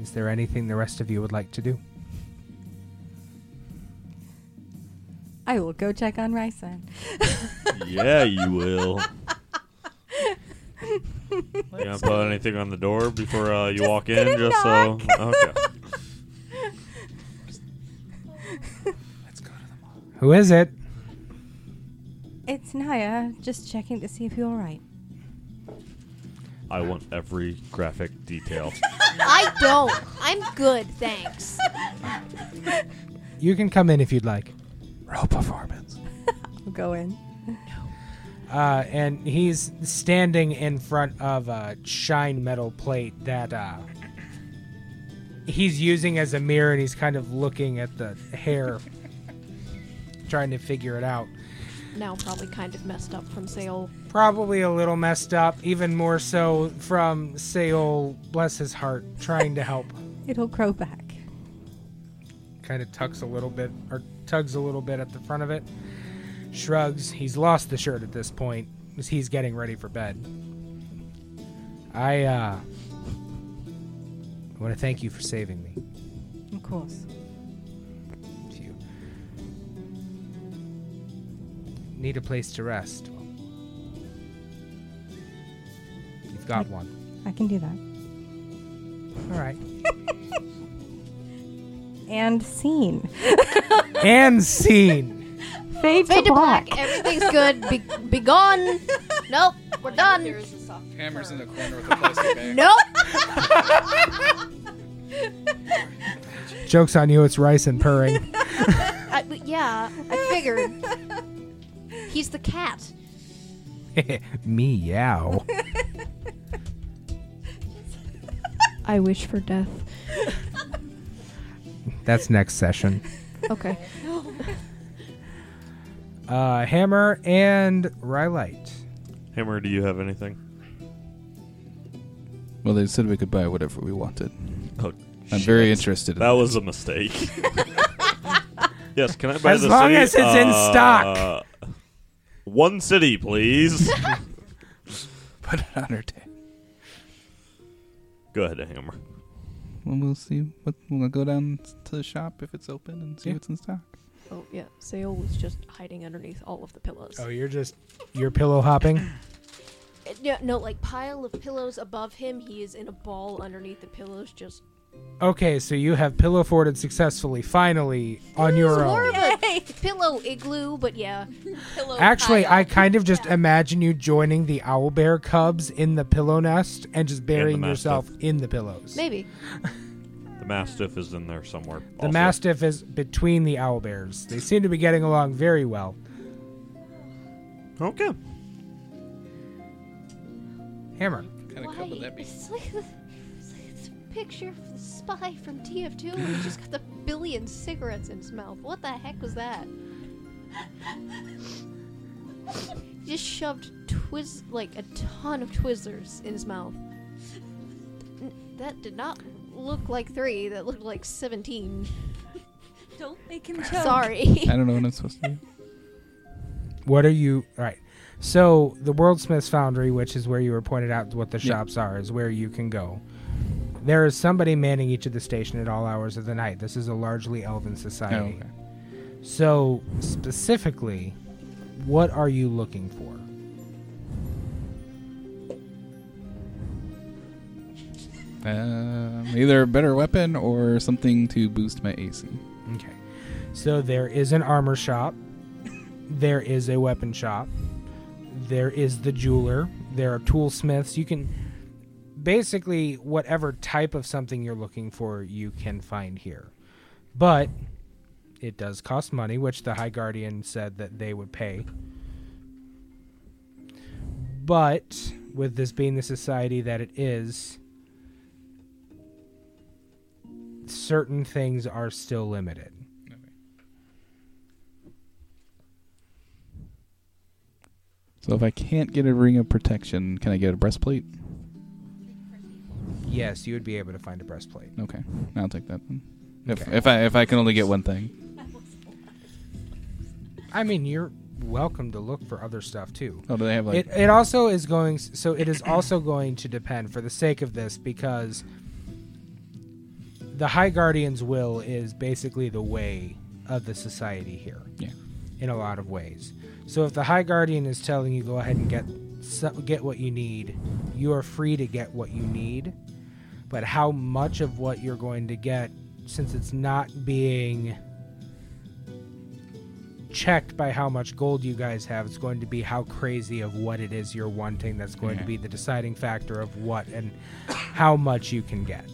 is there anything the rest of you would like to do? I will go check on Rysand. yeah, you will. You gonna put anything on the door before uh, you walk in, gonna just so. Okay. Let's go to the mall. Who is it? It's Naya, just checking to see if you're all right. I want every graphic detail. I don't. I'm good, thanks. You can come in if you'd like. Roll performance. I'll go in. Uh, and he's standing in front of a shine metal plate that uh, he's using as a mirror, and he's kind of looking at the hair, trying to figure it out. Now probably kind of messed up from Seoul. Probably a little messed up, even more so from Seol, bless his heart, trying to help. It'll grow back. kind of tucks a little bit or tugs a little bit at the front of it shrugs he's lost the shirt at this point as he's getting ready for bed i uh want to thank you for saving me Of course. Need a place to rest you've got one I can do that. all right And scene. and scene Fade, Fade to black. Everything's good. Be, be gone. Nope. We're done. Hammer's in the corner with a plastic bag. Nope. jokes on you it's rice and purring I, yeah, I figured. He's the cat. meow I wish for death. that's next session Okay. Uh, Hammer and Rhyolite. Hammer, do you have anything? Well, they said we could buy whatever we wanted. Oh, I'm very interested in That was a mistake. yes, can I buy As the long city? as it's in Uh, stock. One city, please. Put it on her tag. Go ahead, Hammer. Well, we'll see. What we'll go down to the shop if it's open and see Yeah. what's in stock. Oh yeah, Sale was just hiding underneath all of the pillows. Oh, you're just you're pillow hopping. Uh, Yeah, no, like pile of pillows above him. He is in a ball underneath the pillows, just Okay, so you have pillow forted successfully, finally on your own. more of a pillow igloo, but yeah. Pillow Actually, pile. I kind of just imagine you joining the owl bear cubs in the pillow nest and just burying mastiff. yourself in the pillows. Maybe. The Mastiff is in there somewhere. The also. mastiff is between the owl bears. They seem to be getting along very well. Okay. Hammer. Kind of cover that be? Picture of the spy from TF2 and he just got the billion cigarettes in his mouth. What the heck was that? he just shoved twiz like a ton of Twizzlers in his mouth. N- That did not look like three. That looked like seventeen. Don't make him choke. Sorry. I don't know what I'm supposed to do. What are you? All right. So the Worldsmiths Foundry, which is where you were pointed out what the Yeah. shops are, is where you can go. There is somebody manning each of the station at all hours of the night. This is a largely elven Oh, society. okay. So specifically, what are you looking for? Um, either a better weapon or something to boost my AC. Okay. So there is an armor shop. There is a weapon shop. There is the jeweler. There are toolsmiths. You can basically whatever type of something you're looking for, you can find here. But it does cost money, which the High Guardian said that they would pay. But with this being the society that it is, certain things are still limited. So if I can't get a ring of protection, can I get a breastplate? Yes, you would be able to find a breastplate. Okay, I'll take that. Then. If Okay. if I if I can only get one thing. I mean, you're welcome to look for other stuff too. Oh, do they have like? it it also is going so it is also going to depend for the sake of this because the High Guardian's will is basically the way of the society here. Yeah. In a lot of ways. So if the High Guardian is telling you go ahead and get so- get what you need, you are free to get what you need. But how much of what you're going to get since it's not being checked by how much gold you guys have. It's going to be how crazy of what it is you're wanting that's going to be the deciding factor of what and how much you can get.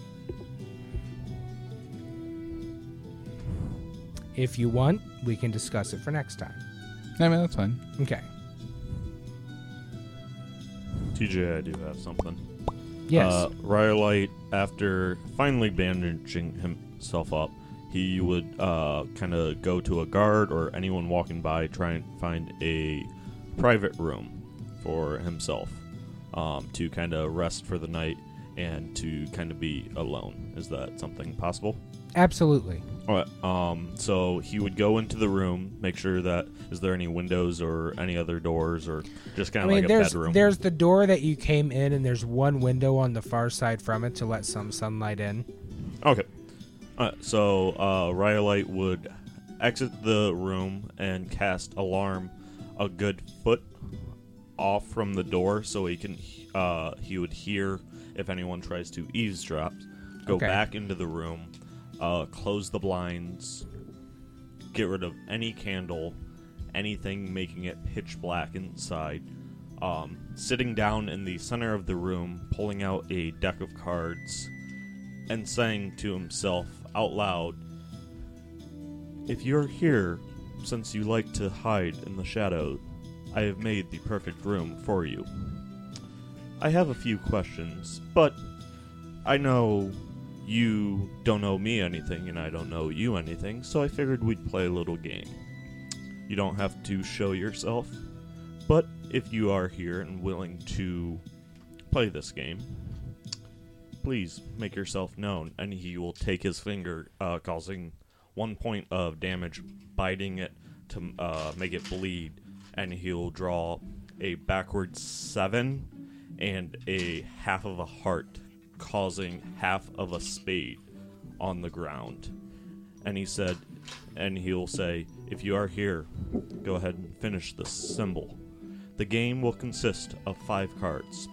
If you want, we can discuss it for next time. I mean, that's fine. Okay. TJ, I do have something. Yes. Uh, Rhyolite, after finally bandaging himself up, he would uh, kind of go to a guard or anyone walking by, try and find a private room for himself um, to kind of rest for the night and to kind of be alone. Is that something possible? Absolutely. All right. Um, so he would go into the room, make sure that is there any windows or any other doors or just kind I of mean, like a there's bedroom. there's the door that you came in, and there's one window on the far side from it to let some sunlight in. Okay. Alright, so uh, Rhyolite would exit the room and cast alarm a good foot off from the door so he can uh, he would hear if anyone tries to eavesdrop. Go Okay. back into the room, uh, close the blinds, get rid of any candle, anything making it pitch black inside. Um, sitting down in the center of the room, pulling out a deck of cards, and saying to himself out loud, If you're here, since you like to hide in the shadow, I have made the perfect room for you. I have a few questions, but I know you don't know me anything and I don't know you anything, so I figured we'd play a little game. You don't have to show yourself. But if you are here and willing to play this game, please make yourself known, and he will take his finger, uh, causing one point of damage, biting it to uh, make it bleed, and he'll draw a backward seven and a half of a heart, causing half of a spade on the ground. And he said, and he'll say, if you are here, go ahead and finish this symbol. The game will consist of five cards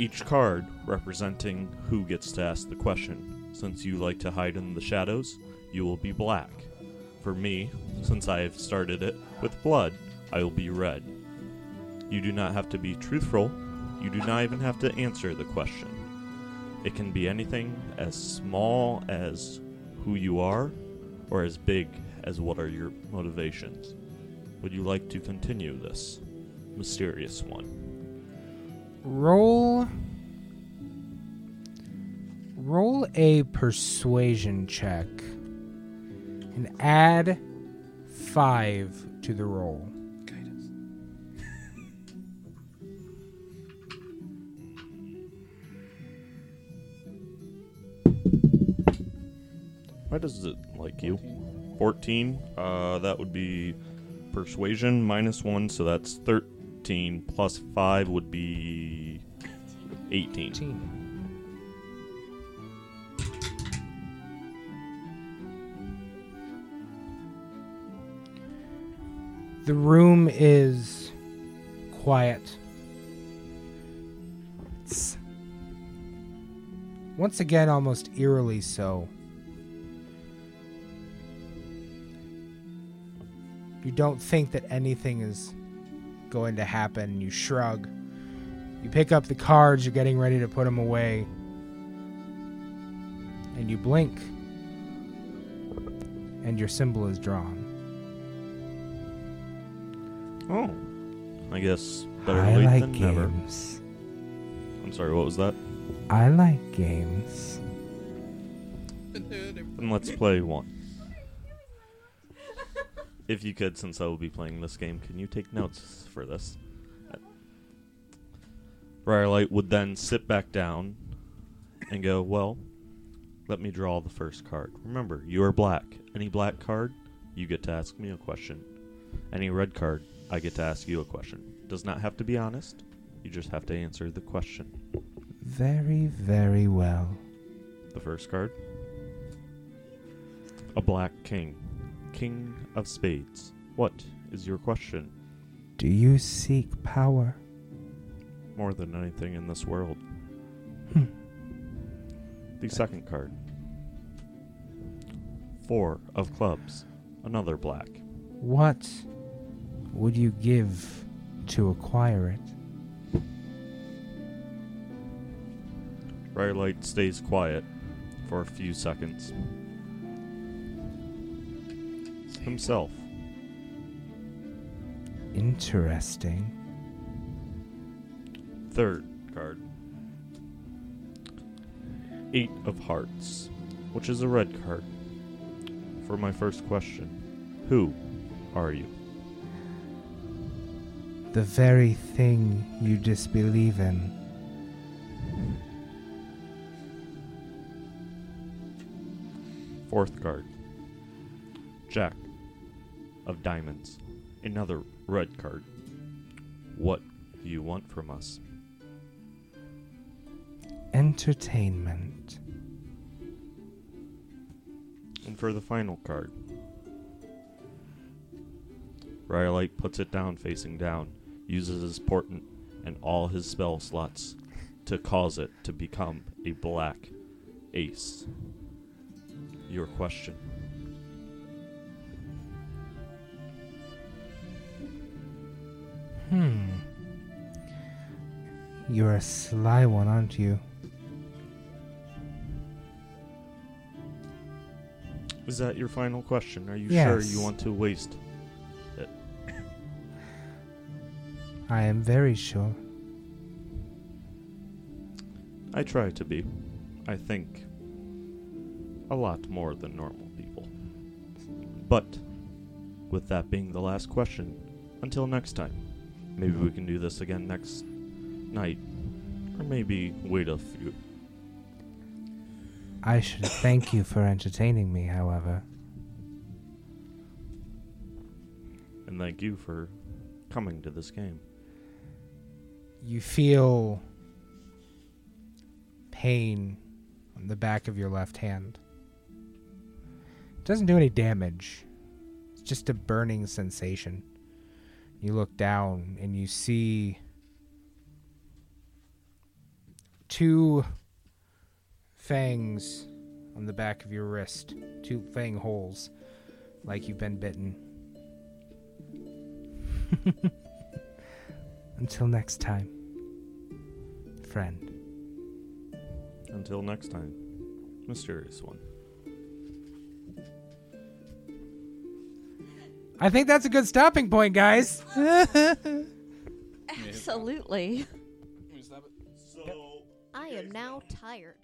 each card representing who gets to ask the question. Since you like to hide in the shadows, you will be black. For me, since I have started it with blood, I will be red. You do not have to be truthful, you do not even have to answer the question. It can be anything as small as who you are, or as big as what are your motivations. Would you like to continue this mysterious one? Roll. Roll a persuasion check and add five to the roll. Why does it like you? 14. Uh, that would be persuasion minus 1, so that's 13. Plus 5 would be 18. 18. The room is quiet. It's once again almost eerily so. You don't think that anything is going to happen. You shrug. You pick up the cards, you're getting ready to put them away. And you blink. And your symbol is drawn. Oh. I guess better I late like than never. I like games. I'm sorry, what was that? I like games. Then let's play one. If you could, since I will be playing this game, can you take notes for this? Briarlight would then sit back down and go, Well, let me draw the first card. Remember, you are black. Any black card, you get to ask me a question. Any red card, I get to ask you a question. Does not have to be honest, you just have to answer the question. Very, very well. The first card A black king. King of spades. What is your question? Do you seek power? More than anything in this world. Hmm. The second card Four of clubs. Another black. What would you give to acquire it? Briarlight stays quiet for a few seconds. Himself. Interesting. Third card. Eight of Hearts, which is a red card. For my first question, who are you? The very thing you disbelieve in. Fourth card. Jack of Diamonds. Another red card. What do you want from us? Entertainment. And for the final card. Briarlight puts it down facing down, uses his portent and all his spell slots to cause it to become a black ace. Your question. Hmm. You're a sly one, aren't you? Is that your final question? Are you sure you want to waste? it? I am very sure. I try to be. I think a lot more than normal people. But with that being the last question, until next time, maybe we can do this again next night, or maybe wait a few. I should thank you for entertaining me, however. And thank you for coming to this game. You feel pain on the back of your left hand. It doesn't do any damage, it's just a burning sensation. You look down and you see two fangs on the back of your wrist, two fang holes, like you've been bitten. Until next time, friend. Until next time, mysterious one. I think that's a good stopping point, guys. Absolutely. So I am now tired.